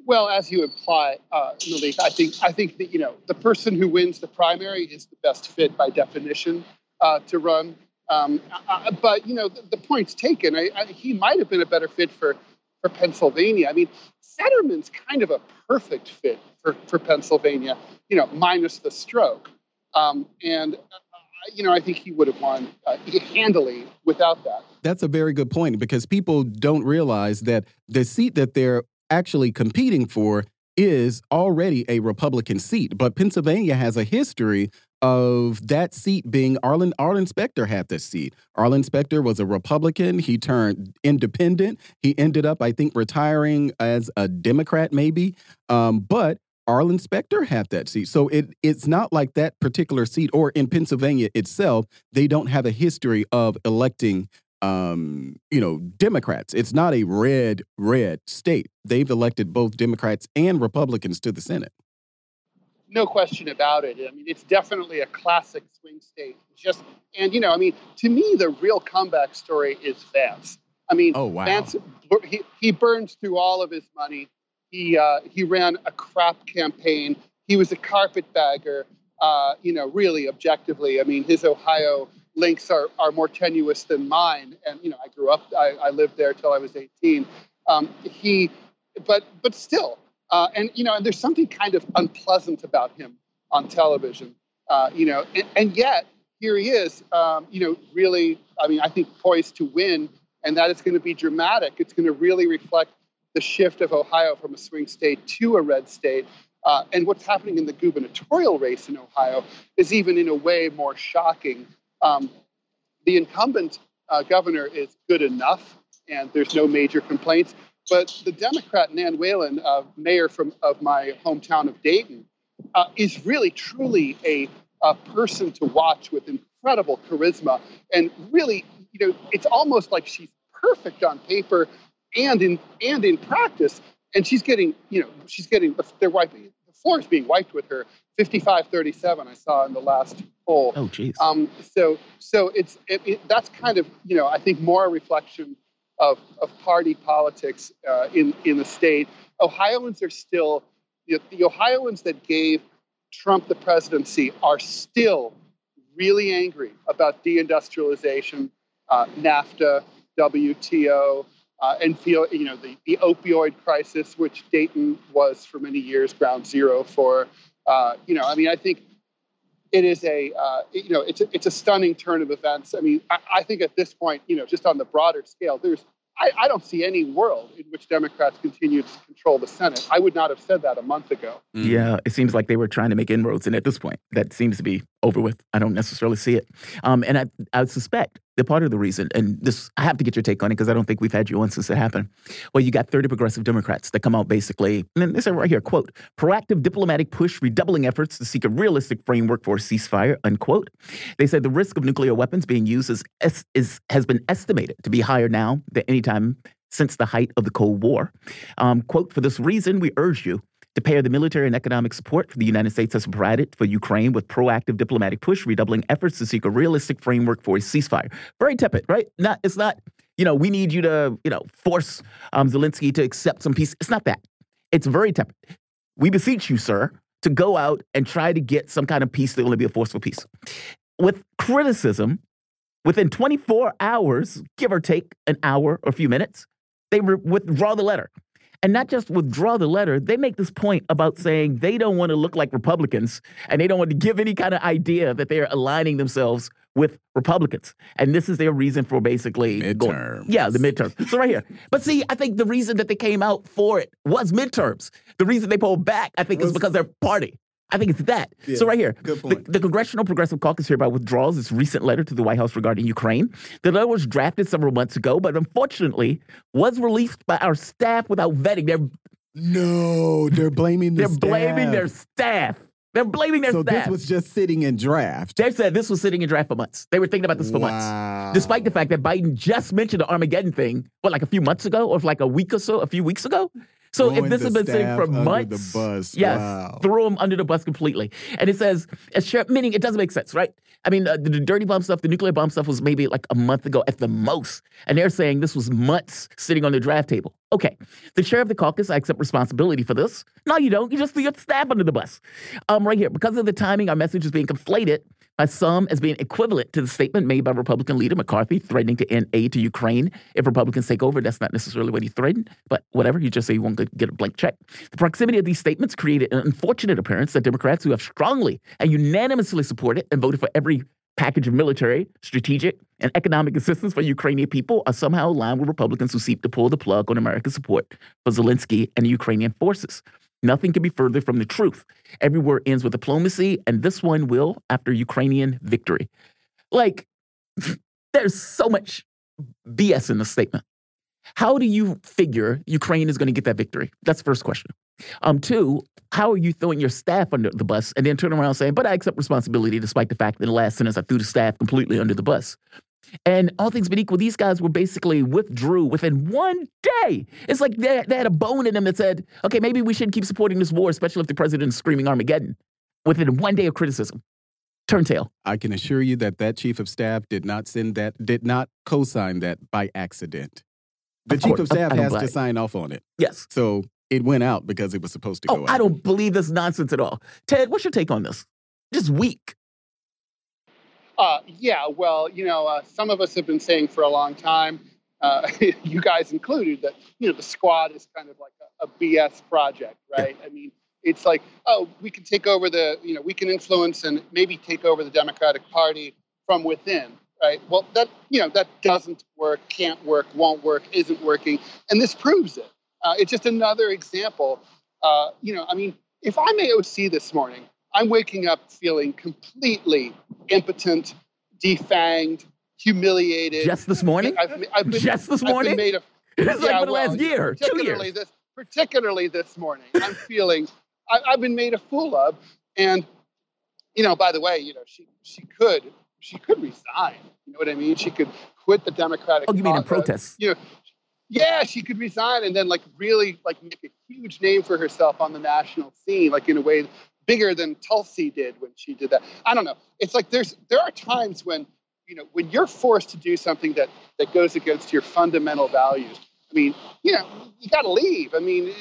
Well, as you imply, uh, Melik, I think I think that you know the person who wins the primary is the best fit by definition uh, to run. Um, but you know the, the point's taken. I, I, he might have been a better fit for for Pennsylvania. I mean, Fetterman's kind of a perfect fit for for Pennsylvania. You know, minus the stroke. Um, and uh, you know, I think he would have won uh, handily without that. That's a very good point because people don't realize that the seat that they're actually competing for is already a Republican seat. But Pennsylvania has a history of that seat being Arlen Arlen Specter had this seat. Arlen Specter was a Republican. He turned independent. He ended up, I think, retiring as a Democrat, maybe. Um, but Arlen Specter had that seat. So it it's not like that particular seat or in Pennsylvania itself, they don't have a history of electing um, you know, Democrats. It's not a red, red state. They've elected both Democrats and Republicans to the Senate. no question about it. I mean, it's definitely a classic swing state. Just, and you know, I mean, to me, the real comeback story is Vance. I mean, Oh, wow. Vance, he, he burns through all of his money. He uh, he ran a crap campaign. He was a carpetbagger. Uh, you know, really objectively, I mean, his Ohio links are, are more tenuous than mine. And you know, I grew up, I, I lived there till I was 18. Um, he, but but still, uh, and you know, and there's something kind of unpleasant about him on television. Uh, you know, and, and yet here he is. Um, you know, really, I mean, I think poised to win, and that is going to be dramatic. It's going to really reflect the shift of Ohio from a swing state to a red state. Uh, and what's happening in the gubernatorial race in Ohio is even in a way more shocking. Um, the incumbent uh, governor is good enough, and there's no major complaints. But the Democrat Nan Whaley, uh, mayor from of my hometown of Dayton, uh, is really truly a, a person to watch with incredible charisma, and really, you know, it's almost like she's perfect on paper and in and in practice. And she's getting, you know, she's getting they're wiping the floor is being wiped with her 55-37. I saw in the last poll. oh, jeez. Um, so, so it's it, it, that's kind of you know I think more a reflection of of party politics uh, in in the state. Ohioans are still you know, the Ohioans that gave Trump the presidency are still really angry about deindustrialization, uh, NAFTA, WTO, uh, and feel you know the, the opioid crisis, which Dayton was for many years ground zero for. Uh, you know, I mean, I think it is a uh, you know it's a, it's a stunning turn of events. I mean, I, I think at this point, you know, just on the broader scale, there's I, I, don't see any world in which Democrats continue to control the Senate. I would not have said that a month ago. Mm. Yeah, it seems like they were trying to make inroads, and at this point, that seems to be over with. I don't necessarily see it, um, and I, I suspect that part of the reason, and this I have to get your take on it because I don't think we've had you on since it happened. Well, you got 30 progressive Democrats that come out basically, and then this is right here, quote, proactive diplomatic push, redoubling efforts to seek a realistic framework for a ceasefire, unquote. They said the risk of nuclear weapons being used is, is has been estimated to be higher now than any time since the height of the Cold War. Um, quote, for this reason, we urge you to pair the military and economic support the United States has provided for Ukraine with proactive diplomatic push, redoubling efforts to seek a realistic framework for a ceasefire. Very tepid, right? Not it's not, you know, we need you to, you know, force um, Zelensky to accept some peace. It's not that. It's very tepid. We beseech you, sir, to go out and try to get some kind of peace that will be a forceful peace. With criticism, within 24 hours, give or take an hour or a few minutes, they withdraw the letter and not just withdraw the letter, they make this point about saying they don't want to look like Republicans and they don't want to give any kind of idea that they're aligning themselves with Republicans. And this is their reason for basically midterms. Going, yeah, the midterms. So right here. But see, I think the reason that they came out for it was midterms. The reason they pulled back, I think, is because their party. I think it's that. Yeah, so right here, the, the, Congressional Progressive Caucus hereby withdraws its recent letter to the White House regarding Ukraine. The letter was drafted several months ago, but unfortunately was released by our staff without vetting. They're no, they're blaming the They're staff. blaming their staff. They're blaming their so staff. this was just sitting in draft. They said this was sitting in draft for months. They were thinking about this for wow. months, despite the fact that Biden just mentioned the Armageddon thing, what, like a few months ago, or like a week or so, a few weeks ago. So if this has been sitting for months, the bus. yes, wow. throw them under the bus completely. And it says, meaning it doesn't make sense, right? I mean, uh, the, the, dirty bomb stuff, the nuclear bomb stuff was maybe like a month ago at the most. And they're saying this was months sitting on the draft table. Okay, the chair of the caucus, I accept responsibility for this. No, you don't. You just your staff under the bus. Um, right here, because of the timing, our message is being conflated by some as being equivalent to the statement made by Republican leader McCarthy threatening to end aid to Ukraine if Republicans take over. That's not necessarily what he threatened, but whatever. He just said he won't get a blank check. The proximity of these statements created an unfortunate appearance that Democrats who have strongly and unanimously supported and voted for every package of military, strategic, and economic assistance for Ukrainian people are somehow aligned with Republicans who seek to pull the plug on American support for Zelensky and the Ukrainian forces. Nothing can be further from the truth. Every ends with diplomacy, and this one will after Ukrainian victory. Like, there's so much BS in the statement. How do you figure Ukraine is going to get that victory? That's the first question. Um, two, how are you throwing your staff under the bus and then turning around saying, but I accept responsibility despite the fact that in the last sentence I threw the staff completely under the bus? And all things being equal, these guys were basically withdrew within one day. It's like they, they had a bone in them that said, okay, maybe we shouldn't keep supporting this war, especially if the president is screaming Armageddon within one day of criticism. Turn tail. I can assure you that that chief of staff did not send that, did not co-sign that by accident. The of chief course. of staff has to sign off on it. Yes. So it went out because it was supposed to oh, go out. I don't believe this nonsense at all. Ted, what's your take on this? Just weak. Uh, yeah, well, you know, uh, some of us have been saying for a long time, uh, you guys included, that you know the squad is kind of like a, a BS project, right? I mean, it's like, oh, we can take over the, you know, we can influence and maybe take over the Democratic Party from within, right? Well, that you know that doesn't work, can't work, won't work, isn't working, and this proves it. Uh, it's just another example. Uh, you know, I mean, if I'm AOC this morning I'm waking up feeling completely impotent, defanged, humiliated. Just this morning? I've, I've been, Just this morning? made a, it's yeah, like for the well, last year, two years. This, particularly this morning, I'm feeling I, I've been made a fool of. And, you know, by the way, you know, she, she could she could resign. You know what I mean? She could quit the Democratic. Oh, you mean in protest? You know, yeah, she could resign and then like really like make a huge name for herself on the national scene, like in a way bigger than Tulsi did when she did that. I don't know. It's like there's there are times when you know when you're forced to do something that that goes against your fundamental values. I mean, you know, you got to leave. I mean,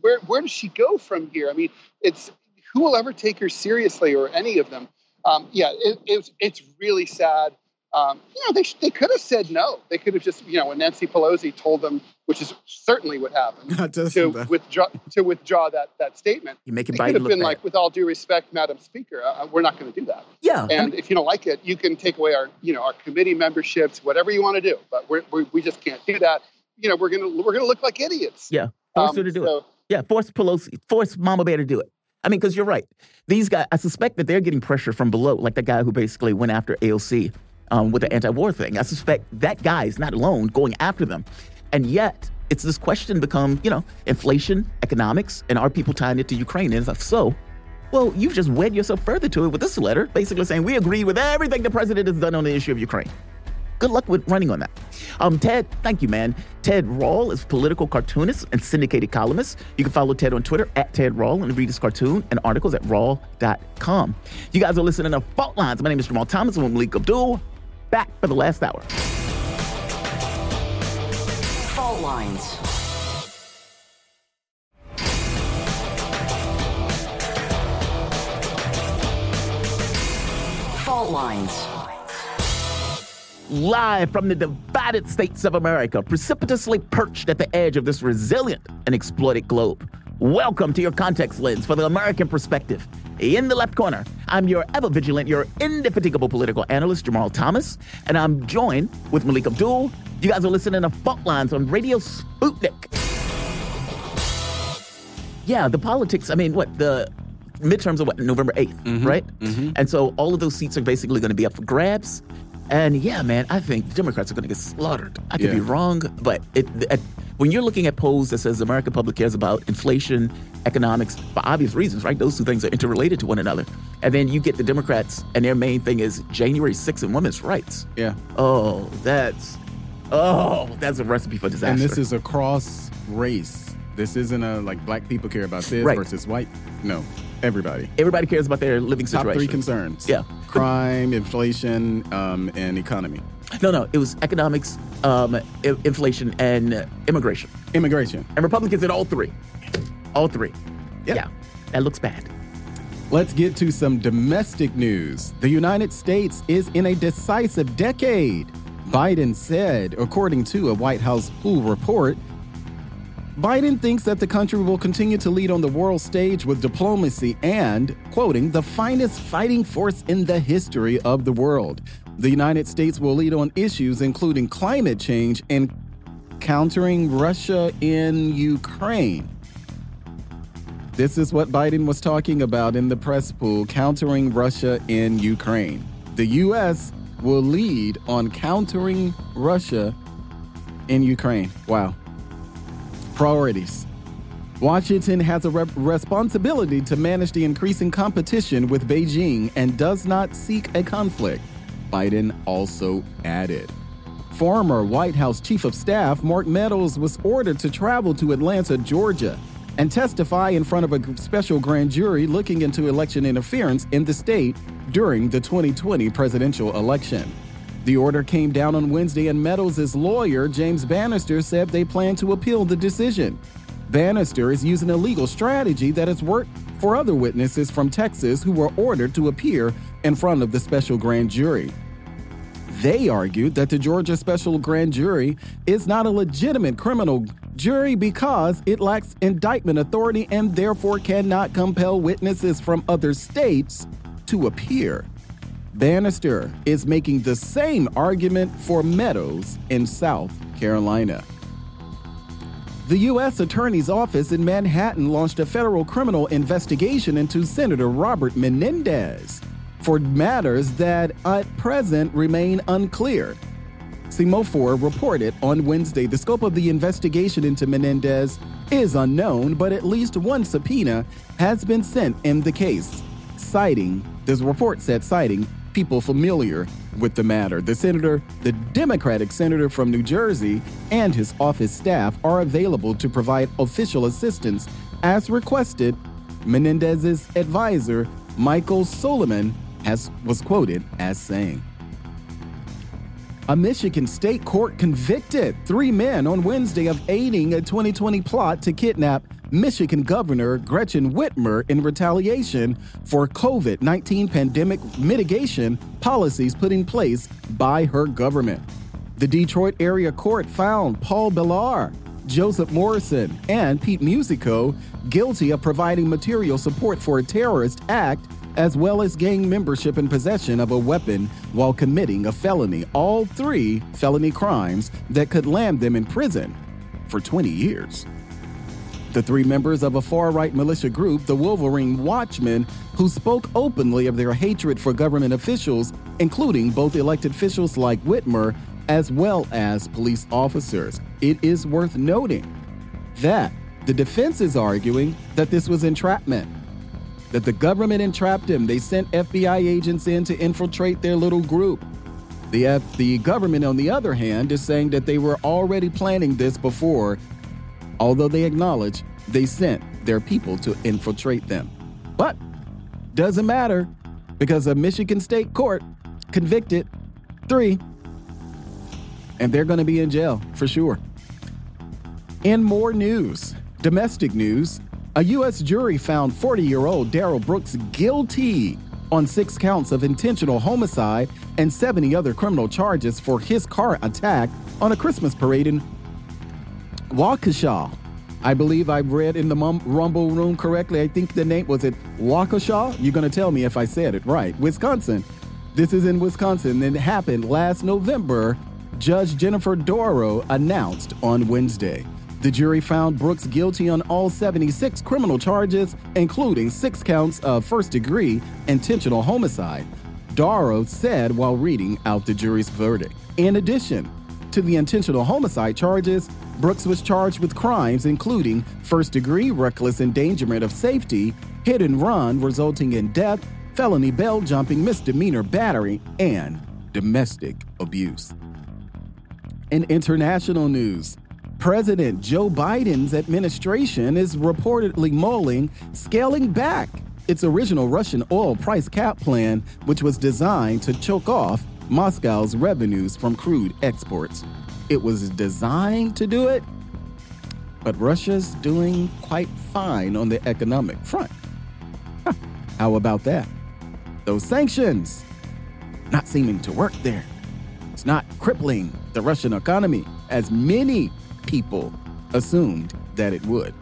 where where does she go from here? I mean, it's who will ever take her seriously or any of them? Um, yeah, it, it's it's really sad. Um, you know, they, they could have said no. They could have just, you know, when Nancy Pelosi told them, which is certainly what happened, to withdraw to withdraw that that statement. You make it could have been bad. like, with all due respect, Madam Speaker, uh, we're not going to do that. Yeah. And if you don't like it, you can take away our, you know, our committee memberships, whatever you want to do. But we're, we we just can't do that. You know, we're gonna we're gonna look like idiots. Yeah. Force um, her to do so, it. Yeah. Force Pelosi, force Mama Bear to do it. I mean, because you're right. These guys, I suspect that they're getting pressure from below, like that guy who basically went after AOC um, with the anti-war thing. I suspect that guy is not alone going after them, and yet it's this question become, you know, inflation, economics, and are people tying it to Ukraine? And if so, well, you've just wed yourself further to it with this letter, basically saying we agree with everything the president has done on the issue of Ukraine good luck with running on that. Um, Ted, thank you, man. Ted Rall is political cartoonist and syndicated columnist. You can follow Ted on Twitter at Ted Rall and read his cartoon and articles at rall.com. You guys are listening to Fault Lines. My name is Jamarl Thomas. And I'm Melik Abdul. Back for the last hour. Fault Lines. Fault Lines live from the divided states of America, precipitously perched at the edge of this resilient and exploited globe. Welcome to your context lens for the American perspective. In the left corner, I'm your ever vigilant, your indefatigable political analyst, Jamarl Thomas, and I'm joined with Melik Abdul. You guys are listening to Fault Lines on Radio Sputnik. Yeah, the politics, I mean, what, the midterms are what, November 8th, mm-hmm, right? Mm-hmm. And so all of those seats are basically going to be up for grabs. And yeah, man, I think Democrats are going to get slaughtered. I could yeah. be wrong, but it, when you're looking at polls that says American public cares about inflation, economics, for obvious reasons, right? Those two things are interrelated to one another. And then you get the Democrats, and their main thing is January 6th and women's rights. Yeah. Oh, that's oh, that's a recipe for disaster. And this is across race. This isn't a like black people care about this right. versus white. No, everybody. Everybody cares about their living situation. Top three concerns. Yeah. Crime, inflation, um, and economy. No, no, it was economics, um, I- inflation, and immigration. Immigration. And Republicans did all three. All three. Yep. Yeah. That looks bad. Let's get to some domestic news. The United States is in a decisive decade. Biden said, according to a White House pool report, Biden thinks that the country will continue to lead on the world stage with diplomacy and, quoting, the finest fighting force in the history of the world. The United States will lead on issues including climate change and countering Russia in Ukraine. This is what Biden was talking about in the press pool countering Russia in Ukraine. The U.S. will lead on countering Russia in Ukraine. Wow. Priorities. Washington has a re- responsibility to manage the increasing competition with Beijing and does not seek a conflict, Biden also added. Former White House Chief of Staff Mark Meadows was ordered to travel to Atlanta, Georgia, and testify in front of a special grand jury looking into election interference in the state during the 2020 presidential election. The order came down on Wednesday, and Meadows' lawyer, James Bannister, said they plan to appeal the decision. Bannister is using a legal strategy that has worked for other witnesses from Texas who were ordered to appear in front of the special grand jury. They argued that the Georgia special grand jury is not a legitimate criminal jury because it lacks indictment authority and therefore cannot compel witnesses from other states to appear. Bannister is making the same argument for Meadows in South Carolina. The U.S. Attorney's Office in Manhattan launched a federal criminal investigation into Senator Robert Menendez for matters that at present remain unclear. Semafor reported on Wednesday the scope of the investigation into Menendez is unknown, but at least one subpoena has been sent in the case, citing, this report said, citing people familiar with the matter. The senator, the Democratic senator from New Jersey, and his office staff are available to provide official assistance as requested. Menendez's advisor, Michael Soliman, has was quoted as saying. A Michigan state court convicted three men on Wednesday of aiding a 2020 plot to kidnap Michigan Governor Gretchen Whitmer in retaliation for COVID 19 pandemic mitigation policies put in place by her government. The Detroit area court found Paul Bellar, Joseph Morrison, and Pete Musico guilty of providing material support for a terrorist act as well as gang membership and possession of a weapon while committing a felony, all three felony crimes that could land them in prison for 20 years. The three members of a far right militia group, the Wolverine Watchmen, who spoke openly of their hatred for government officials, including both elected officials like Whitmer as well as police officers. It is worth noting that the defense is arguing that this was entrapment that the government entrapped him. They sent FBI agents in to infiltrate their little group. The, F- the government, on the other hand, is saying that they were already planning this before, although they acknowledge they sent their people to infiltrate them. But doesn't matter because a Michigan State court convicted three, and they're going to be in jail for sure. In more news, domestic news, a U.S. jury found 40 year old Darrell Brooks guilty on six counts of intentional homicide and 70 other criminal charges for his car attack on a Christmas parade in Waukesha. I believe I read in the mum- Rumble Room correctly. I think the name was it Waukesha. You're going to tell me if I said it right. Wisconsin. This is in Wisconsin it happened last November. Judge Jennifer Dorow announced on Wednesday. The jury found Brooks guilty on all 76 criminal charges, including six counts of first degree intentional homicide, Dorow said while reading out the jury's verdict. In addition to the intentional homicide charges, Brooks was charged with crimes including first degree reckless endangerment of safety, hit and run resulting in death, felony bail jumping, misdemeanor battery, and domestic abuse. In international news, President Joe Biden's administration is reportedly mulling scaling back its original Russian oil price cap plan, which was designed to choke off Moscow's revenues from crude exports. It was designed to do it, but Russia's doing quite fine on the economic front. How about that? Those sanctions not seeming to work there. It's not crippling the Russian economy as many people assumed that it would.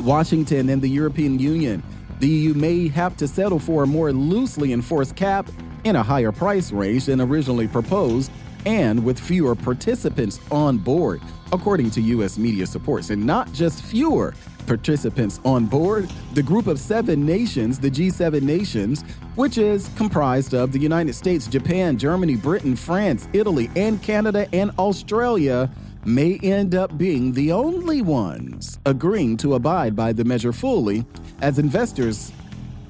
Washington and the European Union, the EU may have to settle for a more loosely enforced cap in a higher price range than originally proposed and with fewer participants on board, according to U.S. media supports. And not just fewer participants on board, the group of seven nations, the G7 nations, which is comprised of the United States, Japan, Germany, Britain, France, Italy, and Canada and Australia may end up being the only ones agreeing to abide by the measure fully as investors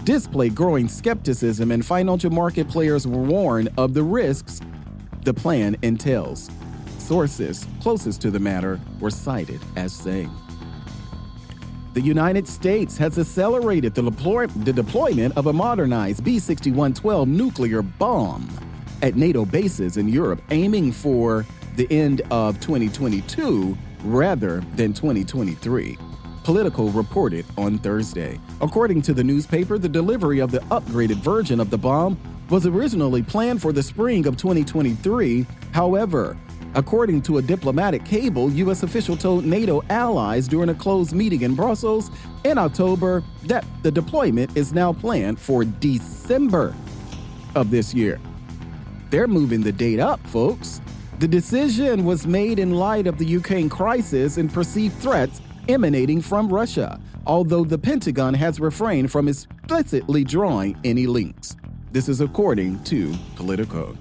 display growing skepticism and financial market players warn of the risks the plan entails. Sources closest to the matter were cited as saying. The United States has accelerated the, deploy- the deployment of a modernized B61-12 nuclear bomb at NATO bases in Europe, aiming for the end of 2022 rather than 2023. Politico reported on Thursday. According to the newspaper, the delivery of the upgraded version of the bomb was originally planned for the spring of 2023. However, according to a diplomatic cable, U.S. official told NATO allies during a closed meeting in Brussels in October that the deployment is now planned for December of this year. They're moving the date up, folks. The decision was made in light of the Ukraine crisis and perceived threats emanating from Russia, although the Pentagon has refrained from explicitly drawing any links. This is according to Politico.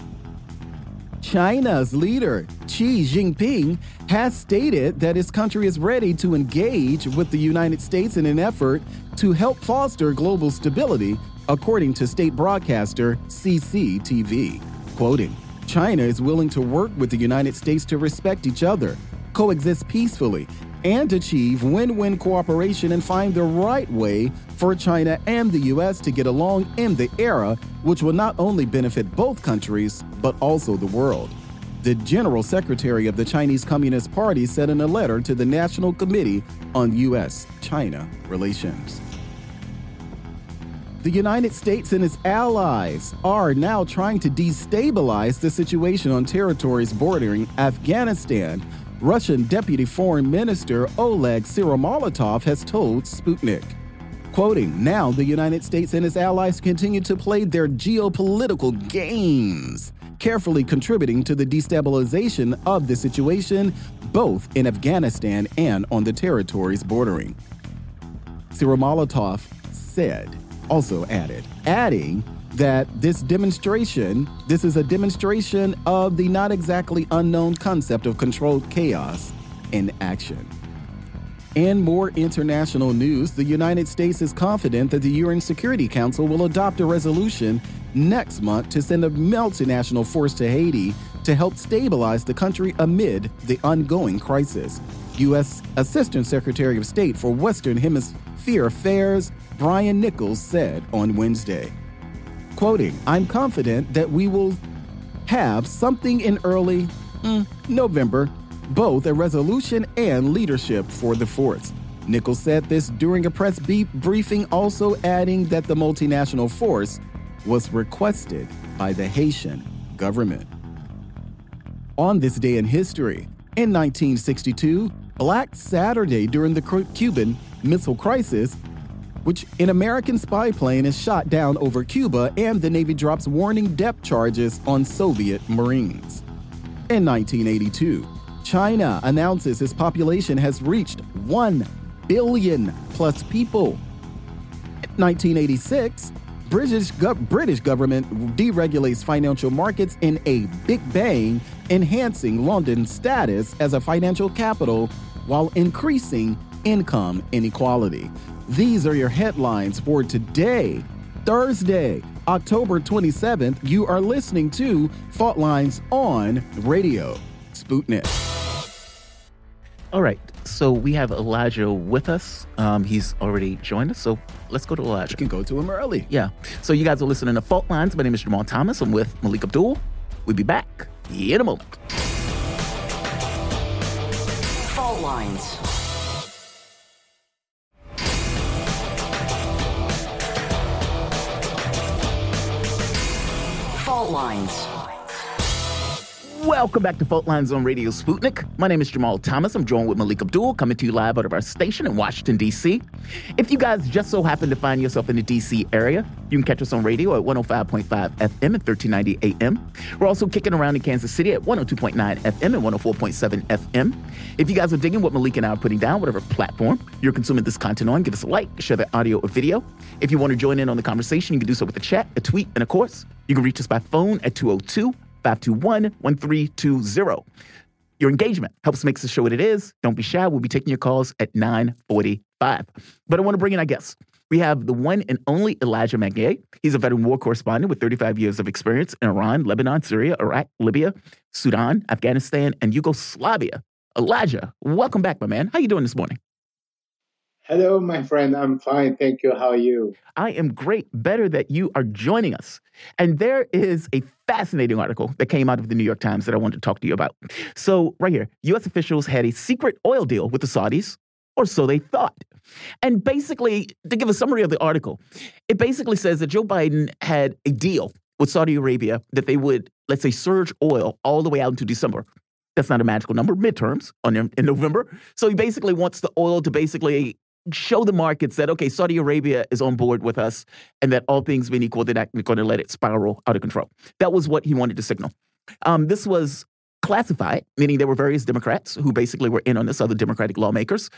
China's leader, Xi Jinping, has stated that his country is ready to engage with the United States in an effort to help foster global stability, according to state broadcaster CCTV. Quoting, China is willing to work with the United States to respect each other, coexist peacefully, and achieve win win cooperation and find the right way for China and the U.S. to get along in the era, which will not only benefit both countries, but also the world. the general secretary of the Chinese Communist Party said in a letter to the National Committee on U.S. China Relations. The United States and its allies are now trying to destabilize the situation on territories bordering Afghanistan, Russian Deputy Foreign Minister Oleg Syromolotov has told Sputnik. Quoting, now the United States and its allies continue to play their geopolitical games, carefully contributing to the destabilization of the situation both in Afghanistan and on the territories bordering. Syromolotov said also added, adding that this demonstration, this is a demonstration of the not exactly unknown concept of controlled chaos in action. In more international news, the United States is confident that the UN Security Council will adopt a resolution next month to send a multinational force to Haiti to help stabilize the country amid the ongoing crisis. U.S. Assistant Secretary of State for Western Hemisphere Affairs Brian Nichols said on Wednesday. Quoting, I'm confident that we will have something in early mm, November, both a resolution and leadership for the force. Nichols said this during a press briefing, also adding that the multinational force was requested by the Haitian government. On this day in history, in 1962, Black Saturday during the Cuban Missile Crisis, which an American spy plane is shot down over Cuba and the Navy drops warning depth charges on Soviet Marines. In 1982, China announces its population has reached 1 billion plus people. In 1986, British, go- British government deregulates financial markets in a big bang, enhancing London's status as a financial capital while increasing income inequality. These are your headlines for today, Thursday, October 27th. You are listening to Fault Lines on Radio Sputnik. All right, so we have Elijah with us. Um, he's already joined us, so let's go to Elijah. You can go to him early. Yeah. So you guys are listening to Fault Lines. My name is Jamarl Thomas. I'm with Melik Abdul. We'll be back in a moment. Fault Lines. Lines. Welcome back to Fault Lines on Radio Sputnik. My name is Jamarl Thomas. I'm joined with Melik Abdul, coming to you live out of our station in Washington, D.C. If you guys just so happen to find yourself in the D.C. area, you can catch us on radio at 105.5 FM and 1390 AM. We're also kicking around in Kansas City at 102.9 FM and 104.7 FM. If you guys are digging what Melik and I are putting down, whatever platform you're consuming this content on, give us a like, share the audio or video. If you want to join in on the conversation, you can do so with a chat, a tweet, and of course, you can reach us by phone at 202 521 1320. Your engagement helps makes the show what it is. Don't be shy. We'll be taking your calls at 945. But I want to bring in our guests. We have the one and only Elijah Magnier. He's a veteran war correspondent with 35 years of experience in Iran, Lebanon, Syria, Iraq, Libya, Sudan, Afghanistan, and Yugoslavia. Elijah, welcome back, my man. How you doing this morning? Hello, my friend. I'm fine. Thank you. How are you? I am great. Better that you are joining us. And there is a fascinating article that came out of the New York Times that I wanted to talk to you about. So, right here, US officials had a secret oil deal with the Saudis, or so they thought. And basically, to give a summary of the article, it basically says that Joe Biden had a deal with Saudi Arabia that they would, let's say, surge oil all the way out into December. That's not a magical number, midterms on, in November. So he basically wants the oil to basically show the markets that okay, Saudi Arabia is on board with us, and that all things being equal, they're not going to let it spiral out of control. That was what he wanted to signal. Um, this was classified, meaning there were various Democrats who basically were in on this, other Democratic lawmakers,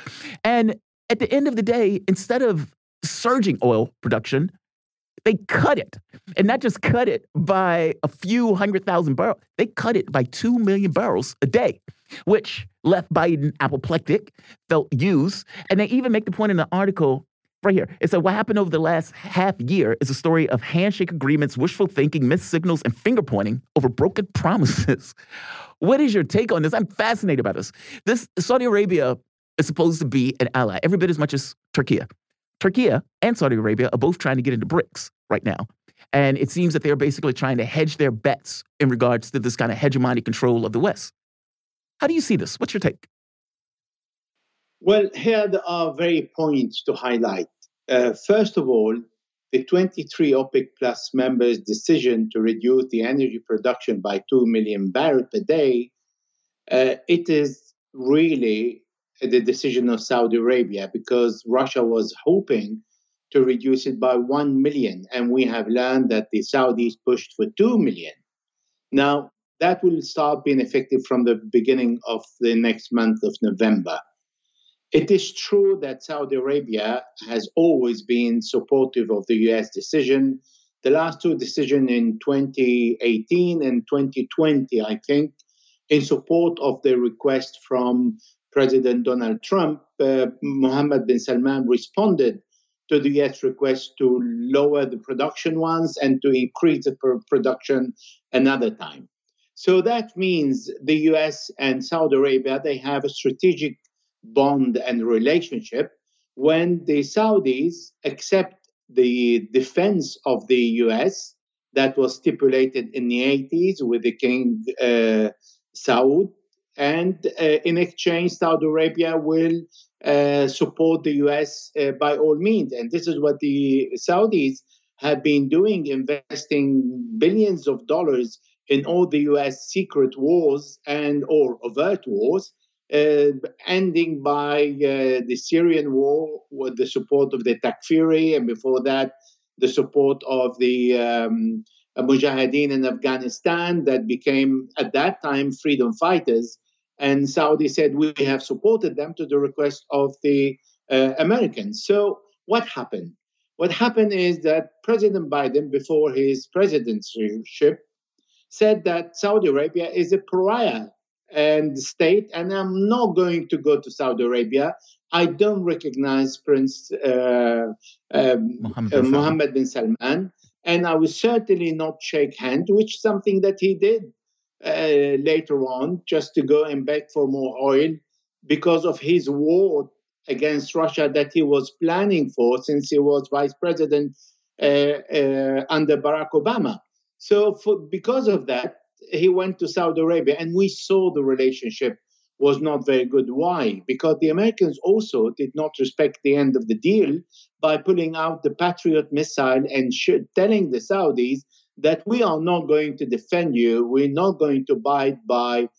and at the end of the day, instead of surging oil production, they cut it, and not just cut it by a few hundred thousand barrels. They cut it by two million barrels a day which left Biden apoplectic, felt used. And they even make the point in the article right here. It said what happened over the last half year is a story of handshake agreements, wishful thinking, missed signals, and finger pointing over broken promises. what is your take on this? I'm fascinated by this. This Saudi Arabia is supposed to be an ally, every bit as much as Turkey. Turkey and Saudi Arabia are both trying to get into BRICS right now. And it seems that they're basically trying to hedge their bets in regards to this kind of hegemonic control of the West. How do you see this? What's your take? Well, here are very points to highlight. Uh, first of all, the 23 OPEC plus members' decision to reduce the energy production by 2 million barrels per day, uh, it is really the decision of Saudi Arabia because Russia was hoping to reduce it by 1 million. And we have learned that the Saudis pushed for 2 million. Now, that will start being effective from the beginning of the next month of November. It is true that Saudi Arabia has always been supportive of the US decision. The last two decisions in 2018 and 2020, I think, in support of the request from President Donald Trump, uh, Mohammed bin Salman responded to the US request to lower the production once and to increase the production another time. So that means the US and Saudi Arabia, they have a strategic bond and relationship when the Saudis accept the defense of the US that was stipulated in the 80s with the King uh, Saud. And uh, in exchange, Saudi Arabia will uh, support the US uh, by all means. And this is what the Saudis have been doing, investing billions of dollars in all the US secret wars and or overt wars. Uh, ending by uh, the Syrian war with the support of the Takfiri, and before that, the support of the um, Mujahideen in Afghanistan that became, at that time, freedom fighters and Saudi said, we have supported them to the request of the uh, Americans. So what happened? What happened is that President Biden, before his presidency, said that Saudi Arabia is a pariah and state, and I'm not going to go to Saudi Arabia. I don't recognize Prince uh, um, Mohammed, bin uh, Mohammed bin Salman, and I will certainly not shake hands, which is something that he did uh, later on just to go and beg for more oil because of his war against Russia that he was planning for since he was vice president uh, uh, under Barack Obama. So, for, because of that, he went to Saudi Arabia, and we saw the relationship was not very good. Why? Because the Americans also did not respect the end of the deal by pulling out the Patriot missile and sh- telling the Saudis that we are not going to defend you. We're not going to abide by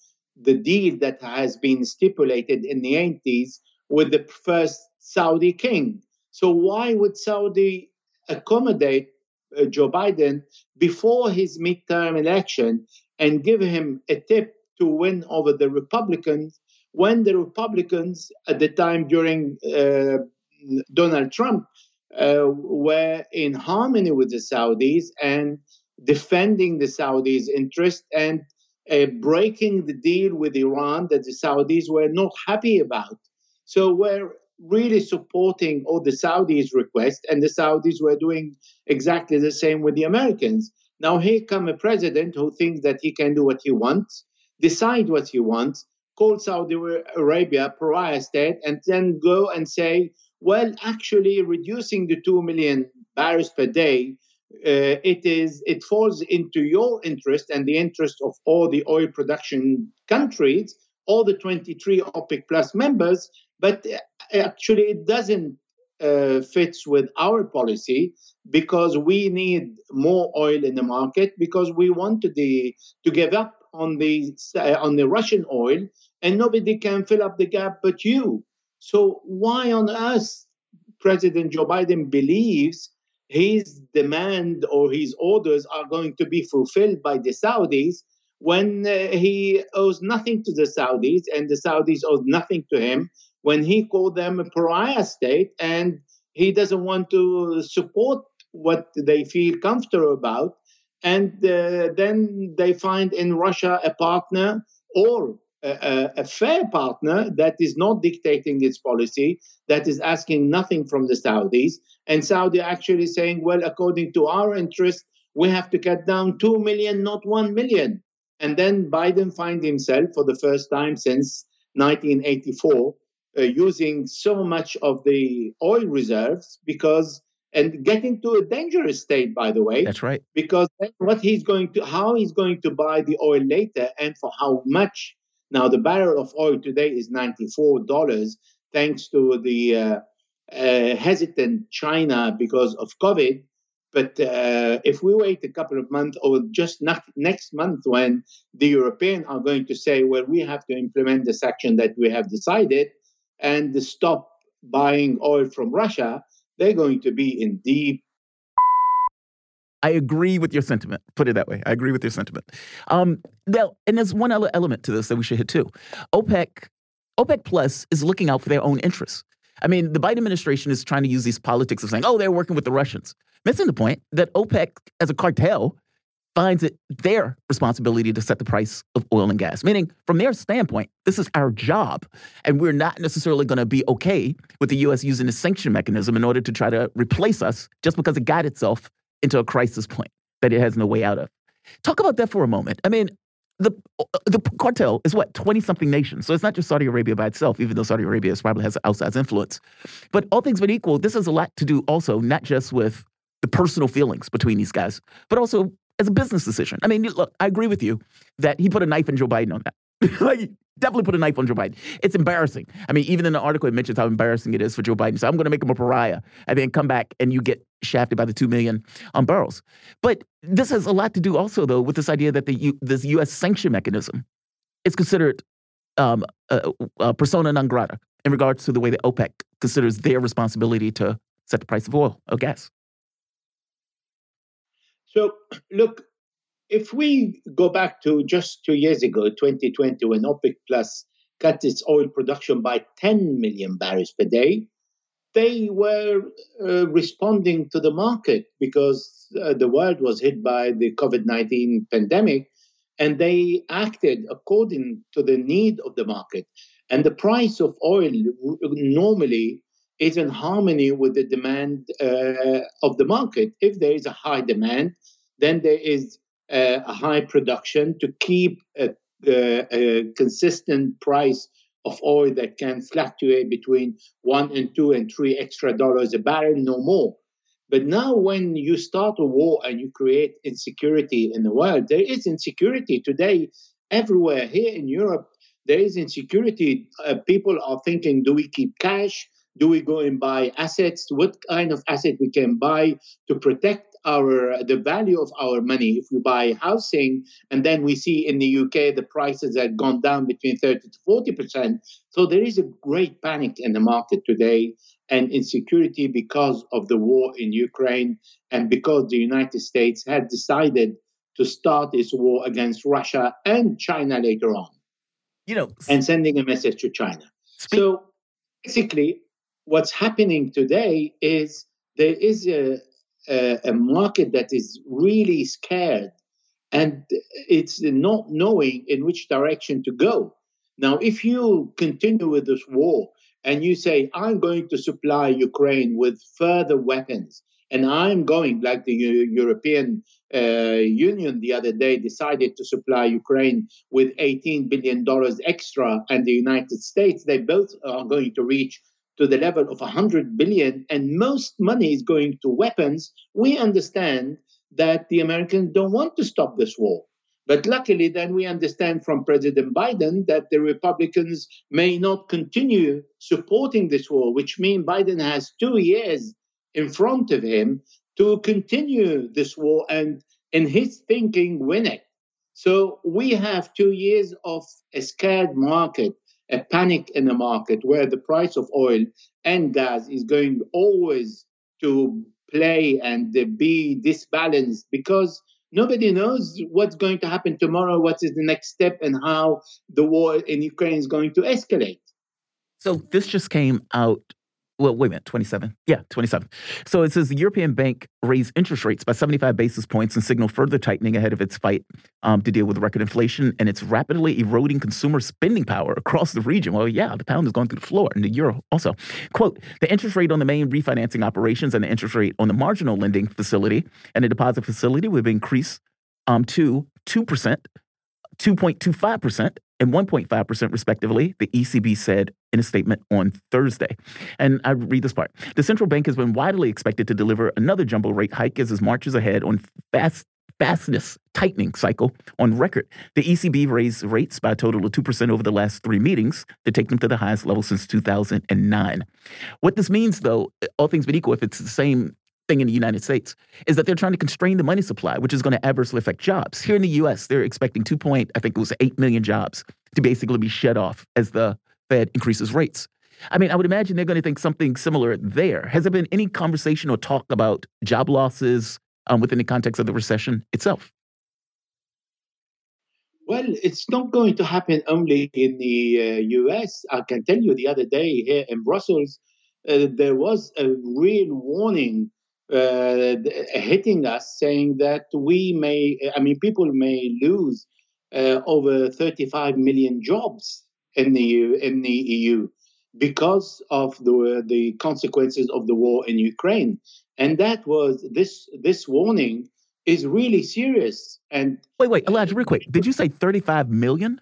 the deal that has been stipulated in the 80s with the first Saudi king. So, why would Saudi accommodate uh, Joe Biden before his midterm election and give him a tip to win over the Republicans when the Republicans at the time during uh, Donald Trump uh, were in harmony with the Saudis and defending the Saudis' interest and uh, breaking the deal with Iran that the Saudis were not happy about. So we're really supporting all the Saudis' request, and the Saudis were doing exactly the same with the Americans. Now here come a president who thinks that he can do what he wants, decide what he wants, call Saudi Arabia pariah state, and then go and say, well, actually reducing the 2 million barrels per day uh, it is it falls into your interest and the interest of all the oil production countries, all the 23 OPEC plus members, but actually it doesn't uh, fits with our policy because we need more oil in the market because we wanted the to give up on the uh, on the Russian oil and nobody can fill up the gap but you. So why on earth President Joe Biden believes his demand or his orders are going to be fulfilled by the Saudis when uh, he owes nothing to the Saudis and the Saudis owe nothing to him, when he called them a pariah state and he doesn't want to support what they feel comfortable about. And uh, then they find in Russia a partner or a, a, fair partner that is not dictating its policy, that is asking nothing from the Saudis, and Saudi actually saying, well, according to our interest, we have to cut down 2 million, not 1 million. And then Biden finds himself for the first time since 1984 uh, using so much of the oil reserves because and getting to a dangerous state, by the way. That's right. Because what he's going to, how he's going to buy the oil later and for how much. Now, the barrel of oil today is $94, thanks to the uh, uh, hesitant China because of COVID. But uh, if we wait a couple of months or just next month when the Europeans are going to say, well, we have to implement the sanction that we have decided and stop buying oil from Russia, they're going to be in deep. I agree with your sentiment. Put it that way. I agree with your sentiment. Um, now, and there's one other element to this that we should hit too. OPEC, OPEC Plus is looking out for their own interests. I mean, the Biden administration is trying to use these politics of saying, "Oh, they're working with the Russians," missing the point that OPEC, as a cartel, finds it their responsibility to set the price of oil and gas. Meaning, from their standpoint, this is our job. And we're not necessarily going to be okay with the U.S. using a sanction mechanism in order to try to replace us just because it got itself into a crisis point that it has no way out of. Talk about that for a moment. I mean, the the cartel is what 20 something nations so it's not just saudi arabia by itself even though saudi arabia probably has outsized influence but all things being equal this has a lot to do also not just with the personal feelings between these guys but also as a business decision. I mean, look, I agree with you that he put a knife in Joe Biden on that. like, definitely put a knife on Joe Biden. It's embarrassing. I mean, even in the article, it mentions how embarrassing it is for Joe Biden. So I'm going to make him a pariah, and then come back and you get shafted by the two million on barrels. But this has a lot to do also, though, with this idea that the U, this U.S. sanction mechanism is considered um, a, a persona non grata in regards to the way that OPEC considers their responsibility to set the price of oil or gas. So, look, if we go back to just two years ago, 2020, when OPEC Plus cut its oil production by 10 million barrels per day, they were uh, responding to the market because uh, the world was hit by the COVID 19 pandemic, and they acted according to the need of the market. And the price of oil normally is in harmony with the demand uh, of the market. If there is a high demand, then there is uh, a high production to keep a, a, a, consistent price of oil that can fluctuate between one and two and three extra dollars a barrel, no more. But now, when you start a war and you create insecurity in the world, there is insecurity today everywhere. Here in Europe, there is insecurity. Uh, people are thinking, do we keep cash? Do we go and buy assets? What kind of asset we can buy to protect our the value of our money. If we buy housing and then we see in the UK the prices have gone down between 30 to 40 percent. So there is a great panic in the market today and insecurity because of the war in Ukraine and because the United States had decided to start this war against Russia and China later on you know and sending a message to China. So basically what's happening today is there is a, a, market that is really scared and it's not knowing in which direction to go. Now, if you continue with this war and you say, I'm going to supply Ukraine with further weapons, and I'm going, like the European uh, Union the other day decided to supply Ukraine with $18 billion extra, and the United States, they both are going to reach to the level of 100 billion and most money is going to weapons, we understand that the Americans don't want to stop this war. But luckily, then we understand from President Biden that the Republicans may not continue supporting this war, which means Biden has two years in front of him to continue this war and, in his thinking, win it. So we have two years of a scared market a panic in the market where the price of oil and gas is going always to play and be disbalanced because nobody knows what's going to happen tomorrow, what is the next step, and how the war in Ukraine is going to escalate. So this just came out well, wait a minute, 27. Yeah, 27. So it says the European Bank raised interest rates by 75 basis points and signaled further tightening ahead of its fight um, to deal with record inflation and its rapidly eroding consumer spending power across the region. Well, yeah, the pound is going through the floor and the euro also. Quote, the interest rate on the main refinancing operations and the interest rate on the marginal lending facility and the deposit facility would increase um, to 2%, 2.25%, and 1.5%, respectively, the ECB said in a statement on Thursday. And I read this part. The central bank has been widely expected to deliver another jumbo rate hike as it marches ahead on fast fastest tightening cycle on record. The ECB raised rates by a total of 2% over the last three meetings to take them to the highest level since 2009. What this means, though, all things being equal, if it's the same thing in the United States, is that they're trying to constrain the money supply, which is going to adversely affect jobs. Here in the US, they're expecting 2 point, I think it was 8 million jobs to basically be shut off as the Fed increases rates. I mean, I would imagine they're going to think something similar there. Has there been any conversation or talk about job losses, um, within the context of the recession itself? Well, it's not going to happen only in the uh, US. I can tell you the other day here in Brussels, uh, there was a real warning uh, hitting us saying that we may, I mean, people may lose uh, over 35 million jobs in the, in the EU because of the, the consequences of the war in Ukraine and that was this this warning is really serious. And wait, wait, Elijah, real quick, did you say 35 million?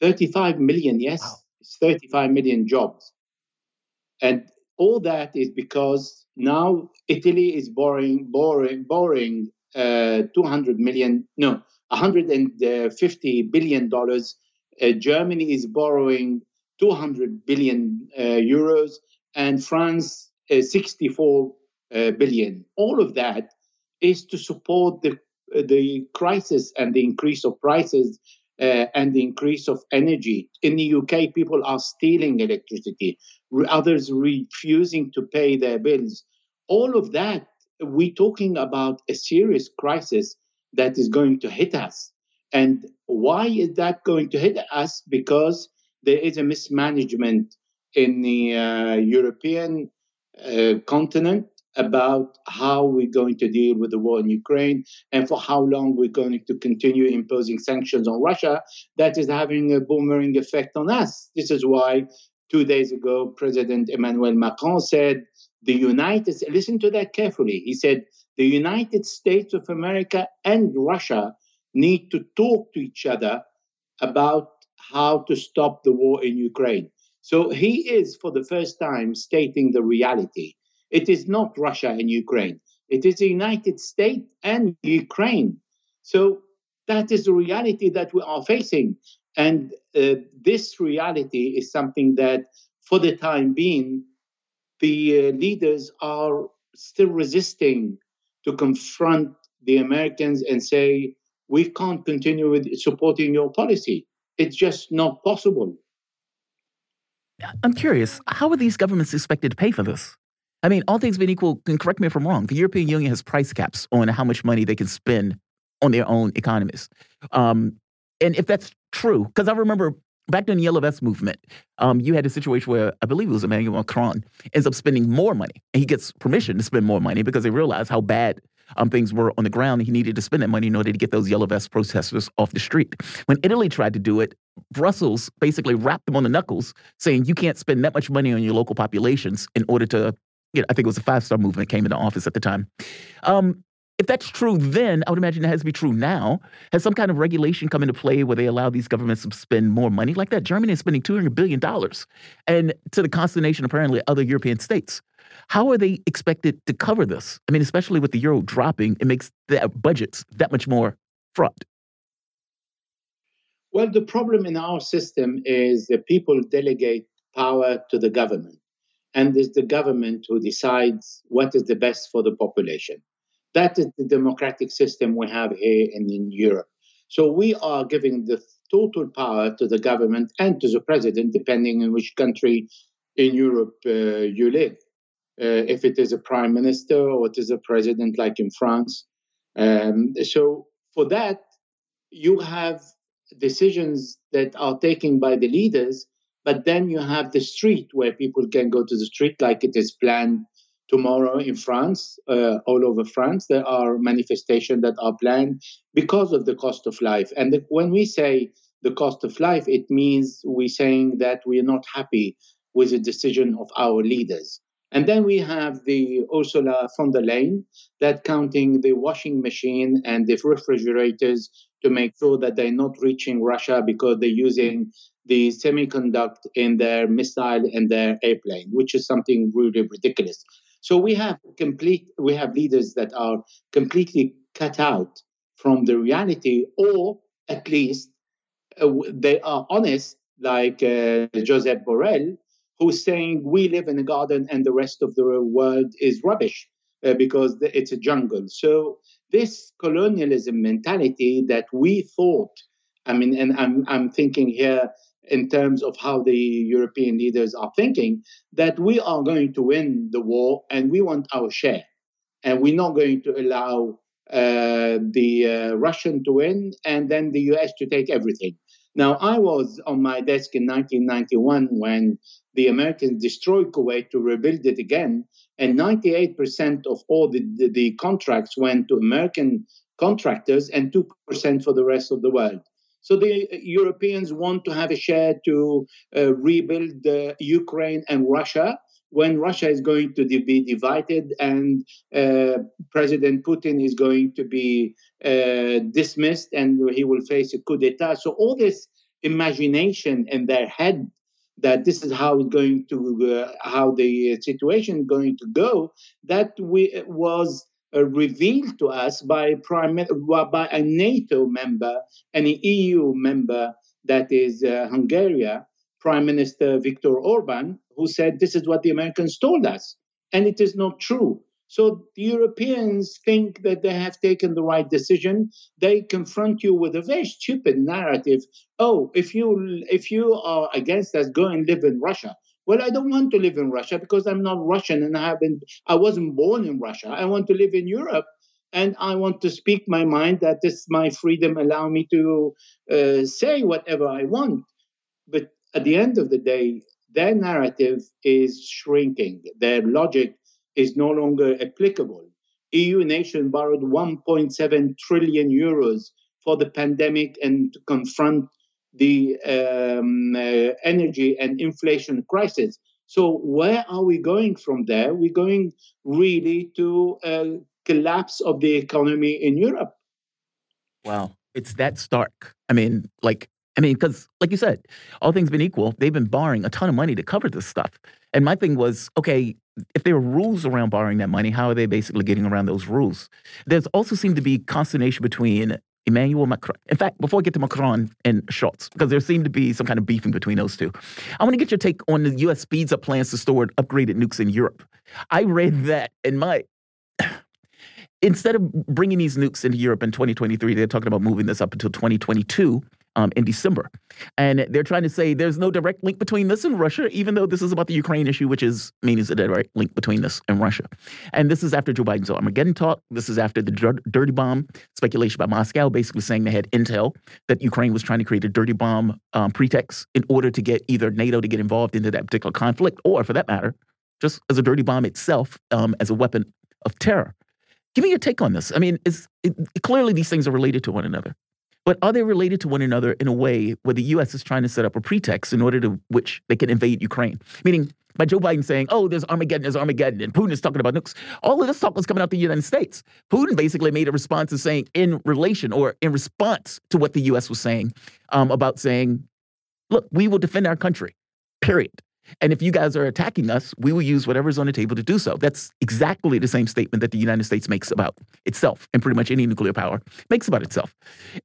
35 million, yes, wow. it's 35 million jobs, and all that is because now Italy is borrowing borrowing borrowing uh, 200 million, no, 150 billion dollars. Uh, Germany is borrowing 200 billion uh, euros, and France uh, 64 uh, billion. All of that is to support the the crisis and the increase of prices uh, and the increase of energy. In the UK, people are stealing electricity, others refusing to pay their bills. All of that, we're talking about a serious crisis that is going to hit us. And why is that going to hit us? Because there is a mismanagement in the uh, European uh, continent about how we're going to deal with the war in Ukraine and for how long we're going to continue imposing sanctions on Russia, that is having a boomerang effect on us. This is why two days ago, President Emmanuel Macron said, the United listen to that carefully. He said, the United States of America and Russia need to talk to each other about how to stop the war in Ukraine. So he is, for the first time, stating the reality. It is not Russia and Ukraine. It is the United States and Ukraine. So that is the reality that we are facing. And uh, this reality is something that, for the time being, the uh, leaders are still resisting to confront the Americans and say, we can't continue with supporting your policy. It's just not possible. I'm curious, how are these governments expected to pay for this? I mean, all things being equal, and correct me if I'm wrong, the European Union has price caps on how much money they can spend on their own economies. Um, and if that's true, because I remember back during the Yellow Vest movement, um, you had a situation where I believe it was Emmanuel Macron ends up spending more money, and he gets permission to spend more money because they realize how bad um, things were on the ground. and He needed to spend that money in order to get those Yellow Vest protesters off the street. When Italy tried to do it, Brussels basically rapped them on the knuckles, saying you can't spend that much money on your local populations in order to you know, I think it was a five star movement came into office at the time. Um, if that's true then, I would imagine it has to be true now. Has some kind of regulation come into play where they allow these governments to spend more money like that? Germany is spending $200 billion, and to the consternation, apparently, other European states. How are they expected to cover this? I mean, especially with the euro dropping, it makes their budgets that much more fraught. Well, the problem in our system is that people delegate power to the government and it's the government who decides what is the best for the population. That is the democratic system we have here and in Europe. So we are giving the total power to the government and to the president, depending on which country in Europe uh, you live. Uh, if it is a prime minister or it is a president, like in France. Um, so for that, you have decisions that are taken by the leaders but then you have the street where people can go to the street, like it is planned tomorrow in France, uh, all over France. There are manifestations that are planned because of the cost of life. And the, when we say the cost of life, it means we're saying that we're not happy with the decision of our leaders. And then we have the Ursula von der Leyen that counting the washing machine and the refrigerators to make sure that they're not reaching Russia because they're using the semiconductor in their missile and their airplane, which is something really ridiculous. So we have complete we have leaders that are completely cut out from the reality, or at least uh, they are honest, like uh, Joseph Borrell, who's saying we live in a garden and the rest of the world is rubbish uh, because it's a jungle. So this colonialism mentality that we thought, I mean, and I'm I'm thinking here in terms of how the European leaders are thinking, that we are going to win the war and we want our share. And we're not going to allow uh, the uh, Russian to win and then the US to take everything. Now, I was on my desk in 1991 when the Americans destroyed Kuwait to rebuild it again, and 98% of all the, the, the contracts went to American contractors and 2% for the rest of the world. So the Europeans want to have a share to uh, rebuild uh, Ukraine and Russia when Russia is going to be divided and uh, President Putin is going to be uh, dismissed and he will face a coup d'etat. So all this imagination in their head that this is how it's going to uh, how the situation is going to go that we was uh, revealed to us by prime by a NATO member and an EU member that is uh, Hungary, Prime Minister Viktor Orban, who said this is what the Americans told us, and it is not true. So the Europeans think that they have taken the right decision. They confront you with a very stupid narrative. Oh, if you if you are against us, go and live in Russia. Well, I don't want to live in Russia because I'm not Russian and I haven't I wasn't born in Russia. I want to live in Europe and I want to speak my mind that this my freedom allow me to uh, say whatever I want. But at the end of the day, their narrative is shrinking. Their logic is no longer applicable. EU nation borrowed 1.7 trillion euros for the pandemic and to confront the um, uh, energy and inflation crisis. So where are we going from there? We're going really to a collapse of the economy in Europe. Wow, it's that stark. I mean, like, I mean, because like you said, all things been equal, they've been borrowing a ton of money to cover this stuff. And my thing was, okay, if there are rules around borrowing that money, how are they basically getting around those rules? There's also seemed to be consternation between Emmanuel Macron. In fact, before I get to Macron and Scholz, because there seemed to be some kind of beefing between those two, I want to get your take on the U.S. speeds up plans to store upgraded nukes in Europe. I read that in my. Instead of bringing these nukes into Europe in 2023, they're talking about moving this up until 2022 um, in December. And they're trying to say there's no direct link between this and Russia, even though this is about the Ukraine issue, which is means a direct link between this and Russia. And this is after Joe Biden's Armageddon talk. This is after the dirty bomb speculation by Moscow, basically saying they had intel that Ukraine was trying to create a dirty bomb um, pretext in order to get either NATO to get involved into that particular conflict, or for that matter, just as a dirty bomb itself um, as a weapon of terror. Give me your take on this. I mean, it, clearly these things are related to one another. But are they related to one another in a way where the U.S. is trying to set up a pretext in order to which they can invade Ukraine? Meaning, by Joe Biden saying, oh, there's Armageddon, there's Armageddon, and Putin is talking about nukes. All of this talk was coming out the United States. Putin basically made a response to saying, in relation or in response to what the U.S. was saying um, about saying, look, we will defend our country, period. And if you guys are attacking us, we will use whatever's on the table to do so. That's exactly the same statement that the United States makes about itself and pretty much any nuclear power makes about itself.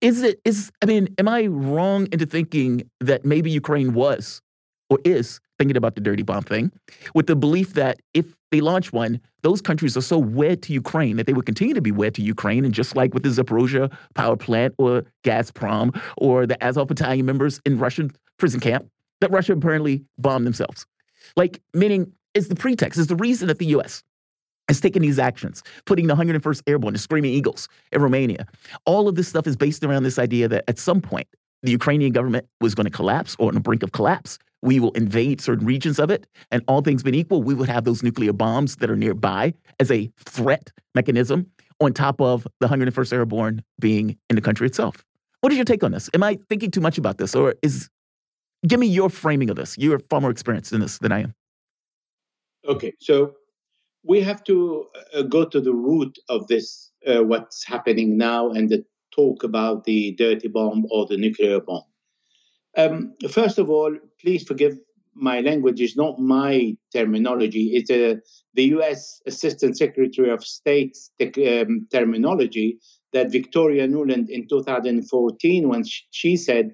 Is it is I mean, am I wrong into thinking that maybe Ukraine was or is thinking about the dirty bomb thing with the belief that if they launch one, those countries are so wed to Ukraine that they would continue to be wed to Ukraine. And just like with the Zaporozhye power plant or Gazprom or the Azov battalion members in Russian prison camp, that Russia apparently bombed themselves. Like, meaning, it's the pretext, it's the reason that the US has taken these actions, putting the 101st Airborne, the Screaming Eagles in Romania. All of this stuff is based around this idea that at some point, the Ukrainian government was going to collapse or on the brink of collapse. We will invade certain regions of it, and all things being equal, we would have those nuclear bombs that are nearby as a threat mechanism on top of the 101st Airborne being in the country itself. What is your take on this? Am I thinking too much about this, or is give me your framing of this. You're far more experienced in this than I am. Okay, so we have to uh, go to the root of this, uh, what's happening now, and the talk about the dirty bomb or the nuclear bomb. Um, first of all, please forgive my language is not my terminology. It's a, the U.S. Assistant Secretary of State's um, terminology that Victoria Nuland in 2014, when she said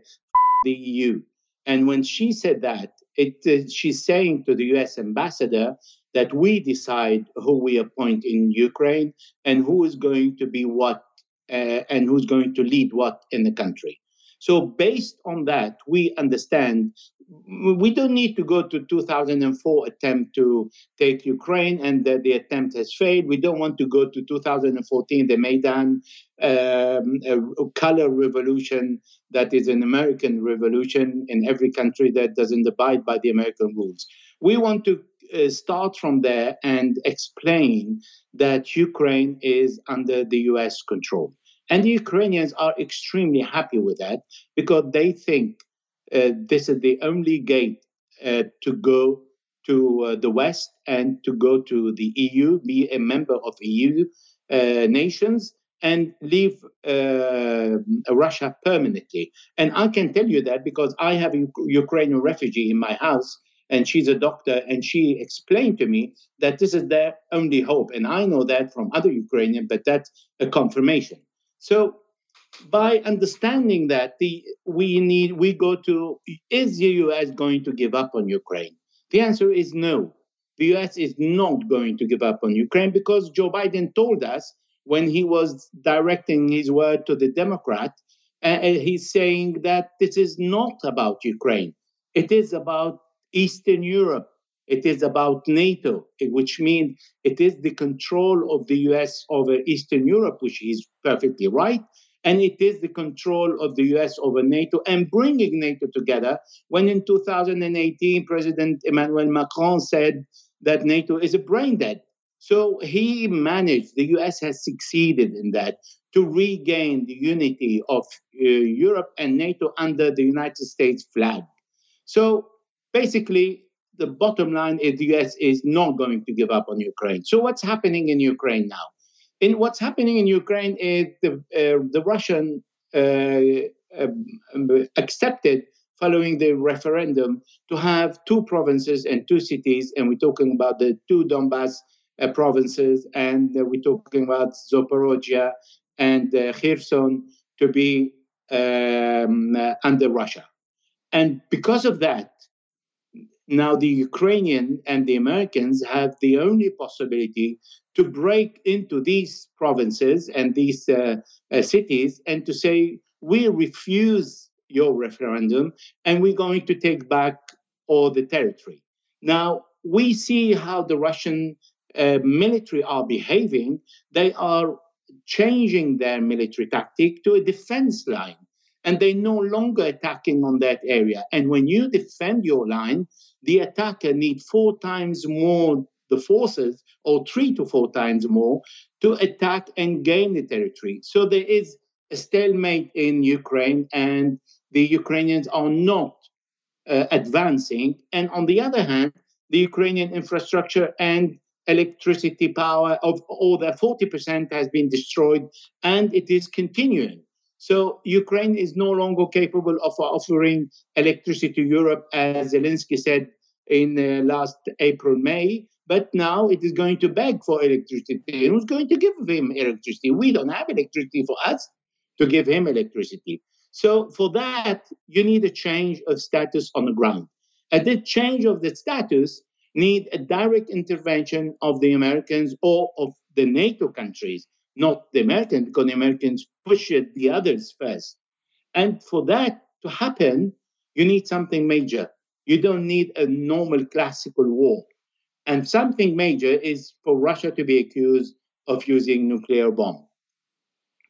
the EU, and when she said that, it, uh, she's saying to the U.S. ambassador that we decide who we appoint in Ukraine and who is going to be what uh, and who's going to lead what in the country. So, based on that, we understand we don't need to go to 2004 attempt to take Ukraine and that the attempt has failed. We don't want to go to 2014, the Maidan um, color revolution that is an American revolution in every country that doesn't abide by the American rules. We want to uh, start from there and explain that Ukraine is under the US control. And the Ukrainians are extremely happy with that because they think uh, this is the only gate uh, to go to uh, the West and to go to the EU, be a member of EU uh, nations, and leave uh, Russia permanently. And I can tell you that because I have a Ukrainian refugee in my house, and she's a doctor, and she explained to me that this is their only hope. And I know that from other Ukrainians, but that's a confirmation. So by understanding that the we need we go to is the US going to give up on Ukraine? The answer is no. The US is not going to give up on Ukraine because Joe Biden told us when he was directing his word to the Democrat, uh, he's saying that this is not about Ukraine. It is about Eastern Europe. It is about NATO, which means it is the control of the US over Eastern Europe, which is perfectly right. And it is the control of the US over NATO and bringing NATO together. When in 2018, President Emmanuel Macron said that NATO is a brain dead. So he managed, the US has succeeded in that, to regain the unity of uh, Europe and NATO under the United States flag. So basically, the bottom line is the US is not going to give up on Ukraine. So what's happening in Ukraine now? In what's happening in Ukraine is the uh, the Russian uh, um, accepted following the referendum to have two provinces and two cities, and we're talking about the two Donbass uh, provinces, and uh, we're talking about Zaporozhia and uh, Kherson to be um, under Russia. And because of that, now, the Ukrainian and the Americans have the only possibility to break into these provinces and these uh, uh, cities and to say, we refuse your referendum and we're going to take back all the territory. Now, we see how the Russian uh, military are behaving. They are changing their military tactic to a defense line and they're no longer attacking on that area. And when you defend your line, the attacker need four times more the forces or three to four times more to attack and gain the territory. So there is a stalemate in Ukraine, and the Ukrainians are not uh, advancing. And on the other hand, the Ukrainian infrastructure and electricity power of all the 40% has been destroyed, and it is continuing. So Ukraine is no longer capable of offering electricity to Europe, as Zelensky said in uh, last April, May. But now it is going to beg for electricity. And who's going to give him electricity? We don't have electricity for us to give him electricity. So for that, you need a change of status on the ground. And the change of the status need a direct intervention of the Americans or of the NATO countries not the Americans, because the Americans push it the others first. And for that to happen, you need something major. You don't need a normal classical war. And something major is for Russia to be accused of using nuclear bomb.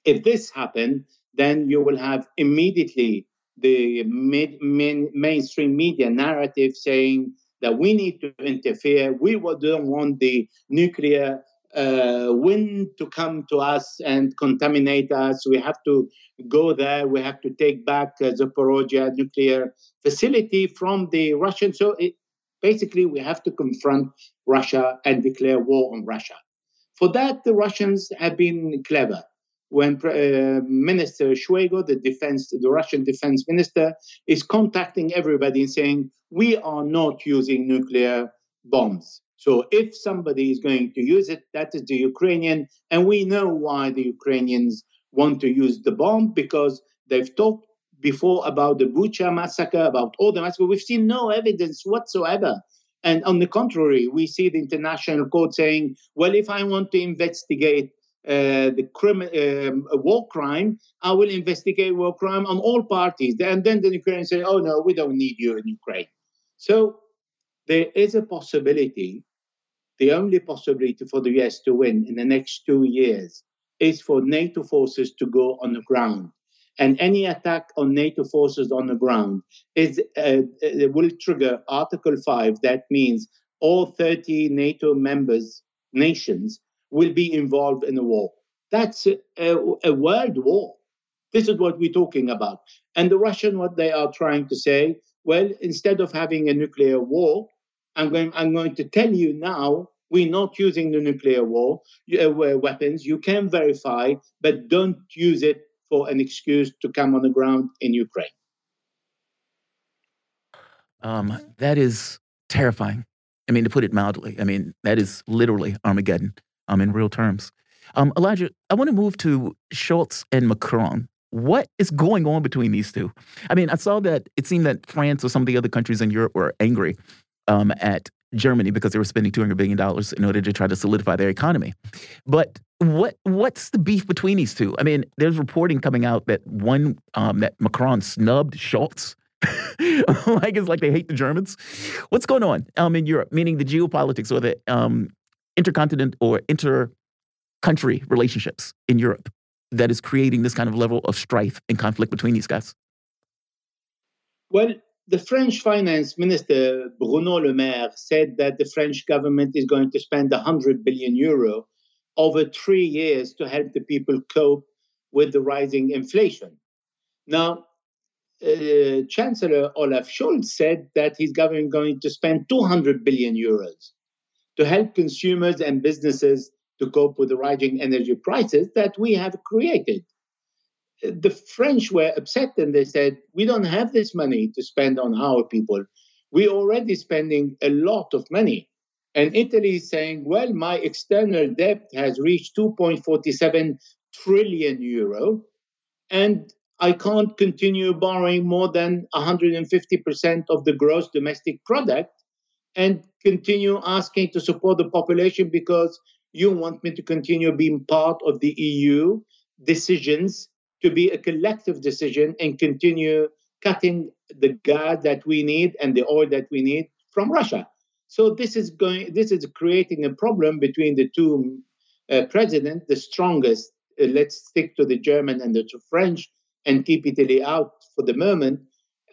If this happens, then you will have immediately the mid, main, mainstream media narrative saying that we need to interfere. We don't want the nuclear uh, wind to come to us and contaminate us. We have to go there. We have to take back uh, Zaporozhye nuclear facility from the Russians. So it, Basically, we have to confront Russia and declare war on Russia. For that, the Russians have been clever. When uh, Minister Shoigu, the defense, the Russian defense minister, is contacting everybody and saying, "We are not using nuclear bombs. So if somebody is going to use it, that is the Ukrainian, and we know why the Ukrainians want to use the bomb because they've talked before about the Bucha massacre, about all the massacre. We've seen no evidence whatsoever. And on the contrary, we see the international court saying, well, if I want to investigate uh, the crime, um, war crime, I will investigate war crime on all parties. And then the Ukrainians say, oh, no, we don't need you in Ukraine. So there is a possibility, the only possibility for the US to win in the next two years is for NATO forces to go on the ground. And any attack on NATO forces on the ground is uh, uh will trigger Article 5. That means all 30 NATO members, nations, will be involved in a war. That's a, a, a world war. This is what we're talking about. And the Russian, what they are trying to say, well, instead of having a nuclear war, I'm going, I'm going to tell you now we're not using the nuclear war uh, weapons. You can verify, but don't use it for an excuse to come on the ground in Ukraine. Um, that is terrifying. I mean, to put it mildly, I mean, that is literally Armageddon um, in real terms. Um, Elijah, I want to move to Scholz and Macron. What is going on between these two? I mean, I saw that it seemed that France or some of the other countries in Europe were angry um, at Germany because they were spending two hundred billion dollars in order to try to solidify their economy. But what what's the beef between these two? I mean, there's reporting coming out that one um, that Macron snubbed Scholz. like it's like they hate the Germans. What's going on um, in Europe? Meaning the geopolitics or the um, intercontinent or inter-country relationships in Europe that is creating this kind of level of strife and conflict between these guys. Well, the French finance minister, Bruno Le Maire, said that the French government is going to spend 100 billion euro over three years to help the people cope with the rising inflation. Now, uh, Chancellor Olaf Scholz said that he's going, going to spend 200 billion euros to help consumers and businesses to cope with the rising energy prices that we have created the French were upset and they said, We don't have this money to spend on our people. We're already spending a lot of money. And Italy is saying, Well, my external debt has reached 2.47 trillion euro, and I can't continue borrowing more than 150% of the gross domestic product and continue asking to support the population because you want me to continue being part of the EU decisions to be a collective decision and continue cutting the gas that we need and the oil that we need from Russia. So this is going. This is creating a problem between the two uh, presidents. The strongest. Uh, let's stick to the German and the French and keep Italy out for the moment.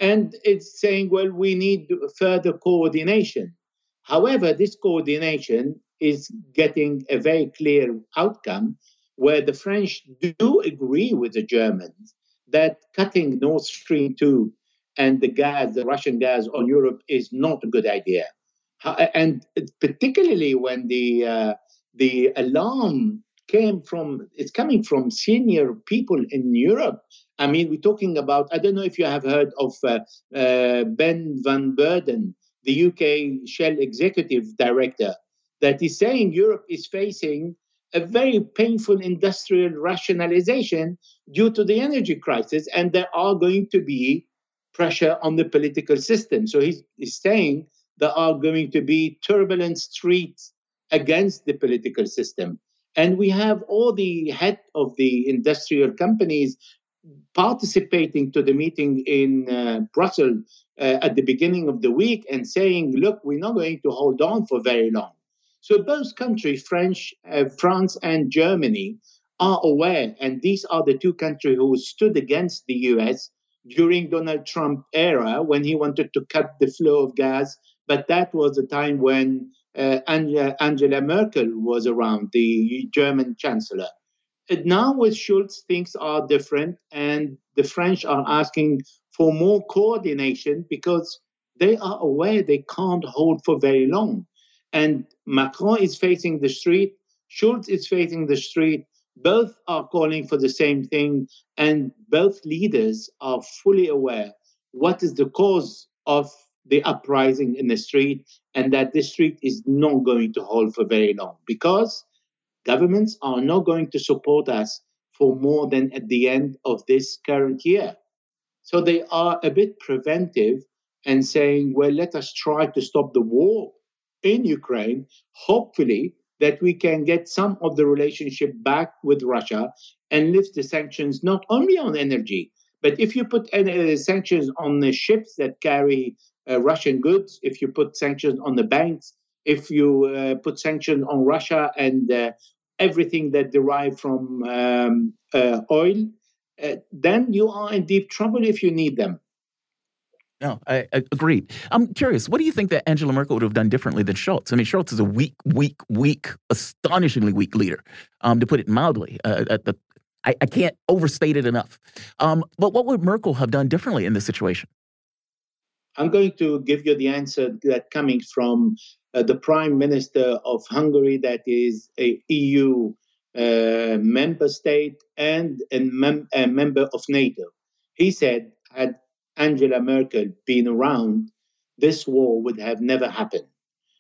And it's saying, well, we need further coordination. However, this coordination is getting a very clear outcome where the French do agree with the Germans that cutting Nord Stream 2 and the gas, the Russian gas on Europe is not a good idea. And particularly when the uh, the alarm came from it's coming from senior people in Europe. I mean, we're talking about I don't know if you have heard of uh, uh, Ben van Beurden, the UK Shell executive director, that is saying Europe is facing a very painful industrial rationalization due to the energy crisis, and there are going to be pressure on the political system. So he's, he's saying there are going to be turbulent streets against the political system. And we have all the head of the industrial companies participating to the meeting in uh, Brussels uh, at the beginning of the week and saying, look, we're not going to hold on for very long. So both countries, French, uh, France and Germany, are aware, and these are the two countries who stood against the U.S. during Donald Trump era when he wanted to cut the flow of gas. But that was the time when uh, Angela, Angela Merkel was around, the German chancellor. And now with Scholz, things are different, and the French are asking for more coordination because they are aware they can't hold for very long. And Macron is facing the street, Scholz is facing the street. Both are calling for the same thing, and both leaders are fully aware what is the cause of the uprising in the street, and that this street is not going to hold for very long because governments are not going to support us for more than at the end of this current year. So they are a bit preventive and saying, well, let us try to stop the war in Ukraine. Hopefully, that we can get some of the relationship back with Russia and lift the sanctions not only on energy, but if you put uh, sanctions on the ships that carry uh, Russian goods, if you put sanctions on the banks, if you uh, put sanctions on Russia and uh, everything that derive from um, uh, oil, then you are in deep trouble if you need them. No, I, I agreed. I'm curious. What do you think that Angela Merkel would have done differently than Scholz? I mean, Scholz is a weak, weak, weak, astonishingly weak leader, um, to put it mildly. Uh, the, I, I, can't overstate it enough. Um, but what would Merkel have done differently in this situation? I'm going to give you the answer that coming from uh, the Prime Minister of Hungary, that is a EU uh, member state and a, mem- a member of NATO. He said, had Angela Merkel been around, this war would have never happened.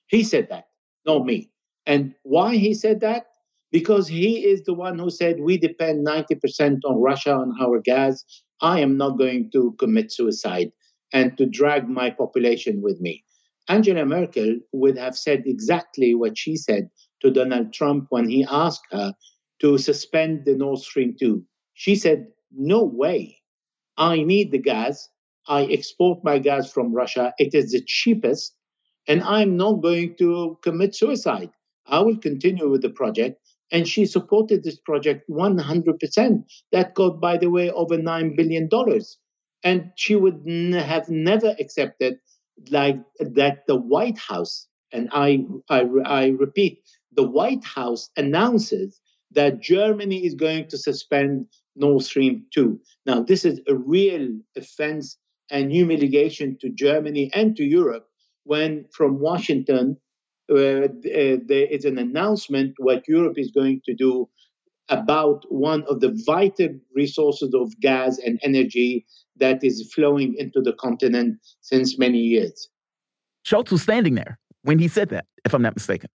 He said that, not me. And why he said that? Because he is the one who said we depend 90% on Russia on our gas. I am not going to commit suicide and to drag my population with me. Angela Merkel would have said exactly what she said to Donald Trump when he asked her to suspend the Nord Stream 2. She said, No way. I need the gas. I export my gas from Russia. It is the cheapest, and I'm not going to commit suicide. I will continue with the project. And she supported this project 100%. That got, by the way, over $9 billion. And she would n- have never accepted like that the White House, and I, I, I repeat, the White House announces that Germany is going to suspend Nord Stream 2. Now, this is a real offense and humiliation to Germany and to Europe when from Washington uh, uh, there is an announcement what Europe is going to do about one of the vital resources of gas and energy that is flowing into the continent since many years. Scholz was standing there when he said that, if I'm not mistaken.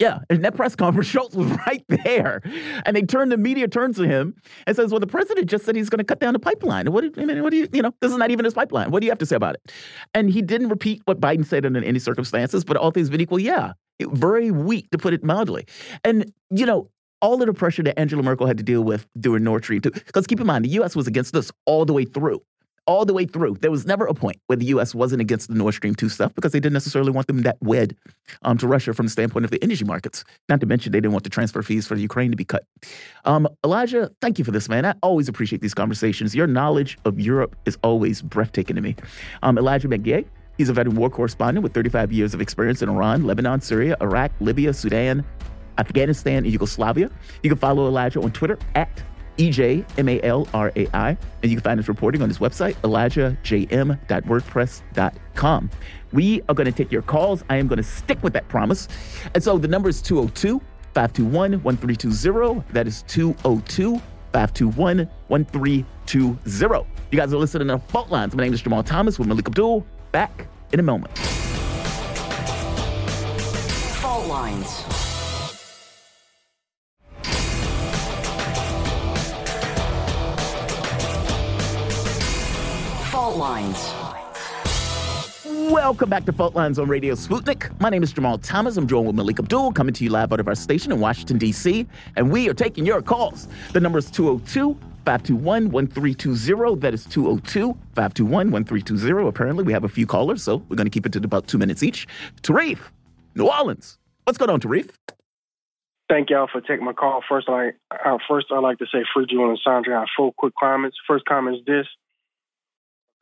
Yeah, in that press conference, Scholz was right there, and they turned the media turns to him and says, "Well, the president just said he's going to cut down the pipeline. What? Do, I mean, what do you? You know, this is not even his pipeline. What do you have to say about it?" And he didn't repeat what Biden said under any circumstances, but all things being equal, yeah, it, very weak to put it mildly. And you know, all of the pressure that Angela Merkel had to deal with during Nord Stream 2. Because keep in mind, the U.S. was against this all the way through all the way through. There was never a point where the U.S. wasn't against the Nord Stream 2 stuff because they didn't necessarily want them that wed um, to Russia from the standpoint of the energy markets. Not to mention, they didn't want the transfer fees for Ukraine to be cut. Um, Elijah, thank you for this, man. I always appreciate these conversations. Your knowledge of Europe is always breathtaking to me. Um, Elijah Magnier, he's a veteran war correspondent with 35 years of experience in Iran, Lebanon, Syria, Iraq, Libya, Sudan, Afghanistan, and Yugoslavia. You can follow Elijah on Twitter at E J M A L R A I. And you can find his reporting on his website, elijahjm.wordpress.com. We are going to take your calls. I am going to stick with that promise. And so the number is 202 521 1320. That is 202 521 1320. You guys are listening to Fault Lines. My name is Jamarl Thomas with Melik Abdul. Back in a moment. Fault Lines. Fault Lines. Welcome back to Fault Lines on Radio Sputnik. My name is Jamarl Thomas. I'm joined with Melik Abdul, coming to you live out of our station in Washington, D.C., and we are taking your calls. The number is 202 521 1320. That is 202 521 1320. Apparently, we have a few callers, so we're going to keep it to about two minutes each. Tarif, New Orleans. What's going on, Tarif? Thank y'all for taking my call. First, I uh, first I'd like to say free Jewel and Sandra. I have four quick comments. First comment is this: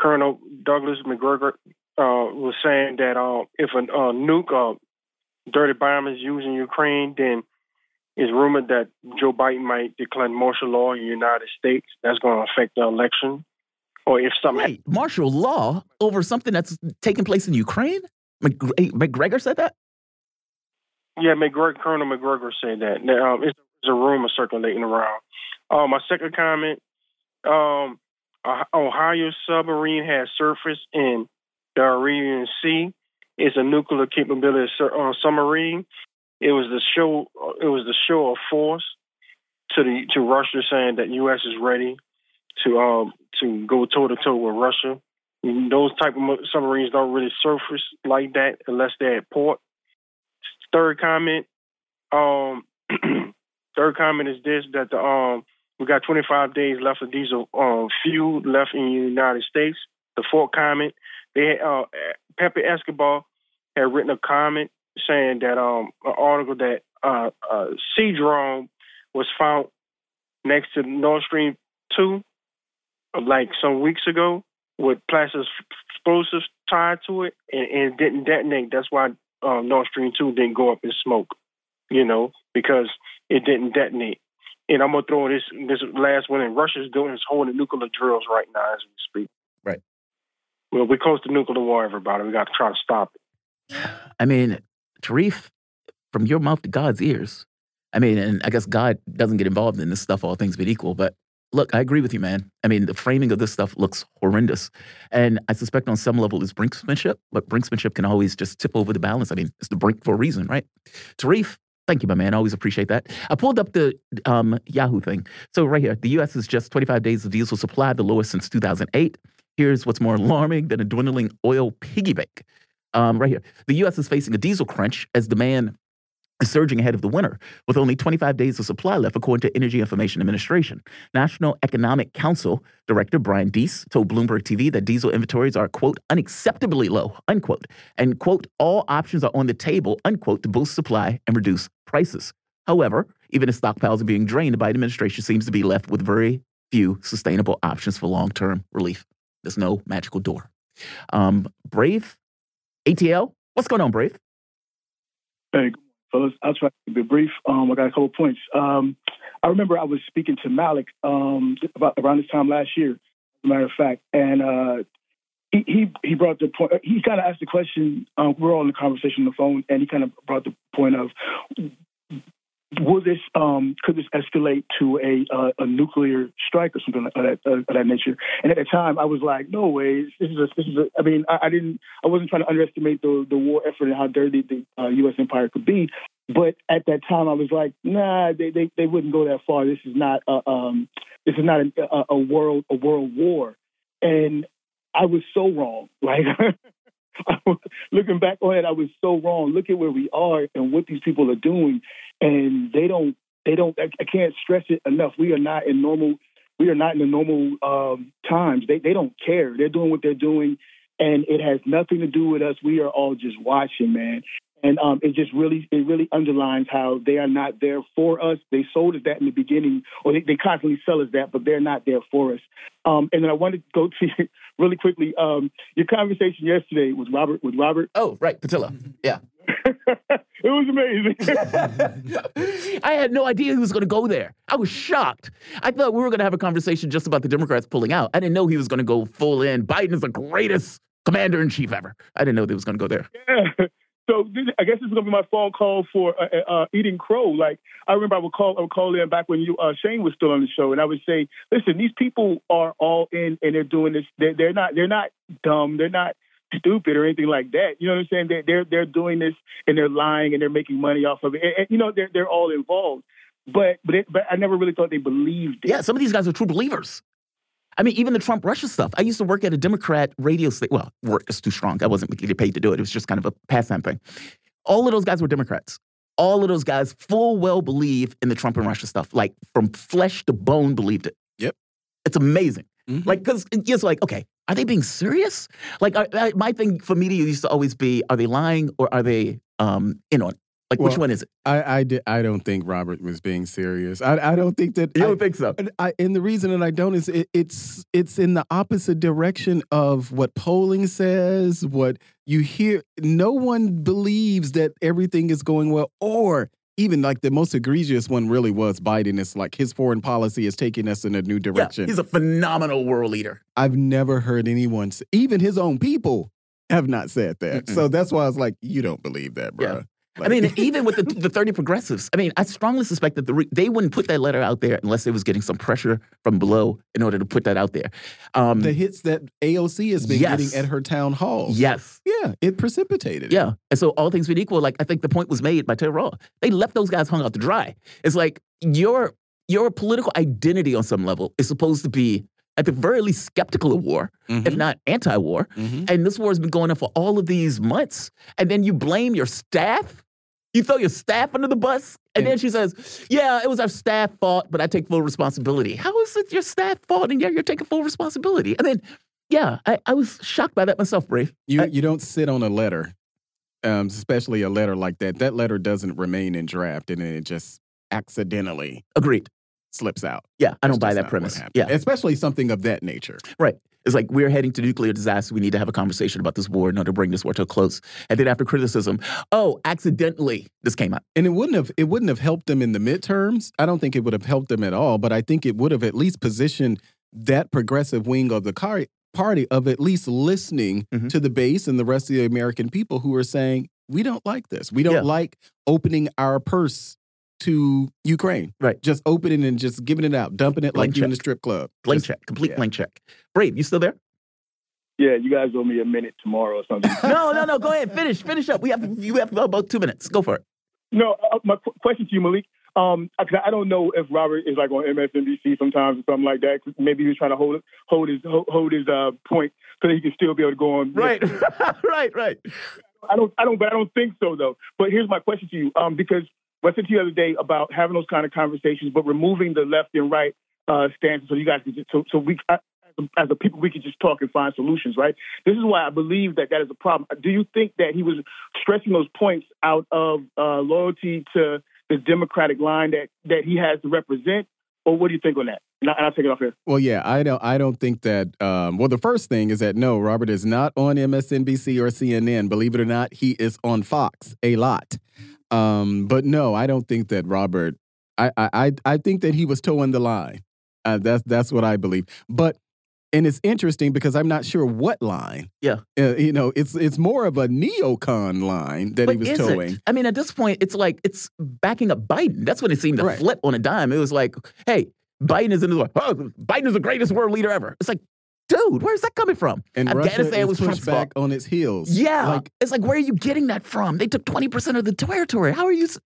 Colonel Douglas Macgregor uh, was saying that uh, if a uh, nuke, uh, dirty bomb is used in Ukraine, then it's rumored that Joe Biden might declare martial law in the United States. That's going to affect the election. or if something. Right, martial law over something that's taking place in Ukraine. Macgregor said that. Yeah, Macgregor, Colonel Macgregor said that. Um, it's, it's a rumor circulating around. Uh, my second comment: um, Ohio submarine has surfaced in the Arabian Sea. It's a nuclear capability uh, submarine. It was the show. It was the show of force to the to Russia, saying that U.S. is ready to um to go toe to toe with Russia. Those type of submarines don't really surface like that unless they're at port. Third comment. Um, third comment is this: that the um we got 25 days left of diesel um, fuel left in the United States. The fourth comment, they uh, Pepe Escobar had written a comment saying that um an article that uh, uh sea drone was found next to Nord Stream two, like some weeks ago, with plastic explosives tied to it, and, and didn't detonate. That's why um, Nord Stream two didn't go up in smoke, you know, because it didn't detonate. And I'm gonna throw this this last one in. Russia's doing is holding nuclear drills right now as we speak. Right. Well, we're close to nuclear war, everybody. We got to try to stop it. I mean, Tarif, from your mouth to God's ears. I mean, and I guess God doesn't get involved in this stuff, all things being equal. But look, I agree with you, man. I mean, the framing of this stuff looks horrendous. And I suspect on some level it's brinksmanship, but brinksmanship can always just tip over the balance. I mean, it's the brink for a reason, right? Tarif, Thank you, my man. I always appreciate that. I pulled up the um, Yahoo thing. So right here, the U.S. is just 25 days of diesel supply, the lowest since 2008. Here's what's more alarming than a dwindling oil piggy bank. Um, right here, the U.S. is facing a diesel crunch as demand surging ahead of the winter, with only 25 days of supply left, according to Energy Information Administration. National Economic Council Director Brian Deese told Bloomberg TV that diesel inventories are, quote, unacceptably low, unquote, and, quote, all options are on the table, unquote, to boost supply and reduce prices. However, even as stockpiles are being drained, the Biden administration seems to be left with very few sustainable options for long term relief. There's no magical door. Um, Brave, ATL, what's going on, Brave? Hey, fellas. I'll try to be brief. Um, I got a couple points. Um, I remember I was speaking to Melik um, about around this time last year, as a matter of fact, and uh, he, he brought the point. He kind of asked the question. Uh, we're all in the conversation on the phone, and he kind of brought the point of will this um, could this escalate to a uh, a nuclear strike or something of that, of that nature? And at the time, I was like, no way. This is a, this is a, I mean, I, I didn't, I wasn't trying to underestimate the the war effort and how dirty the uh, U.S. empire could be. But at that time, I was like, nah, they they, they wouldn't go that far. This is not a, um, this is not a, a world a world war. And I was so wrong. Like looking back on it, I was so wrong. Look at where we are and what these people are doing, and they don't. They don't. I can't stress it enough. We are not in normal. We are not in the normal um, times. They they don't care. They're doing what they're doing, and it has nothing to do with us. We are all just watching, man. And um, it just really, it really underlines how they are not there for us. They sold us that in the beginning, or they, they constantly sell us that, but they're not there for us. Um, and then I wanted to go to really quickly. Um, your conversation yesterday was Robert with Robert. Oh, right, Patillo. Yeah. it was amazing. I had no idea he was going to go there. I was shocked. I thought we were going to have a conversation just about the Democrats pulling out. I didn't know he was going to go full in. Biden is the greatest commander in chief ever. I didn't know he was going to go there. Yeah. So this, I guess this is gonna be my phone call for uh, uh, uh, eating crow. Like I remember, I would call, I would call in back when you uh, Shane was still on the show, and I would say, "Listen, these people are all in, and they're doing this. They're, they're not. They're not dumb. They're not stupid or anything like that. You know what I'm saying? They're they're, they're doing this, and they're lying, and they're making money off of it. And, and you know, they're they're all involved. But but it, but I never really thought they believed it. Yeah, some of these guys are true believers. I mean, even the Trump Russia stuff. I used to work at a Democrat radio station. Well, work is too strong. I wasn't getting paid to do it. It was just kind of a pastime thing. All of those guys were Democrats. All of those guys full well believe in the Trump and Russia stuff, like from flesh to bone believed it. Yep. It's amazing. Mm-hmm. Like, because it's like, okay, are they being serious? Like, are, my thing for media used to always be, are they lying or are they um, in on like, well, which one is it? I I, did, I don't think Robert was being serious. I I don't think that. You don't I, think so? I, and the reason that I don't is it, it's it's in the opposite direction of what polling says. What you hear, no one believes that everything is going well, or even like the most egregious one really was Biden. It's like his foreign policy is taking us in a new direction. Yeah, he's a phenomenal world leader. I've never heard anyone, even his own people, have not said that. Mm -mm. So that's why I was like, you don't believe that, bro. Yeah. Like, I mean, even with the, the 30 progressives, I mean, I strongly suspect that the they wouldn't put that letter out there unless it was getting some pressure from below in order to put that out there. Um, the hits that AOC has been yes. getting at her town hall. Yes. Yeah, it precipitated. Yeah. And so, all things being equal, like, I think the point was made by Ted Rall. They left those guys hung out to dry. It's like your your political identity on some level is supposed to be at the very least skeptical of war, mm -hmm. if not anti-war. Mm -hmm. And this war has been going on for all of these months. And then you blame your staff. You throw your staff under the bus. And, and then she says, Yeah, it was our staff fault, but I take full responsibility. How is it your staff fault and yeah, you're taking full responsibility? And then, yeah, I, I was shocked by that myself, Brave. You I, you don't sit on a letter, um, especially a letter like that. That letter doesn't remain in draft and it just accidentally agreed slips out. Yeah, I don't buy that premise. Yeah, especially something of that nature. Right. It's like we're heading to nuclear disaster. We need to have a conversation about this war in order to bring this war to a close. And then after criticism, oh, accidentally this came out. And it wouldn't have it wouldn't have helped them in the midterms. I don't think it would have helped them at all. But I think it would have at least positioned that progressive wing of the car party of at least listening mm -hmm. to the base and the rest of the American people who are saying we don't like this. We don't yeah. like opening our purse to Ukraine. Right. Just opening and just giving it out, dumping it blank like check. you in the strip club. Blank just, check, complete yeah. blank check. Brave, you still there? Yeah, you guys owe me a minute tomorrow or something. no, no, no. Go ahead, finish, finish up. We have you have about two minutes. Go for it. No, uh, my qu question to you, Melik. Um, I don't know if Robert is like on MSNBC sometimes or something like that. Maybe he's trying to hold hold his hold his uh, point so that he can still be able to go on. Right, right, right. I don't, I don't, but I don't think so though. But here's my question to you, um, because I said to you the other day about having those kind of conversations, but removing the left and right uh, stances so you guys can just, so, so we, a, as a people, we can just talk and find solutions, right? This is why I believe that that is a problem. Do you think that he was stressing those points out of uh, loyalty to the Democratic line that, that he has to represent? Or what do you think on that? And, I, will take it off here. Well, yeah, I don't. I don't think that. Um, well, the first thing is that no, Robert is not on MSNBC or CNN. Believe it or not, he is on Fox a lot. Um, but no, I don't think that Robert. I I I think that he was towing the line. Uh, that's that's what I believe. But and it's interesting because I'm not sure what line. Yeah, uh, you know, it's it's more of a neocon line that but he was towing. It? I mean, at this point, it's like it's backing up Biden. That's when it seemed to right. flip on a dime. It was like, hey, Biden is in the oh, Biden is the greatest world leader ever. It's like, dude, where's that coming from? And Afghanistan was pushed back on its heels. Yeah, like, it's like where are you getting that from? They took twenty percent of the territory. How are you? It's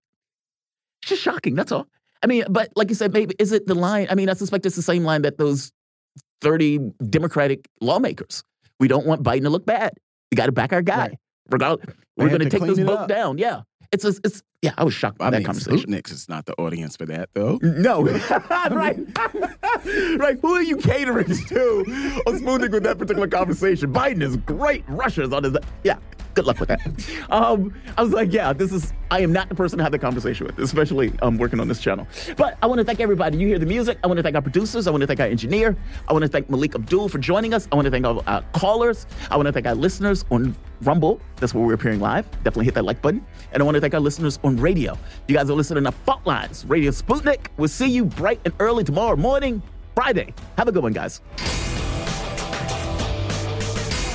just shocking. That's all. I mean, but like you said, maybe is it the line? I mean, I suspect it's the same line that those thirty Democratic lawmakers. We don't want Biden to look bad. We got to back our guy. Right. Regardless, we're going to take this vote down. Yeah, it's a, it's yeah. I was shocked by I that mean, conversation. Sputnik is not the audience for that, though. No, right, right. Who are you catering to on Sputnik with that particular conversation? Biden is great. Russia's on his yeah good luck with that. Um, I was like, yeah, this is, I am not the person to have the conversation with, especially um, working on this channel. But I want to thank everybody. You hear the music. I want to thank our producers. I want to thank our engineer. I want to thank Melik Abdul for joining us. I want to thank our uh, callers. I want to thank our listeners on Rumble. That's where we're appearing live. Definitely hit that like button. And I want to thank our listeners radio. You guys are listening to Fault Lines, Radio Sputnik. We'll see you bright and early tomorrow morning, Friday. Have a good one, guys.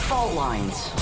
Fault Lines.